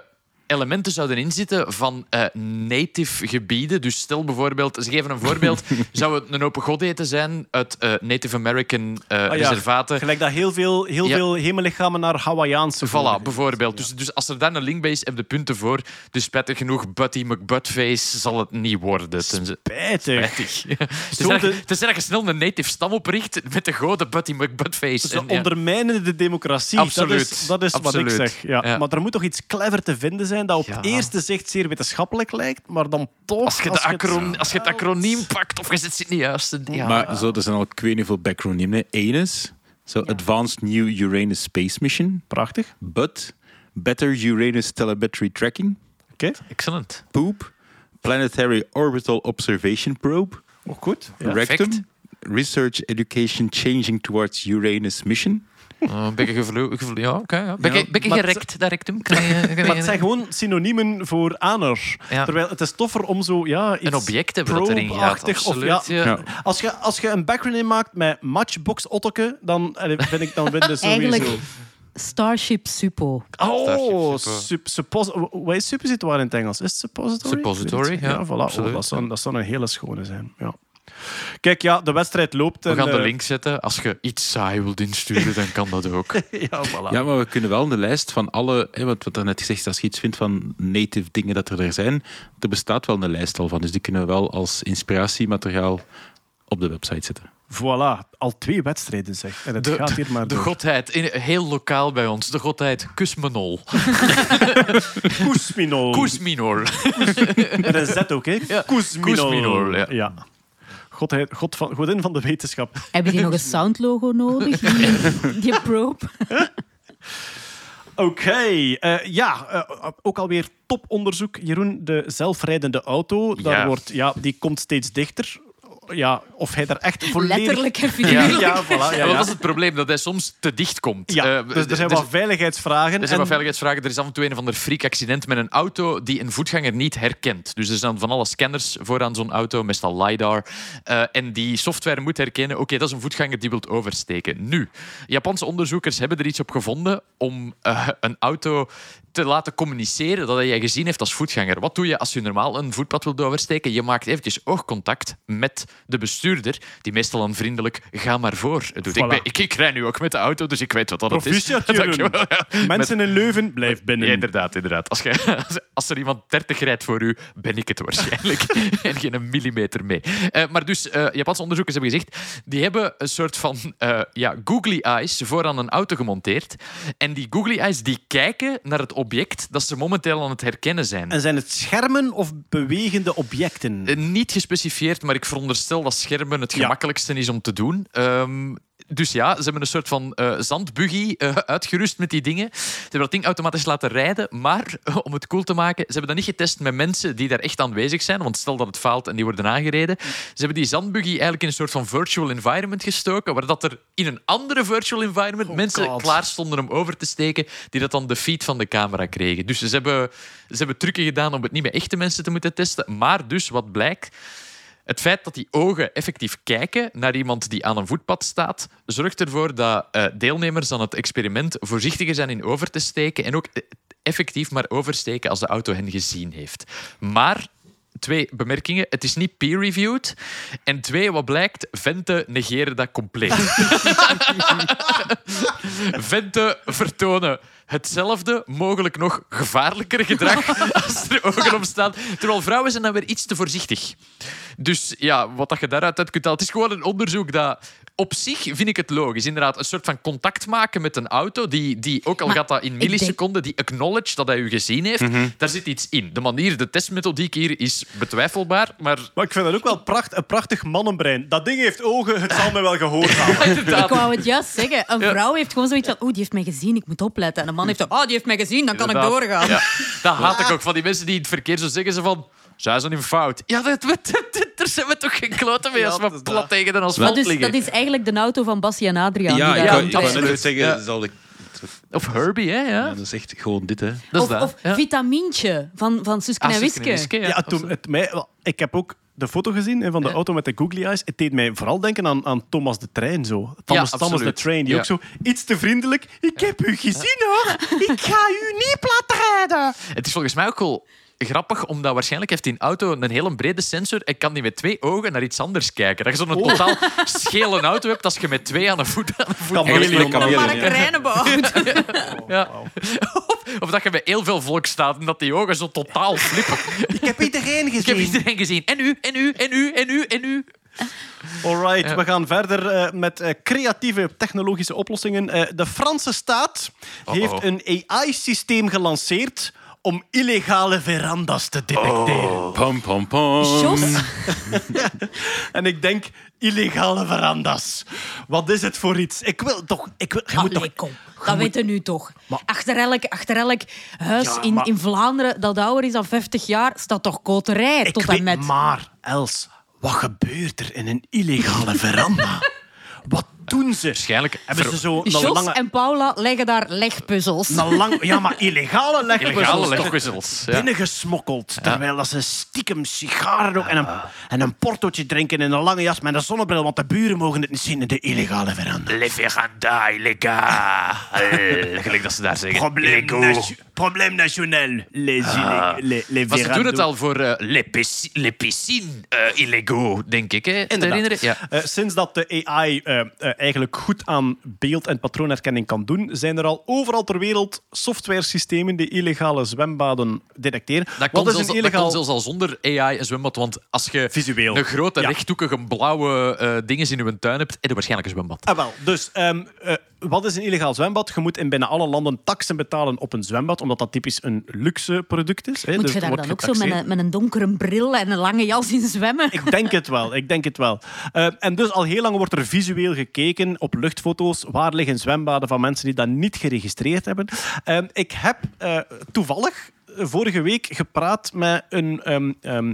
elementen zouden inzitten van eh, native gebieden. Dus stel bijvoorbeeld, ze geven een voorbeeld, <laughs> zou het een open godeten zijn uit eh, Native American eh, Ah ja, reservaten. Gelijk dat heel veel, heel Ja. veel hemellichamen naar Hawaïaanse Voilà, bijvoorbeeld. Dus, dus als er dan een link bij is, heb je punten voor. Dus spijtig genoeg, Buddy McButtface zal het niet worden. Spijtig. Spijtig. <laughs> Tenzij tenzij dat je snel een native stam opricht met de grote Buddy McButtface. En, ja. ondermijnen de democratie. Absoluut. Dat is, dat is wat ik zeg. Ja. Maar er moet toch iets clever te vinden zijn dat op Ja. het eerste zicht zeer wetenschappelijk lijkt, maar dan toch... Als je, de het- als je het acroniem pakt of je zet het niet juist. Ja. Maar zo, er zijn al ik weet niet hoeveel. Enes, zo Advanced New Uranus Space Mission. Prachtig. BUT, Better Uranus Telemetry Tracking. Oké, Excellent. POOP, Planetary Orbital Observation Probe. ook goed. Ja. Rectum, Research Education Changing Towards Uranus Mission. Uh, ben je gevlo- gevlo- Ja, oké. ja. Ben Ja, je- ben je maar het- gerekt, dat rectum? Kan je- kan je- Maar het zijn gewoon synoniemen voor aaner. Ja. Terwijl het is toffer om zo ja, iets Een object hebben dat erin gaat. probe-achtig Of, ja, Absoluut, ja. Ja. Als, je, als je een backronym maakt met Matchbox Ottoke, dan vind ik dan win je <laughs> sowieso. Eigenlijk Starship Suppo. Oh, Starship, sup, suppos wat is suppositoire in het Engels? Is het suppository? Suppository, ik. ja, voilà. Oh, absoluut, dat, zou, ja. dat zou een hele schone zijn. Ja. Kijk, ja, de wedstrijd loopt. We en, gaan de eh, link zetten. Als je iets saai wilt insturen, dan kan dat ook. <laughs> Ja, voilà. Ja, maar we kunnen wel een lijst van alle... Hè, wat, wat er net gezegd is, als je iets vindt van native dingen dat er er zijn, er bestaat wel een lijst al van. Dus die kunnen we wel als inspiratiemateriaal op de website zetten. Voilà, al twee wedstrijden zeg. En het De- gaat hier maar De door. godheid, in, heel lokaal bij ons, de godheid Kusmenol. <laughs> Koesminol. Koesminol. Met een Z ook, hè? Ja, ja. ja. Godheid, God van, godin van de wetenschap. <laughs> Hebben die nog een soundlogo nodig? <laughs> Die, die probe? Oké, eh, ja, eh, ook alweer toponderzoek. Jeroen, de zelfrijdende auto, daar Ja. wordt, ja, die komt steeds dichter. Ja, of hij daar echt volledig... Letterlijk en Ja, figuurlijk. ja, voilà, ja, dat is het probleem, dat hij soms te dicht komt. Ja, Eh, dus er zijn wat veiligheidsvragen. Er zijn en- wat veiligheidsvragen. Er is af en toe een of ander freak accident met een auto die een voetganger niet herkent. Dus er zijn van alle scanners vooraan zo'n auto, meestal LiDAR. Eh, en die software moet herkennen, oké, dat is een voetganger die wilt oversteken. Nu, Japanse onderzoekers hebben er iets op gevonden om eh, een auto te laten communiceren dat hij je gezien heeft als voetganger. Wat doe je als je normaal een voetpad wilt oversteken? Je maakt eventjes oogcontact met de bestuurder, die meestal een vriendelijk ga maar voor doet. Ik, ben, ik, ik rij nu ook met de auto, dus ik weet wat dat is. Proficiat. <laughs> Dankjewel. Ja. Mensen in Leuven, blijf binnen. Ja, inderdaad, inderdaad. Als, je, <laughs> als- als er iemand 30 rijdt voor u, ben ik het waarschijnlijk. <laughs> en geen millimeter mee. Eh, maar dus, eh, Japanse onderzoekers hebben gezegd, die hebben een soort van eh, ja, googly eyes vooraan een auto gemonteerd. En die googly eyes die kijken naar het object dat ze momenteel aan het herkennen zijn. En zijn het schermen of bewegende objecten? Eh, Niet gespecifieerd, maar ik veronderstel dat schermen het Ja. gemakkelijkste is om te doen. Ehm, dus ja, ze hebben een soort van eh, zandbuggy eh, <laughs> uitgerust met die dingen. Ze hebben dat ding automatisch laten rijden, maar <laughs> om het cool te maken, ze hebben dat niet getest met mensen die daar echt aanwezig zijn, want stel dat het faalt en die worden aangereden. Ze hebben die zandbuggy eigenlijk in een soort van virtual environment gestoken, waar dat er in een andere virtual environment mensen God. klaar stonden om over te steken, die dat dan de feed van de camera kregen. Dus ze hebben, ze hebben trucken gedaan om het niet met echte mensen te moeten testen, maar dus wat blijkt... Het feit dat die ogen effectief kijken naar iemand die aan een voetpad staat, zorgt ervoor dat eh, deelnemers aan het experiment voorzichtiger zijn in over te steken en ook eh, effectief maar oversteken als de auto hen gezien heeft. Maar twee bemerkingen. Het is niet peer-reviewed. En twee, wat blijkt, venten negeren dat compleet. <laughs> venten vertonen hetzelfde, mogelijk nog gevaarlijker gedrag <laughs> als er ogen op staan. Terwijl vrouwen zijn dan weer iets te voorzichtig. Dus ja, wat dat je daaruit uit kunt halen, het is gewoon een onderzoek dat... Op zich vind ik het logisch. Inderdaad, een soort van contact maken met een auto, die, die ook al Maar gaat dat in denk- milliseconden, die acknowledge dat hij u gezien heeft, daar zit iets in. De manier, de testmethodiek hier is betwijfelbaar, maar Maar ik vind dat ook wel pracht, een prachtig mannenbrein. Dat ding heeft ogen, het zal me wel gehoorzamen. <laughs> inderdaad. Ik wou het juist zeggen. Een vrouw heeft gewoon zoiets van, oh, die heeft mij gezien, ik moet opletten. En een man heeft zo, oh, die heeft mij gezien, dan kan ik doorgaan. Ja, <laughs> dat haat ik ook van die mensen die in het verkeer zo zeggen ze van. Zij zijn in fout. Ja, dat, dat, dat- daar zijn we toch geen kloten mee als Ja, dat we is plat dat. tegen de Maar asfalt dus, liggen. dat is eigenlijk de auto van Bassie en Adriaan. Ja, die wou rondrijden. net zeggen, Ja. zal ik, Of Herbie, hè? Ja. ja, dat is echt gewoon dit, hè. Dat is Of, dat. of ja. Vitamintje van, van Suske Ah, en Suske Wiske. Wiske, ja. Ja, toen het mij, ik heb ook de foto gezien hè, van de Ja. auto met de googly eyes. Het deed mij vooral denken aan, aan Thomas de Trein. Zo. Thomas, Thomas de. Train, die Ja. ook zo iets te vriendelijk. Ik heb u gezien hoor. <laughs> Ik ga u niet plat rijden. Het is volgens mij ook wel grappig, omdat waarschijnlijk heeft die auto een hele brede sensor en kan die met twee ogen naar iets anders kijken. Dat je zo'n totaal schele auto hebt als je met twee aan een voet aan een voet Chameleon, Mark <laughs> ja. Ja. Of, of dat je bij heel veel volk staat en dat die ogen zo totaal flippen. Ik heb iedereen Ik heb iedereen gezien. En u, en u, en u, en u, en u. Alright, Ja. we gaan verder eh, met eh, creatieve technologische oplossingen. Eh, de Franse staat heeft een AI-systeem gelanceerd om illegale verandas te detecteren. Pam. Jos, <laughs> En ik denk, illegale verandas. Wat is het voor iets? Ik wil toch... Ik wil, je moet toch. Dat weten nu toch. Achter elk, achter elk huis Ja, in, maar- in Vlaanderen dat ouder is dan 50 jaar, staat toch koterij ik tot weet, en met... Maar, Els, wat gebeurt er in een illegale veranda? <laughs> wat doen ze? Waarschijnlijk Hebben ze zo een Jos lange... en Paula leggen daar legpuzzels. Een lang, ja, maar illegale legpuzzels. illegale toch legpuzzels. Ja. binnengesmokkeld. Terwijl dat ze stiekem sigaren roken en een, en een portootje drinken in een lange jas met een zonnebril, want de buren mogen het niet zien in de illegale veranda. Le veranda illégal. <laughs> Gelijk dat ze daar zeggen. Probleem, Illégaux. nation- probleem nationaal. Les, Ah. illeg- les, les Maar ze doen het al voor les, pisci- les piscines eh, illégaux, denk ik. Hè? Inderdaad. Ja. Eh, sinds dat de AI eh, eh, eigenlijk goed aan beeld- en patroonherkenning kan doen, zijn er al overal ter wereld softwaresystemen die illegale zwembaden detecteren. Dat kan, is zelfs, een dat kan illegaal... zelfs al zonder AI een zwembad. Want als je Visueel. een grote Ja. rechthoekige blauwe eh dingen in je tuin hebt, heb je waarschijnlijk een zwembad. Ah, wel. Dus ehm, eh, wat is een illegaal zwembad? Je moet in bijna alle landen taksen betalen op een zwembad, omdat dat typisch een luxe product is. Hè. Moet Dus je daar dan ook zo met een, met een donkere bril en een lange jas in zwemmen? Ik denk het wel, ik denk het wel. Eh, en dus al heel lang wordt er visueel gekeken op luchtfoto's. Waar liggen zwembaden van mensen die dat niet geregistreerd hebben? Eh, ik heb eh, toevallig vorige week gepraat met een ehm, ehm,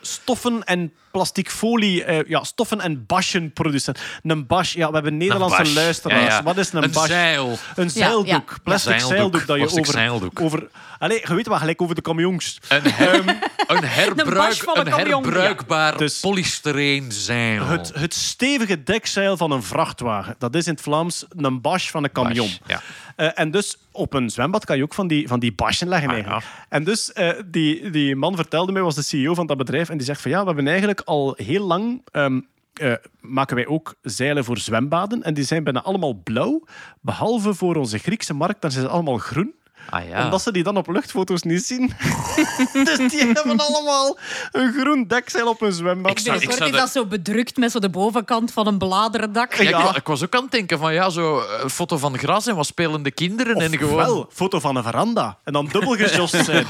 stoffen- en plasticfolie, eh, ja, stoffen- en basjenproducent. Een bash, ja, we hebben Nederlandse bash. luisteraars. Ja, ja. Wat is een, Een bash? zeil. Een zeildoek, ja. plastic Zeildoek, zeildoek, dat je plastic over... zeildoek. over Allee, je weet wel, gelijk over de camions. Een, her, een, bash herbruik, van een een camion. herbruikbaar Ja, dus- polystyreen zeil. Het, het stevige dekzeil van een vrachtwagen. Dat is in het Vlaams een bash van een camion. Bash, ja. Eh, en dus op een zwembad kan je ook van die, van die bashen leggen. Ah, eigenlijk. En dus eh, die, die man vertelde mij, was de CEO van dat bedrijf, en die zegt van ja, we hebben eigenlijk al heel lang... ehm, eh, maken wij ook zeilen voor zwembaden. En die zijn bijna allemaal blauw. Behalve voor onze Griekse markt, dan zijn ze allemaal groen. Ah ja. Omdat ze die dan op luchtfoto's niet zien. <laughs> dus die <laughs> hebben allemaal een groen dekzeil op hun zwembad. Ik zou- is dat- zo bedrukt met zo de bovenkant van een bladerendak. Ja, ik Ja. Ik, was ook aan het denken van ja, zo eh, een foto van gras en wat spelende kinderen. en gewoon... Wel, foto van een veranda. En dan dubbel gejost <laughs> zijn.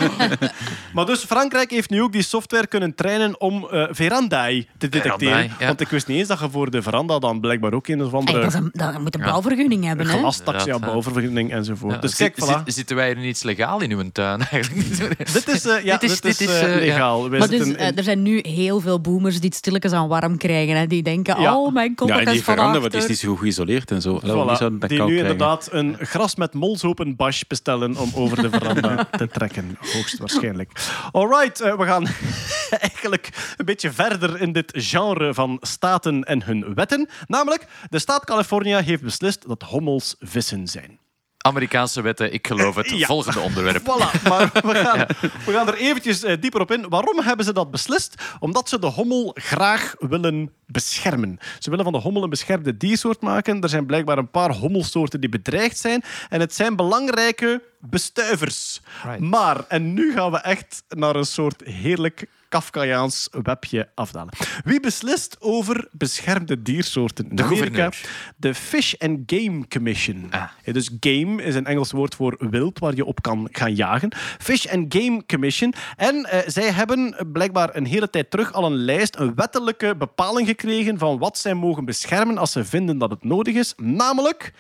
maar dus Frankrijk heeft nu ook die software kunnen trainen om eh verandae te detecteren. Ja. Want ik wist niet eens dat je voor de veranda dan blijkbaar ook een of Hey, andere dat, is een, dat moet een bouwvergunning hebben. Hè? glastax, ja, bouwvergunning enzovoort. Ja, dus zit- kijk, voilà. zit- zitten wij er niets legaal in uw tuin eigenlijk? <laughs> Dit is, ja, Dit is- dit is, dit is, ja. legaal. Wij Maar dus, er zijn nu heel veel boomers die het stilletjes aan warm krijgen. Hè? Die denken, Ja. oh mijn god, Ja, dat en is die veranda, van wat is niet zo goed geïsoleerd en zo. Voilà, die nu krijgen? inderdaad een gras met molshopen bash bestellen om over de veranda <laughs> te trekken. Hoogstwaarschijnlijk. Alright, eh, we gaan <laughs> eigenlijk een beetje verder in dit genre van staten en hun wetten. Namelijk, de staat Californië heeft beslist dat hommels vissen zijn. Amerikaanse wetten, ik geloof het. <laughs> Ja. Volgende onderwerp. Voilà, maar <laughs> we gaan, we gaan er eventjes eh, dieper op in. Waarom hebben ze dat beslist? Omdat ze de hommel graag willen beschermen. Ze willen van de hommel een beschermde diersoort maken. Er zijn blijkbaar een paar hommelsoorten die bedreigd zijn. En het zijn belangrijke bestuivers. Right. Maar, en nu gaan we echt naar een soort heerlijk Kafkaiaans webje afdalen. Wie beslist over beschermde diersoorten in De Amerika? gouverneur. De Fish and Game Commission. Ah. Ja, Dus game is een Engels woord voor wild waar je op kan gaan jagen. Fish and Game Commission. En eh, zij hebben blijkbaar een hele tijd terug al een lijst, een wettelijke bepaling gekregen van wat zij mogen beschermen als ze vinden dat het nodig is. Namelijk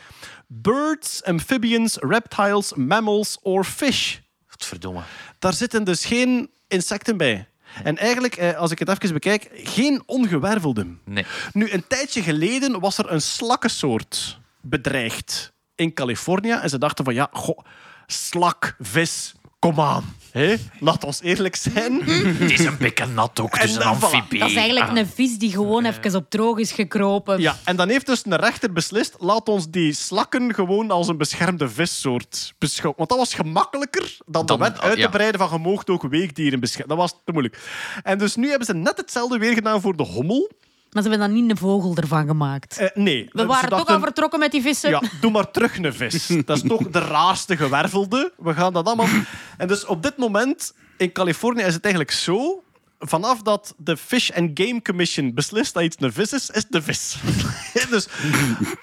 birds, amphibians, reptiles, mammals or fish. Verdomme. Daar zitten dus geen insecten bij. En eigenlijk, eh, als ik het even bekijk, geen ongewervelden. Nee. Nu, een tijdje geleden was er een slakkensoort bedreigd in Californië. En ze dachten van, ja, goh, slak, vis, kom aan. Hé, Laat ons eerlijk zijn. Het is een beetje nat ook, dus En een amfibie. Dat is eigenlijk Ah. een vis die gewoon even op droog is gekropen. Ja, en dan heeft dus een rechter beslist, laat ons die slakken gewoon als een beschermde vissoort beschouwen. Want dat was gemakkelijker dan, Dan- de wet uit te ja. breiden van je ook weekdieren beschermen. Dat was te moeilijk. En dus nu hebben ze net hetzelfde weer gedaan voor de hommel. Maar ze hebben dan niet een vogel ervan gemaakt. Eh, nee. We waren toch al vertrokken met die vissen. Ja, doe maar terug een vis. <laughs> Dat is toch de raarste gewervelde. We gaan dat allemaal... En dus op dit moment in Californië is het eigenlijk zo... Vanaf dat de Fish and Game Commission beslist dat iets een vis is, is het de vis. <laughs> dus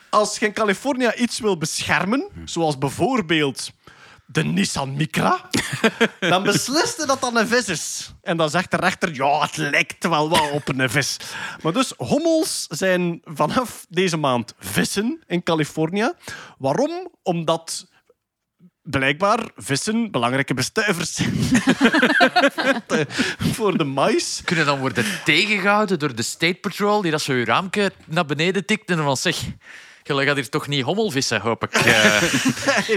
als je in Californië iets wil beschermen, zoals bijvoorbeeld de Nissan Micra, <laughs> dan besliste dat dat een vis is. En dan zegt de rechter, ja, het lijkt wel wat op een vis. Maar dus, hommels zijn vanaf deze maand vissen in Californië. Waarom? Omdat blijkbaar vissen belangrijke bestuivers zijn. De- <laughs> Voor de mais. Kunnen dan worden tegengehouden door de State Patrol, die dat zo je raamke naar beneden tikt en dan van zeg... Je gaat hier toch niet hommelvissen, hoop ik. Eh, <laughs>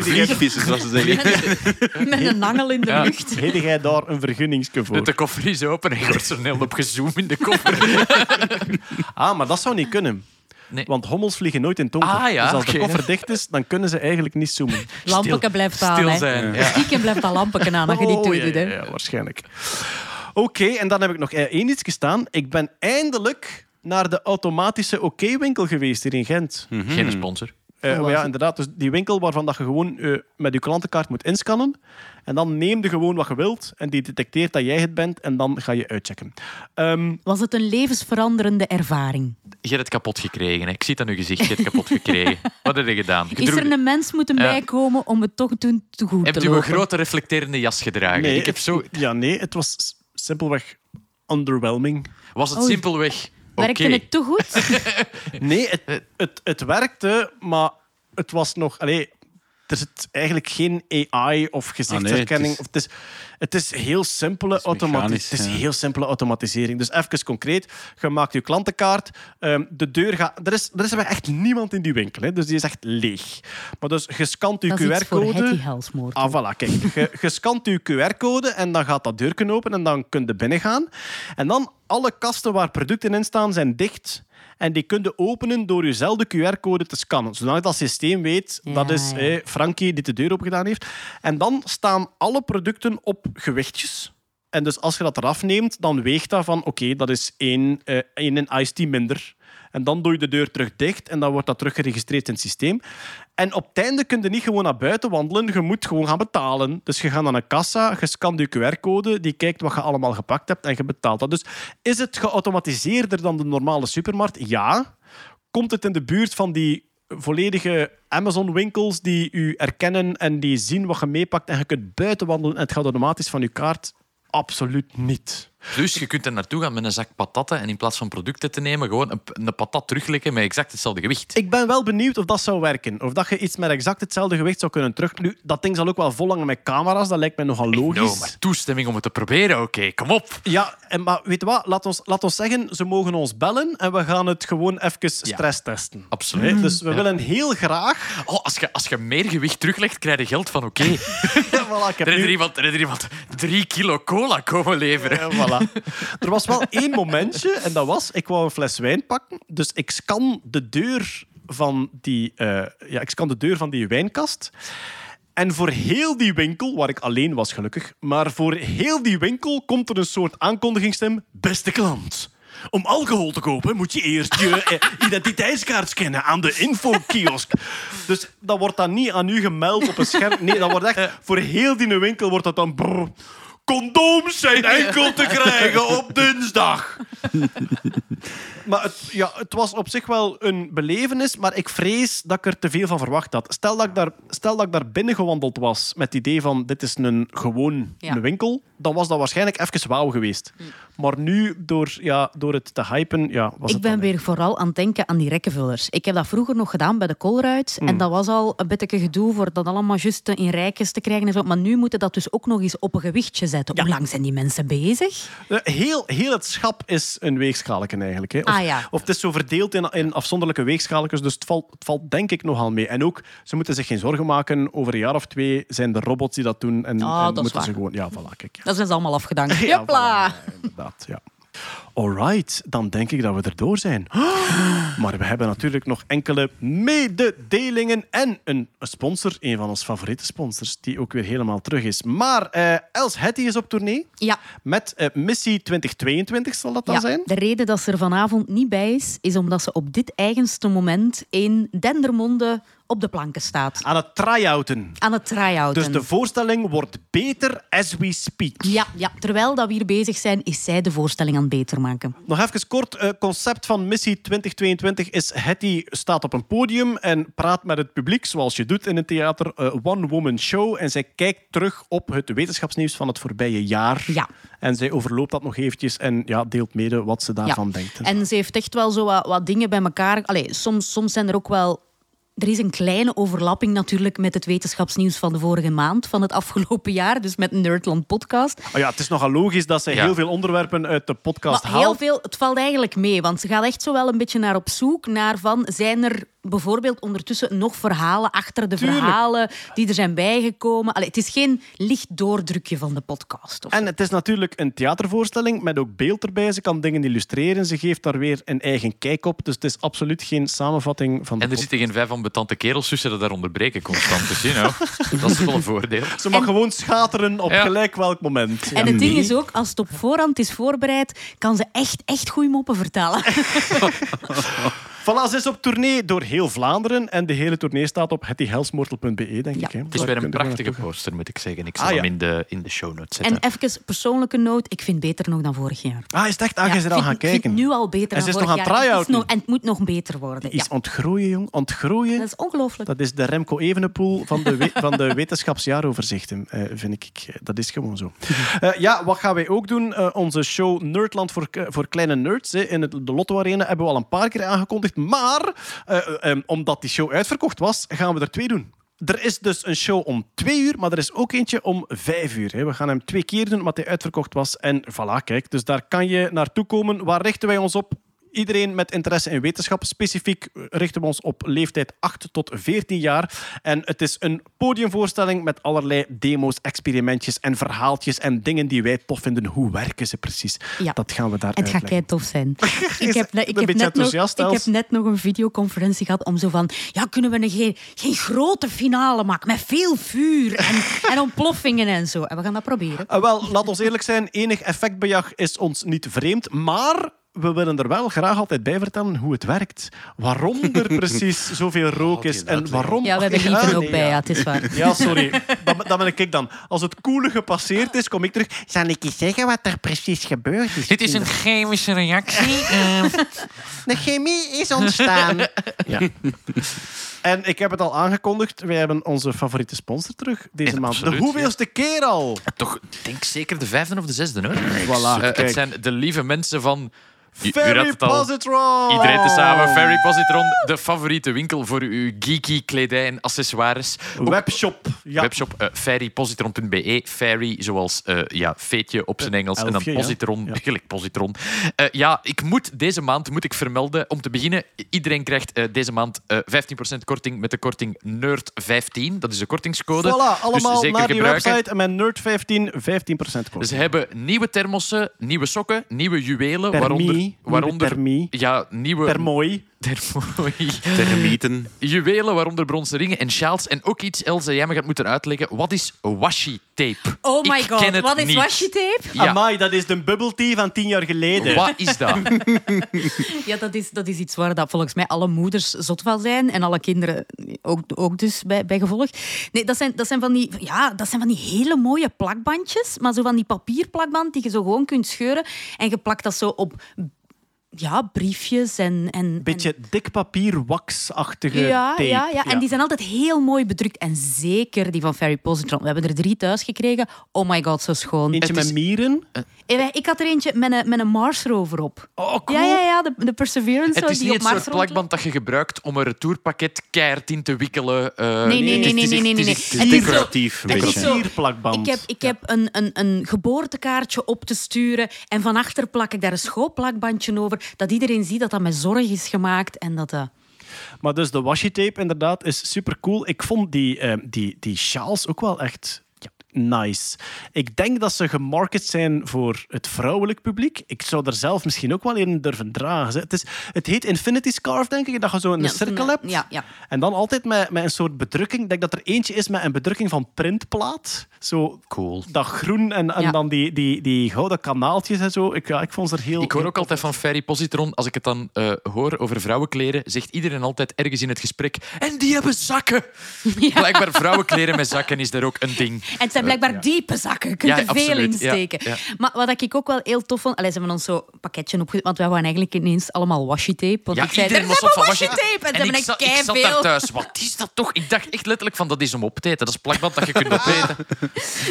Vliegvissen, zoals ze zeggen. Met een angel in de Ja. lucht. Heb jij daar een vergunningske voor? de koffer is open en je wordt zo snel op gezoomd in de koffer. <laughs> Ah, maar dat zou niet kunnen. Nee. Want hommels vliegen nooit in het donker. Ah, ja, dus als de koffer dicht is, dan kunnen ze eigenlijk niet zoomen. Lampeke blijft aan. Stil hè. zijn. Ja. Stiekem blijft dat lampeke aan als je die Oh, toe ja, doet. hè. ja, ja, waarschijnlijk. Oké, en dan heb ik nog eh, één iets gestaan. Ik ben eindelijk naar de automatische OK-winkel geweest hier in Gent. Geen sponsor. Eh, maar ja, inderdaad. Dus die winkel waarvan dat je gewoon eh, met je klantenkaart moet inscannen. En dan neem je gewoon wat je wilt. En die detecteert dat jij het bent. En dan ga je uitchecken. Ehm, Was het een levensveranderende ervaring? Je hebt het kapot gekregen. Hè. Ik zie het aan uw gezicht. Je hebt het kapot gekregen. <laughs> Wat heb je gedaan? Je Is droeg- er een mens moeten Ja. bijkomen om het toch doen te goed Hebt te u een lopen? grote reflecterende jas gedragen? nee, ik heb zo... Ja, nee. Het was simpelweg underwhelming. Was het simpelweg... Werkte het te goed? <laughs> Nee, het, het, het werkte, maar het was nog... Allee, er zit eigenlijk geen AI of gezichtsherkenning. het het, is, het is heel simpele automati- mechanisch, Het is ja. heel simpele automatisering. Dus even concreet. Je maakt je klantenkaart. ehm, de deur gaat... Er is, er is echt niemand in die winkel. Hè, dus die is echt leeg. Maar dus je scant je QR-code... Ah, voilà, kijk. Je, je scant je QR-code en dan gaat dat deurken open en dan kun je binnen gaan. En dan alle kasten waar producten in staan, zijn dicht. En die kun je openen door jezelfde QR-code te scannen. Zodat dat systeem weet, Ja, dat is eh, Frankie die de deur open gedaan heeft. En dan staan alle producten op gewichtjes. En dus als je dat eraf neemt, dan weegt dat van oké, dat is één, eh één in iced tea minder. En dan doe je de deur terug dicht en dan wordt dat terug geregistreerd in het systeem. En op het einde kun je niet gewoon naar buiten wandelen, je moet gewoon gaan betalen. Dus je gaat naar een kassa, je scant je QR-code, die kijkt wat je allemaal gepakt hebt en je betaalt dat. Dus is het geautomatiseerder dan de normale supermarkt? Ja. Komt het in de buurt van die volledige Amazon-winkels die u erkennen en die zien wat je meepakt en je kunt buiten wandelen en het gaat automatisch van je kaart? Absoluut niet. Dus je kunt er naartoe gaan met een zak patatten en in plaats van producten te nemen, gewoon een, een patat terugleggen met exact hetzelfde gewicht. Ik ben wel benieuwd of dat zou werken. Of dat je iets met exact hetzelfde gewicht zou kunnen terug... Nu, dat ding zal ook wel vol hangen met camera's. Dat lijkt mij nogal logisch. No, maar toestemming om het te proberen, oké, kom op. Ja, en, maar weet je wat? Laat ons, laat ons zeggen, ze mogen ons bellen en we gaan het gewoon even stresstesten. Absoluut. Hè? Dus we willen heel graag... Oh, als, je, als je meer gewicht teruglegt, krijg je geld van oké. <laughs> Voilà, Er is nu- er iemand, er is er iemand drie kilo cola komen leveren. Ja, voilà. Er was wel één momentje en dat was, ik wou een fles wijn pakken, dus ik scan de deur van die, eh, ja, ik scan de deur van die wijnkast. En voor heel die winkel, waar ik alleen was gelukkig, maar voor heel die winkel komt er een soort aankondigingsstem. Beste klant, om alcohol te kopen moet je eerst je eh, identiteitskaart scannen aan de infokiosk. Dus dat wordt dan niet aan u gemeld op een scherm. Nee, dat wordt echt voor heel die winkel wordt dat dan. brrr, Condooms zijn enkel te krijgen op dinsdag. <laughs> Maar het, ja, het was op zich wel een belevenis, maar ik vrees dat ik er te veel van verwacht had. Stel dat ik daar, stel dat ik daar binnen gewandeld was met het idee van dit is een gewoon Ja. een winkel, dan was dat waarschijnlijk even wauw geweest. Maar nu, door, ja, door het te hypen, ja, was Ik het ben dan weer vooral aan het denken aan die rekkenvullers. Ik heb dat vroeger nog gedaan bij de Colruyt. Mm. En dat was al een beetje gedoe voor dat allemaal juist in rijkjes te krijgen. En zo. Maar nu moeten dat dus ook nog eens op een gewichtje zetten. Hoe lang zijn die mensen bezig? Eh, Heel, heel het schap is een weegschaalken eigenlijk. Hè. Of, Ah, ja. of het is zo verdeeld in, in afzonderlijke weegschaalkens, dus het valt, het valt denk ik nogal mee. En ook, ze moeten zich geen zorgen maken. Over een jaar of twee zijn er robots die dat doen. En, Ah, en dat moeten ze gewoon... Ja, voilà, kijk. Dat zijn ze allemaal afgedankt. <laughs> Ja, voilà, inderdaad, ja. Alright, dan denk ik dat we erdoor zijn. <gasps> Maar we hebben natuurlijk nog enkele mededelingen en een sponsor, een van onze favoriete sponsors, die ook weer helemaal terug is. Maar eh, Els Hetty is op tournee Ja. met eh, Missie 2022, zal dat dan Ja, zijn? de reden dat ze er vanavond niet bij is, is omdat ze op dit eigenste moment in Dendermonde op de planken staat. Aan het try-outen. Aan het try-outen. Dus de voorstelling wordt beter as we speak. ja, ja, terwijl dat we hier bezig zijn, is zij de voorstelling aan het beter maken. Nog even kort, het concept van Missie 2022 is Hetty staat op een podium en praat met het publiek, zoals je doet in een theater, eh, one-woman show. En zij kijkt terug op het wetenschapsnieuws van het voorbije jaar. Ja. En zij overloopt dat nog eventjes en ja, deelt mede wat ze daarvan denkt. En ze heeft echt wel zo wat, wat dingen bij elkaar. Allee, soms, soms zijn er ook wel. Er is een kleine overlapping natuurlijk met het wetenschapsnieuws van de vorige maand, van het afgelopen jaar, dus met Nerdland Podcast. Oh ja, het is nogal logisch dat zij Ja. heel veel onderwerpen uit de podcast Maar haalt. heel veel, het valt eigenlijk mee, want ze gaat echt zo wel een beetje naar op zoek naar van, zijn er bijvoorbeeld ondertussen nog verhalen achter de Tuurlijk. verhalen die er zijn bijgekomen? Allee, het is geen licht doordrukje van de podcast. Of En het is natuurlijk een theatervoorstelling met ook beeld erbij. Ze kan dingen illustreren. Ze geeft daar weer een eigen kijk op. Dus het is absoluut geen samenvatting van de En er zitten geen vijf ambetante kerels tussen dat daar onderbreken constant. Dus, you know, dat is wel een voordeel. Ze mag En- gewoon schateren op Ja. gelijk welk moment. Ja. En het ding is ook, als het op voorhand is voorbereid, kan ze echt, echt goede moppen vertellen. <laughs> <laughs> Voilà, ze is op tournee door heel Vlaanderen. En de hele tournee staat op hettyhelsmortel.be, denk Ja. ik. Hè. Het is Daar weer een prachtige gaan. poster, moet ik zeggen. Ik zal Ah, ja. hem in de, in de show notes zetten. En even persoonlijke noot, ik vind het beter nog dan vorig jaar. Ah, is het echt? Ah, Ja, je bent ik al vind- gaan ik vind kijken. het nu al beter En ze dan is nog vorig aan het jaar. Het is nog- En het moet nog beter worden. Is ontgroeien, jong. Ontgroeien. dat is ongelooflijk. Dat is de Remco Evenepoel van de, we- van de wetenschapsjaaroverzichten, eh, vind ik. Eh, Dat is gewoon zo. <laughs> Eh, ja, wat gaan wij ook doen? Onze show Nerdland voor, voor kleine nerds hè, in het, de Lotto Arena hebben we al een paar keer aangekondigd. Maar eh, eh, eh, omdat die show uitverkocht was, gaan we er twee doen. Er is dus een show om twee uur, maar er is ook eentje om vijf uur. We gaan hem twee keer doen, omdat hij uitverkocht was. En voilà, kijk. Dus daar kan je naartoe komen. Waar richten wij ons op? Iedereen met interesse in wetenschap. Specifiek richten we ons op leeftijd 8 tot 14 jaar. En het is een podiumvoorstelling met allerlei demo's, experimentjes en verhaaltjes en dingen die wij tof vinden. Hoe werken ze precies? Ja. Dat gaan we daar Het gaat kei tof zijn. <laughs> Ik heb, net, ik, heb net nog, ik heb net nog een videoconferentie gehad om zo van... Ja, kunnen we een, geen, geen grote finale maken met veel vuur en, <laughs> en ontploffingen en zo. En we gaan dat proberen. Ah, wel, laat ons eerlijk zijn, enig effectbejag is ons niet vreemd, maar we willen er wel graag altijd bij vertellen hoe het werkt. Waarom er <laughs> precies zoveel rook is en waarom... Ja, we hebben Lieven ook bij, ja. het is waar. Ja, sorry. Dan, dan ben ik dan. Als het koele gepasseerd is, kom ik terug. Zal ik je zeggen wat er precies gebeurd is? Dit is een chemische reactie. eh, <laughs> De chemie is ontstaan. ja. En ik heb het al aangekondigd. Wij hebben onze favoriete sponsor terug deze Ja, maand. absoluut, de hoeveelste keer al? toch, ik denk zeker de vijfde of de zesde, hoor. Voilà, Eh, het zijn de lieve mensen van... Al. Positron! Iedereen tezamen. Ferry Positron, de favoriete winkel voor uw geeky kledij en accessoires. Ook Webshop. Ja. Webshop uh, fairypositron.be. Fairy, zoals eh, ja, feetje op zijn Engels. en dan positron, Ja. gelijk positron. Eh, ja, ik moet deze maand moet ik vermelden. Om te beginnen, iedereen krijgt eh, deze maand eh 15% korting met de korting NERD15. Dat is de kortingscode. Voilà, allemaal dus zeker naar die gebruiken. website en met Nerd15 15% korting. Dus Ze hebben nieuwe thermossen, nieuwe sokken, nieuwe juwelen. Waaronder, nieuwe waaronder Permi. ja, nieuwe Per mooi. thermooi. Termieten. juwelen, waaronder bronzen ringen en sjaals. En ook iets, Else, jij me gaat moeten uitleggen. Wat is washi tape? Oh my Ik ken god, het wat is niet. washi tape? Ja. Amai, dat is de bubble tea van tien jaar geleden. Wat is dat? <laughs> Ja, dat is, dat is iets waar dat volgens mij alle moeders zot van zijn. En alle kinderen ook, ook dus bij, bij gevolg. Nee, dat zijn, dat, zijn van die, ja, dat zijn van die hele mooie plakbandjes. Maar zo van die papierplakband die je zo gewoon kunt scheuren. En je plakt dat zo op ja, briefjes en... en Beetje dik papier, waxachtige ja, tape. ja, ja, en die zijn altijd heel mooi bedrukt. En zeker die van Ferry Positron. We hebben er drie thuis gekregen. Oh my god, zo schoon. Eentje met mieren. Eh, Ik had er eentje met een, met een Mars rover op. Oh, cool. Ja, ja, ja, de, de Perseverance. Het is die niet op het Mars soort plakband dat je gebruikt om een retourpakket keihard in te wikkelen. eh, Nee, nee, nee, het is nee, nee, nee, het is nee. Het Decoratief. Sierplakband. Ik heb, ik heb een, een, een geboortekaartje op te sturen en van achter plak ik daar een schoolplakbandje over, dat iedereen ziet dat dat met zorg is gemaakt en dat... eh, Maar dus de washi tape inderdaad is super cool. Ik vond die, eh, die, die sjaals ook wel echt nice. Ik denk dat ze gemarket zijn voor het vrouwelijk publiek. Ik zou er zelf misschien ook wel in durven dragen. Het, is, het heet Infinity Scarf, denk ik. Dat je zo een ja, cirkel hebt. Ja, ja. En dan altijd met, met een soort bedrukking. Ik denk dat er eentje is met een bedrukking van printplaat. Zo Cool. dat groen en, en Ja. dan die, die, die gouden kanaaltjes en zo. Ik, ja, ik vond ze er heel... Ik hoor ook altijd van Ferry Positron, als ik het dan eh, hoor over vrouwenkleren, zegt iedereen altijd ergens in het gesprek, en die hebben zakken. <laughs> Blijkbaar vrouwenkleren met zakken is er ook een ding. En het zijn blijkbaar diepe zakken. Je kunt Ja, er veel absoluut. in steken. Ja, ja. Maar wat ik ook wel heel tof vond... Allee, ze hebben ons zo een pakketje opgezet. Want wij waren eigenlijk ineens allemaal washi tape. Want Ja, ik zei, iedereen er was zijn op van washi tape. En, En ze ik hebben zat, een ik zat daar thuis. Wat is dat toch? Ik dacht echt letterlijk van, dat is om op te eten. Dat is plakband dat je kunt <laughs> opeten.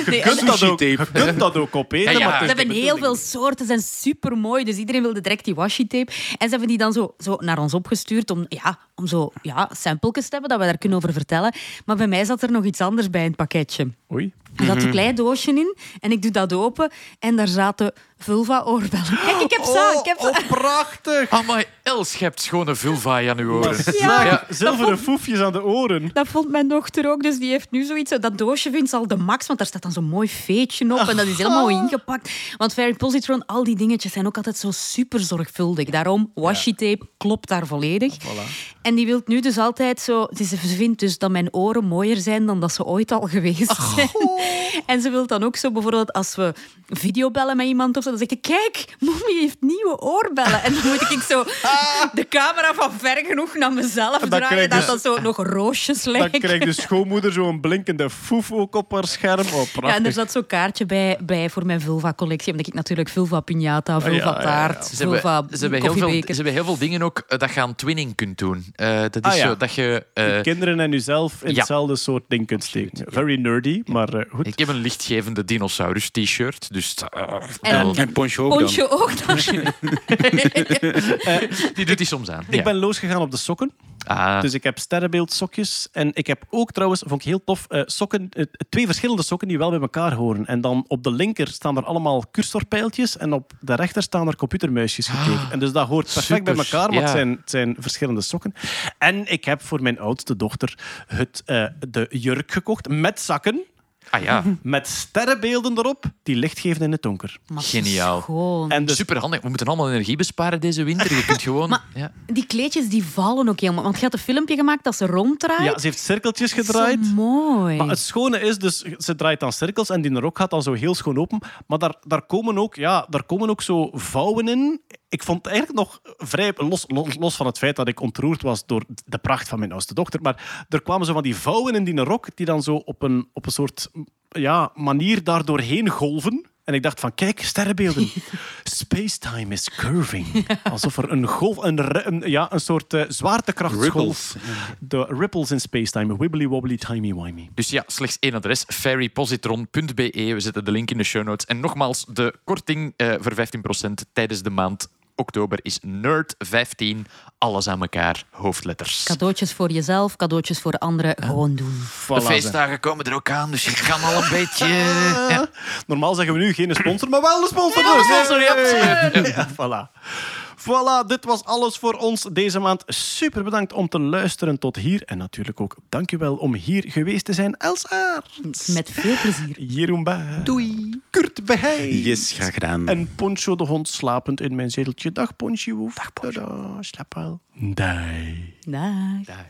Nee, Je kunt, dat ook, tape. je kunt dat ook opeten, Ja, ja. maar het Ze hebben heel veel soorten, ze zijn super mooi. Dus iedereen wilde direct die washi tape. En ze hebben die dan zo, zo naar ons opgestuurd om, ja, om zo ja, samples te hebben, dat we daar kunnen over vertellen. Maar bij mij zat er nog iets anders bij in het pakketje. Oei. Er zat een klein doosje in en ik doe dat open en daar zaten vulva-oorbellen. <gasps> Kijk, ik heb ze. Ik heb ze. Oh, prachtig! Amai, Els, je hebt schone vulva aan uw oren. Ja. Ja. Zilveren foefjes aan de oren. Dat vond mijn dochter ook, dus die heeft nu zoiets. Dat doosje vindt ze al de max, want daar staat dan zo'n mooi veetje op en dat is helemaal ingepakt. Want Fairy Positron, al die dingetjes zijn ook altijd zo super zorgvuldig. Daarom, washi tape klopt daar volledig. En die wil nu dus altijd zo... Ze vindt dus dat mijn oren mooier zijn dan dat ze ooit al geweest zijn. <laughs> En ze wil dan ook zo bijvoorbeeld als we videobellen met iemand of zo, dan zeg ik, kijk, mommy heeft nieuwe oorbellen. En dan moet ik zo de camera van ver genoeg naar mezelf dan draaien, dat dus- dat zo nog roosjes Dan lijkt. krijgt de schoonmoeder zo'n blinkende foef ook op haar scherm. Oh, Ja, en er zat zo'n kaartje bij, bij voor mijn vulva-collectie. Omdat ik natuurlijk vulva piñata, vulva ja, ja. taart, Ze hebben, vulva ze, hebben heel veel, ze hebben heel veel dingen ook eh, dat je aan twinning kunt doen. Eh, dat is Ah, ja. zo dat je... eh, Kinderen en uzelf in ja. hetzelfde soort ding kunt steken. Very nerdy, maar eh, goed. ik heb een lichtgevende dinosaurus t-shirt, dus En- En poncho ook dan. Poncho ook dan. <laughs> die doet hij soms aan. Ik Ja. ben losgegaan op de sokken. Ah, Dus ik heb sterrenbeeldsokjes. En ik heb ook trouwens, vond ik heel tof, eh, sokken, eh, twee verschillende sokken die wel bij elkaar horen. En dan op de linker staan er allemaal cursorpijltjes en op de rechter staan er computermuisjes gekeken. En dus dat hoort perfect bij elkaar, want Ja. het, zijn, het zijn verschillende sokken. En ik heb voor mijn oudste dochter het, eh, de jurk gekocht met zakken, ah ja, <laughs> met sterrenbeelden erop, die licht geven in het donker. Maar Geniaal. Schoon. En dus super handig. We moeten allemaal energie besparen deze winter. Je kunt gewoon... ja. Die kleedjes die vallen ook helemaal. Want je had een filmpje gemaakt dat ze ronddraait. ja, ze heeft cirkeltjes Zo gedraaid. mooi. Maar het schone is, dus ze draait dan cirkels en die rok gaat dan zo heel schoon open. Maar daar, daar, komen, ook, ja, daar komen ook zo vouwen in. Ik vond het eigenlijk nog vrij, los, los, los van het feit dat ik ontroerd was door de pracht van mijn oudste dochter, maar er kwamen zo van die vouwen in die rok die dan zo op een, op een soort ja, manier daar doorheen golven. En ik dacht van, kijk, sterrenbeelden. <laughs> Spacetime is curving. Alsof er een golf, een, ja, een soort eh, zwaartekrachtsgolf. De ripples in spacetime. Wibbly wobbly timey wimey. Dus ja, slechts één adres, ferrypositron.be. We zetten de link in de show notes. En nogmaals, de korting eh, voor 15% tijdens de maand oktober is NERD15. Alles aan elkaar, hoofdletters. Cadeautjes voor jezelf, cadeautjes voor anderen. Gewoon doen. Voilà, De feestdagen komen er ook aan, dus je kan al een beetje... <laughs> Ja. Normaal zeggen we nu geen sponsor, maar wel een sponsor. Dus. sponsor, ja, absoluut. Ja, voilà. Voilà, dit was alles voor ons deze maand. Super bedankt om te luisteren tot hier. En natuurlijk ook dankjewel om hier geweest te zijn. Els. Met veel plezier. Jeroen Baer. Doei. Kurt Beheij. Yes, graag gedaan. En Poncho de hond slapend in mijn zeteltje. Dag Poncho. Dag Poncho. Slaap wel. Dag. Dag.